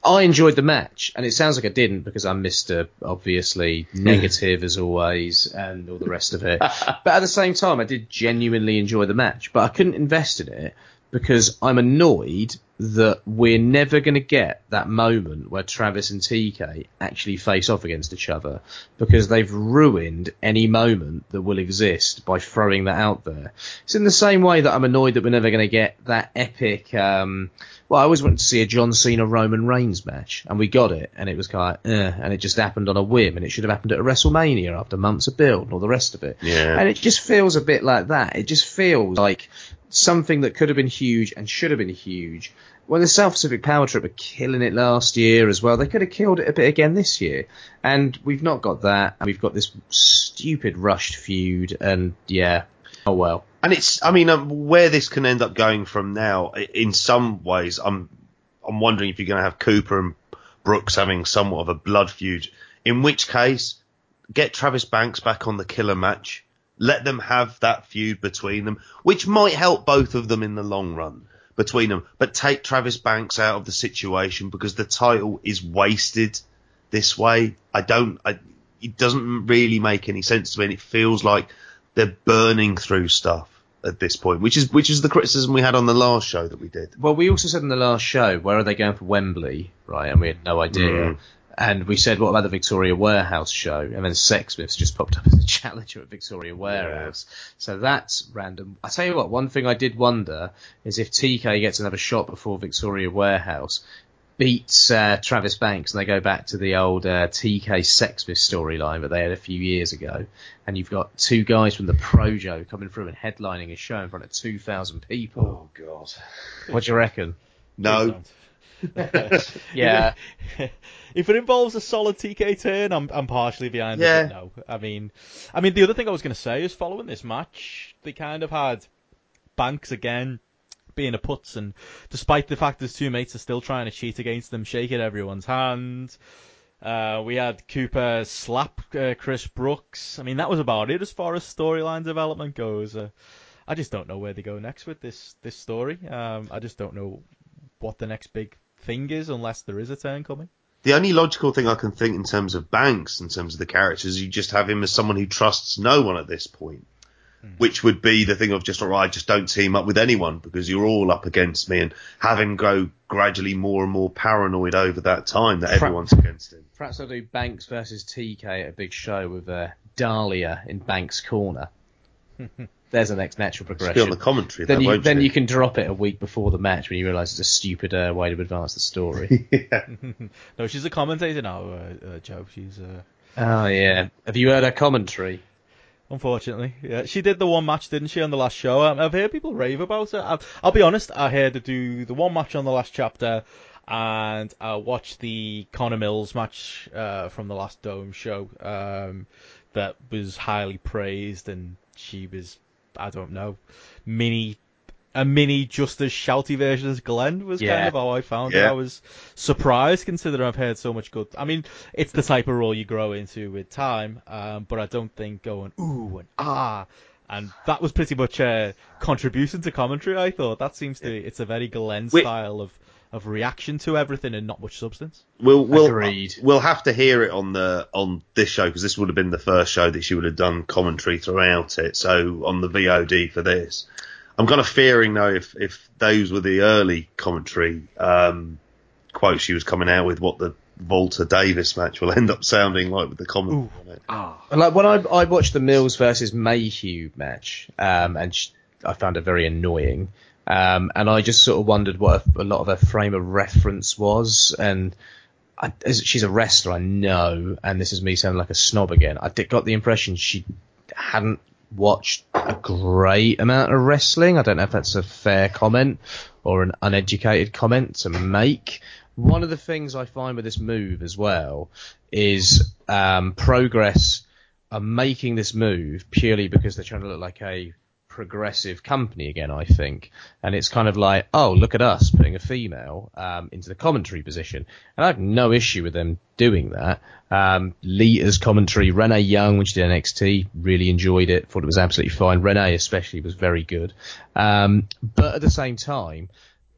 I enjoyed the match, and it sounds like I didn't because I'm Mr. obviously <laughs> negative as always and all the rest of it. <laughs> but at the same time, I did genuinely enjoy the match, but I couldn't invest in it because I'm annoyed that we're never going to get that moment where Travis and TK actually face off against each other because they've ruined any moment that will exist by throwing that out there. It's in the same way that I'm annoyed that we're never going to get that epic. Um, well, I always wanted to see a John Cena Roman Reigns match, and we got it, and it was kind of, eh, and it just happened on a whim, and it should have happened at a WrestleMania after months of build and all the rest of it. Yeah. And it just feels a bit like that. It just feels like something that could have been huge and should have been huge. When the South Pacific Power Trip were killing it last year as well, they could have killed it a bit again this year. And we've not got that. And we've got this stupid rushed feud. And yeah, oh well. And it's, I mean, um, where this can end up going from now, in some ways, I'm, I'm wondering if you're going to have Cooper and Brookes having somewhat of a blood feud. In which case, get Travis Banks back on the killer match. Let them have that feud between them, which might help both of them in the long run between them. But take Travis Banks out of the situation because the title is wasted this way. I don't, I, it doesn't really make any sense to me. And it feels like they're burning through stuff at this point, which is which is the criticism we had on the last show that we did. Well, we also said in the last show, where are they going for Wembley? Right, and we had no idea. Mm. And we said, what about the Victoria Warehouse show? And then Sexsmiths just popped up as a <laughs> challenger at Victoria Warehouse. So that's random. I tell you what, one thing I did wonder is if TK gets another shot before Victoria Warehouse, beats uh, Travis Banks, and they go back to the old uh, TK Sexsmith storyline that they had a few years ago. And you've got two guys from the Projo coming through and headlining a show in front of 2,000 people. Oh, God. What do you reckon? No. <laughs> Yeah. <laughs> if it involves a solid TK turn, I'm I'm partially behind Yeah. it. No, I mean, I mean the other thing I was going to say is following this match, they kind of had Banks again being a putz, and despite the fact his two mates are still trying to cheat against them, shaking everyone's hand. Uh, we had Cooper slap uh, Chris Brookes. I mean, that was about it as far as storyline development goes. Uh, I just don't know where they go next with this this story. Um, I just don't know what the next big thing is unless there is a turn coming. The only logical thing I can think in terms of Banks, in terms of the characters, you just have him as someone who trusts no one at this point. Which would be the thing of just, all right, just don't team up with anyone because you're all up against me and have him go gradually more and more paranoid over that time that Fra- everyone's against him. Perhaps I'll do Banks versus TK at a big show with uh, Dahlia in Banks' corner. <laughs> There's the next natural Be on progression. the commentary, Then though, you won't then you? you can drop it a week before the match when you realise it's a stupid uh, way to advance the story. <laughs> <laughs> No, she's a commentator now, uh, uh, Joe. She's uh, oh yeah. Have you heard her commentary? unfortunately, yeah, she did the one match, didn't she, on the last show? Um, I've heard people rave about it. I've, I'll be honest, I heard her do the one match on the last chapter, and I watched the Connor Mills match uh, from the last Dome show. Um, that was highly praised, and she was, I don't know, mini. A mini, just as shouty version as Glenn was kind of how I found it. I was surprised considering I've heard so much good. I mean, it's the type of role you grow into with time, um, but I don't think going ooh and ah, and that was pretty much a contribution to commentary. I thought that seems to it's a very Glenn Wait. style of of reaction to everything and not much substance. We'll we'll Agreed. we'll have to hear it on the on this show because this would have been the first show that she would have done commentary throughout it. So on the VOD for this, I'm kind of fearing though if if those were the early commentary um, quotes she was coming out with, what the Walter Davis match will <laughs> end up sounding like with the commentary on it. And, Like when I I watched the Mills versus Mayhew match, um, and sh I found it very annoying. Um, and I just sort of wondered what a, a lot of her frame of reference was. And I, she's a wrestler, I know, and this is me sounding like a snob again. I did, got the impression she hadn't watched a great amount of wrestling. I don't know if that's a fair comment or an uneducated comment to make. One of the things I find with this move as well is um, progress are making this move purely because they're trying to look like a progressive company again, I think. And it's kind of like, oh, look at us putting a female um, into the commentary position. And I have no issue with them doing that. Um, Lita's commentary, Renee Young, when she did NXT, really enjoyed it, thought it was absolutely fine. Renee especially was very good. Um, but at the same time,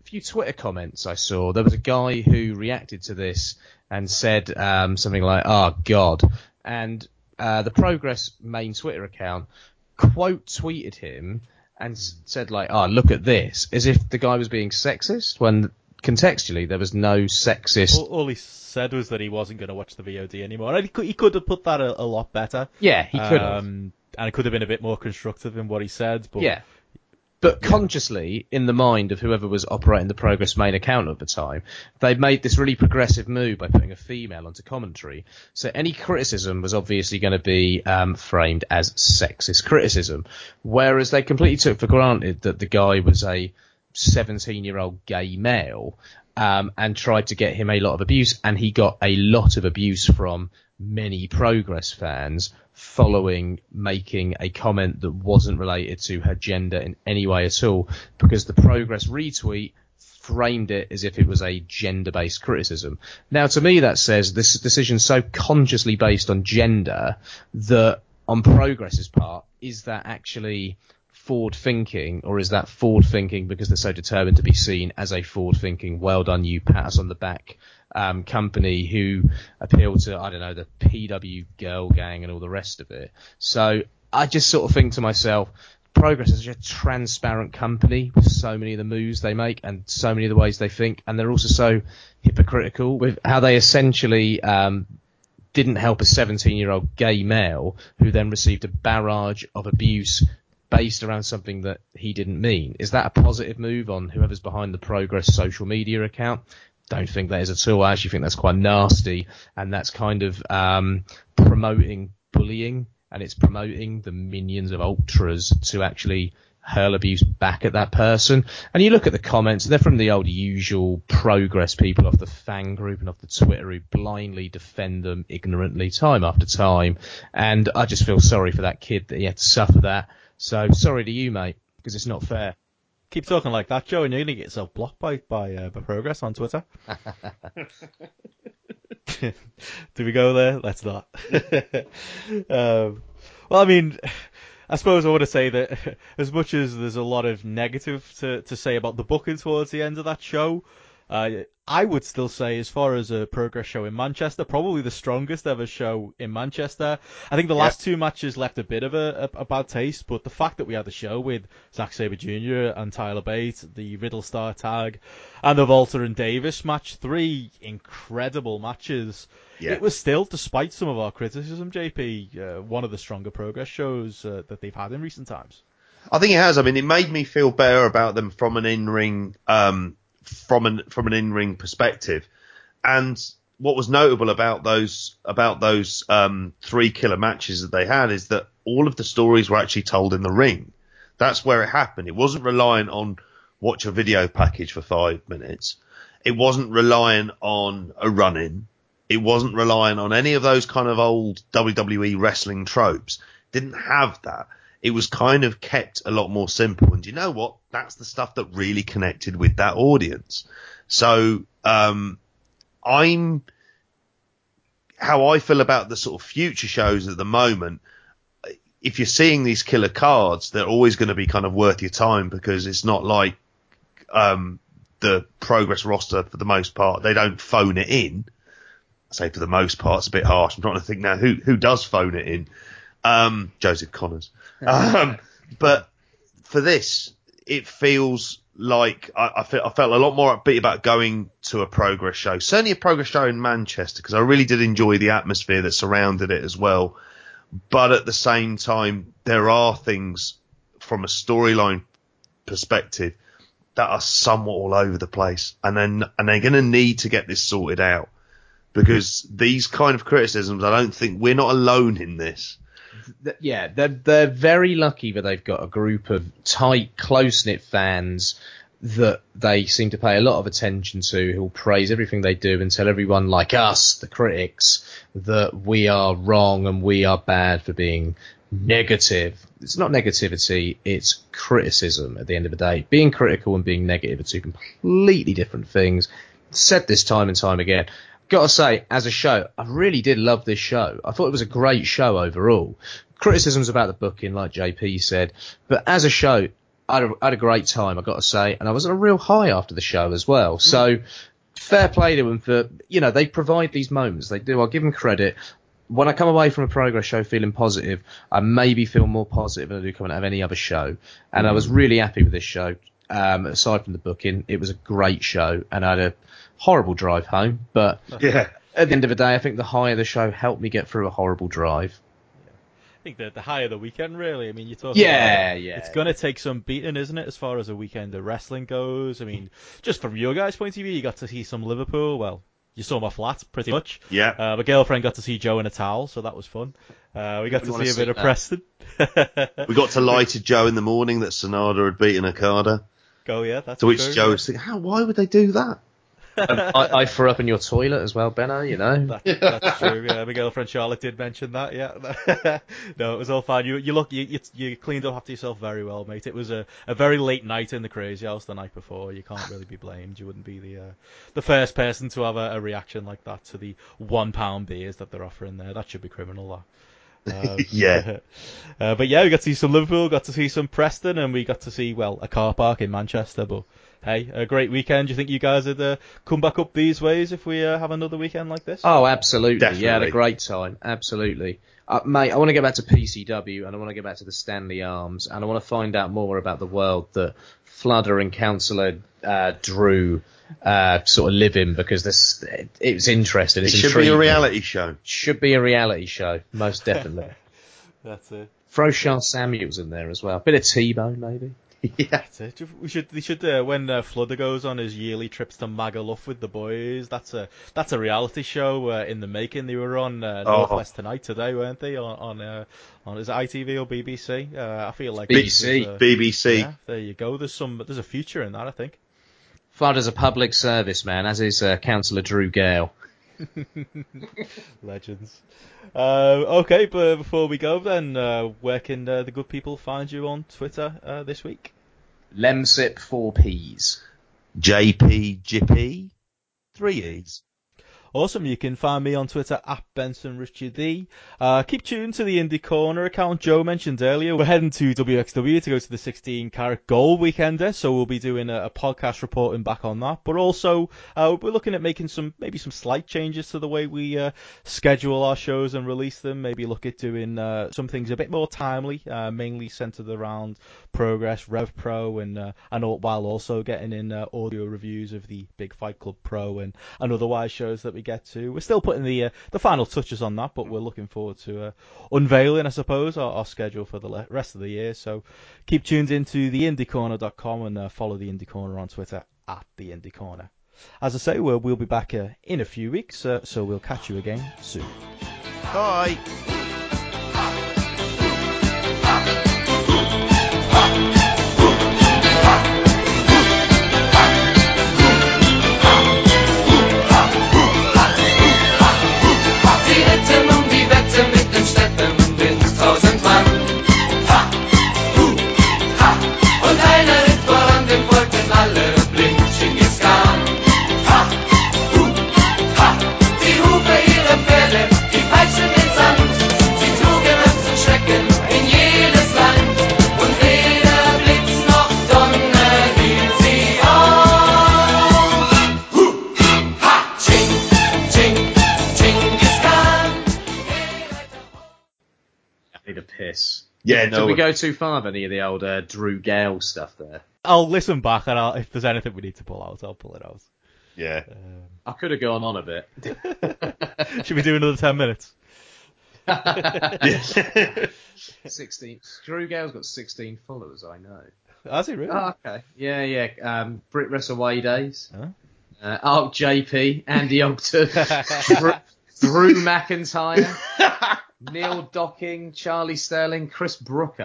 a few Twitter comments I saw, there was a guy who reacted to this and said um, something like, oh, God. And uh, the Progress main Twitter account quote tweeted him and said like, "Oh, look at this," as if the guy was being sexist when contextually there was no sexist. All, all he said was that he wasn't going to watch the VOD anymore. And he could, he could have put that a, a lot better. yeah, he could have. Um, and it could have been a bit more constructive in what he said. But Yeah. But consciously, in the mind of whoever was operating the Progress main account at the time, they made this really progressive move by putting a female onto commentary. So any criticism was obviously going to be um, framed as sexist criticism, whereas they completely took for granted that the guy was a 17-year-old gay male um, and tried to get him a lot of abuse, and he got a lot of abuse from many Progress fans following making a comment that wasn't related to her gender in any way at all, because the Progress retweet framed it as if it was a gender-based criticism. Now, to me, that says this decision's so consciously based on gender that on Progress's part, is that actually forward thinking, or is that forward thinking because they're so determined to be seen as a forward thinking, well done you, pat us on the back um, company who appeal to, I don't know, the PW girl gang and all the rest of it. So I just sort of think to myself, Progress is such a transparent company with so many of the moves they make and so many of the ways they think, and they're also so hypocritical with how they essentially um, didn't help a 17 year old gay male who then received a barrage of abuse based around something that he didn't mean. Is that a positive move on whoever's behind the Progress social media account? Don't think that is at all. I actually think that's quite nasty, and that's kind of um, promoting bullying, and it's promoting the minions of ultras to actually hurl abuse back at that person. And you look at the comments, they're from the old usual progress people off the fan group and off the Twitter who blindly defend them ignorantly time after time. And I just feel sorry for that kid that he had to suffer that. So sorry to you, mate, because it's not fair. Keep talking like that, Joe, and you're going to get yourself blocked by by, uh, by Progress on Twitter. <laughs> <laughs> Do we go there? Let's not. <laughs> um, well, I mean, I suppose I want to say that as much as there's a lot of negative to, to say about the booking towards the end of that show, uh, I would still say, as far as a progress show in Manchester, probably the strongest ever show in Manchester. I think the last two matches left a bit of a, a, a bad taste, but the fact that we had the show with Zack Sabre Jr. and Tyler Bate, the Riddle Starr tag, and the WALTER and Davis match, three incredible matches. Yeah. It was still, despite some of our criticism, JP, uh, one of the stronger progress shows uh, that they've had in recent times. I think it has. I mean, it made me feel better about them from an in-ring, um, from an from an in-ring perspective. And what was notable about those about those um, three killer matches that they had is that all of the stories were actually told in the ring. That's where it happened. It wasn't reliant on watch a video package for five minutes. It wasn't relying on a run-in. It wasn't relying on any of those kind of old WWE wrestling tropes. Didn't have that. It was kind of kept a lot more simple. And you know what? That's the stuff that really connected with that audience. So, um, I'm, how I feel about the sort of future shows at the moment, if you're seeing these killer cards, they're always going to be kind of worth your time because it's not like, um, the progress roster for the most part. They don't phone it in. I say for the most part, it's a bit harsh. I'm trying to think now who who does phone it in. Um, Joseph Conners. Um, <laughs> but for this, it feels like I, I, felt, I felt a lot more upbeat about going to a progress show. Certainly a progress show in Manchester because I really did enjoy the atmosphere that surrounded it as well. But at the same time, there are things from a storyline perspective that are somewhat all over the place, and then and they're going to need to get this sorted out because these kind of criticisms, I don't think we're not alone in this. Yeah, they're they're very lucky that they've got a group of tight, close knit fans that they seem to pay a lot of attention to, who'll praise everything they do and tell everyone like us, the critics, that we are wrong and we are bad for being negative. It's not negativity, it's criticism at the end of the day. Being critical and being negative are two completely different things. Said this time and time again. Gotta say, as a show, I really did love this show. I thought it was a great show overall. Criticisms about the booking, like JP said, but as a show, I had, a, I had a great time, I got to say, and I was on a real high after the show as well. So fair play to them for you know they provide these moments. They do. I'll give them credit. When I come away from a progress show feeling positive, I maybe feel more positive than I do coming out of any other show. And I was really happy with this show. Um, aside from the booking, it was a great show, and I had a horrible drive home. But <laughs> Yeah. at the end of the day, I think the high of the show helped me get through a horrible drive. I think that the higher the weekend, really. I mean, you're talking. Yeah, about, yeah. It's going to take some beating, isn't it, as far as a weekend of wrestling goes? I mean, just from your guys' point of view, you got to see some Liverpool. Well, you saw my flat, pretty much. Yeah. Uh, my girlfriend got to see Joe in a towel, so that was fun. Uh, we got to see a wanna bit see of. Preston. <laughs> We got to lie to Joe in the morning that Sanada had beaten Okada. Go, yeah, that's To which true. Joe was thinking, how, why would they do that? Um, I, I threw up in your toilet as well, Benno. You know. That, that's true. Yeah, my girlfriend Charlotte did mention that. Yeah, <laughs> no, it was all fine. You you look you, you you cleaned up after yourself very well, mate. It was a, a very late night in the crazy house the night before. You can't really be blamed. You wouldn't be the uh, the first person to have a, a reaction like that to the one pound beers that they're offering there. That should be criminal. That. Um, <laughs> Yeah. <laughs> uh, but yeah, we got to see some Liverpool, got to see some Preston, and we got to see well a car park in Manchester. But hey, a great weekend. Do you think you guys would uh, come back up these ways if we uh, have another weekend like this? Oh, absolutely. Yeah, had a great time. Absolutely. Uh, mate, I want to get back to PCW and I want to get back to the Stanley Arms and I want to find out more about the world that Fludder and Councillor uh, Drew uh, sort of live in because this it, it's interesting. It It's should be a reality show. Should be a reality show, most definitely. <laughs> That's it. Throw Sha Samuels in there as well. A Bit of T-Bone maybe. <laughs> yeah. We should, we should, uh, when uh, Fludder goes on his yearly trips to Magaluf with the boys, that's a, that's a reality show uh, in the making. They were on uh, Oh. Northwest Tonight today, weren't they? On, on, uh, on is it ITV or BBC? Uh, I feel like BBC. there's, uh, BBC. Yeah, there you go. There's some, there's a future in that, I think. Fludder's a public service man, as is uh, Councillor Drew Gale. <laughs> Legends. Uh, okay, but before we go, then, uh, where can uh, the good people find you on Twitter uh, this week? Lemsip 4Ps. JP Jippy. Three E's. Awesome. You can find me on Twitter at Benson Richard D. Uh, keep tuned to the Indie Corner account Joe mentioned earlier. We're heading to WXW to go to the 16 carat gold weekender, so we'll be doing a, a podcast reporting back on that. But also, uh, we're looking at making some maybe some slight changes to the way we uh, schedule our shows and release them. Maybe look at doing uh, some things a bit more timely, uh, mainly centered around Progress, Rev Pro, and uh, and all, while also getting in audio reviews of the Big Fight Club Pro and, and otherwise shows that we get to. We're still putting the uh, the final touches on that, but we're looking forward to uh, unveiling, I suppose, our, our schedule for the rest of the year. So keep tuned into theindycorner.com and uh, follow the Indie Corner on Twitter at the Indie Corner. As I say, we'll, we'll be back uh, in a few weeks, uh, so we'll catch you again soon. Bye. Piss. Yeah, Did we go too far with any of the old uh, Drew Gale stuff there? I'll listen back and I'll, if there's anything we need to pull out, I'll pull it out. Yeah. I could have gone on a bit. <laughs> Should we do another ten minutes? <laughs> 16. Drew Gale's got 16 followers, I know. Has he really? Oh, okay. Yeah, yeah. Um, Brit Wrestle Way Days. Huh? Uh, Ark JP, Andy Ogden, <laughs> Drew, Drew McIntyre, Neil <laughs> Docking, Charlie Sterling, Chris Brookes,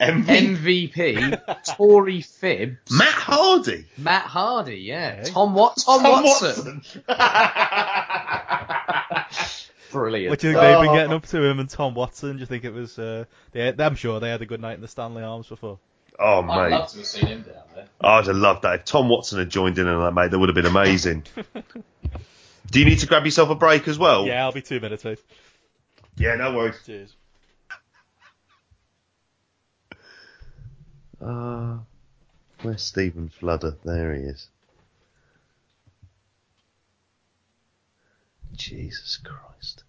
MVP. MVP, Tory Phibbs, Matt Hardy. Matt Hardy, yeah, Okay. Tom Wat, Tom, Tom Watson. Watson. <laughs> Brilliant. What do you think they've been getting up to him and Tom Watson? Do you think it was? Uh, they, I'm sure they had a good night in the Stanley Arms before. Oh, I'd mate. love to have seen him down there. I'd have loved that. If Tom Watson had joined in on that, mate, that would have been amazing. <laughs> Do you need to grab yourself a break as well? Yeah, I'll be two minutes late. Yeah, no worries. Cheers. Uh, where's Stephen Fludder? There he is. Jesus Christ.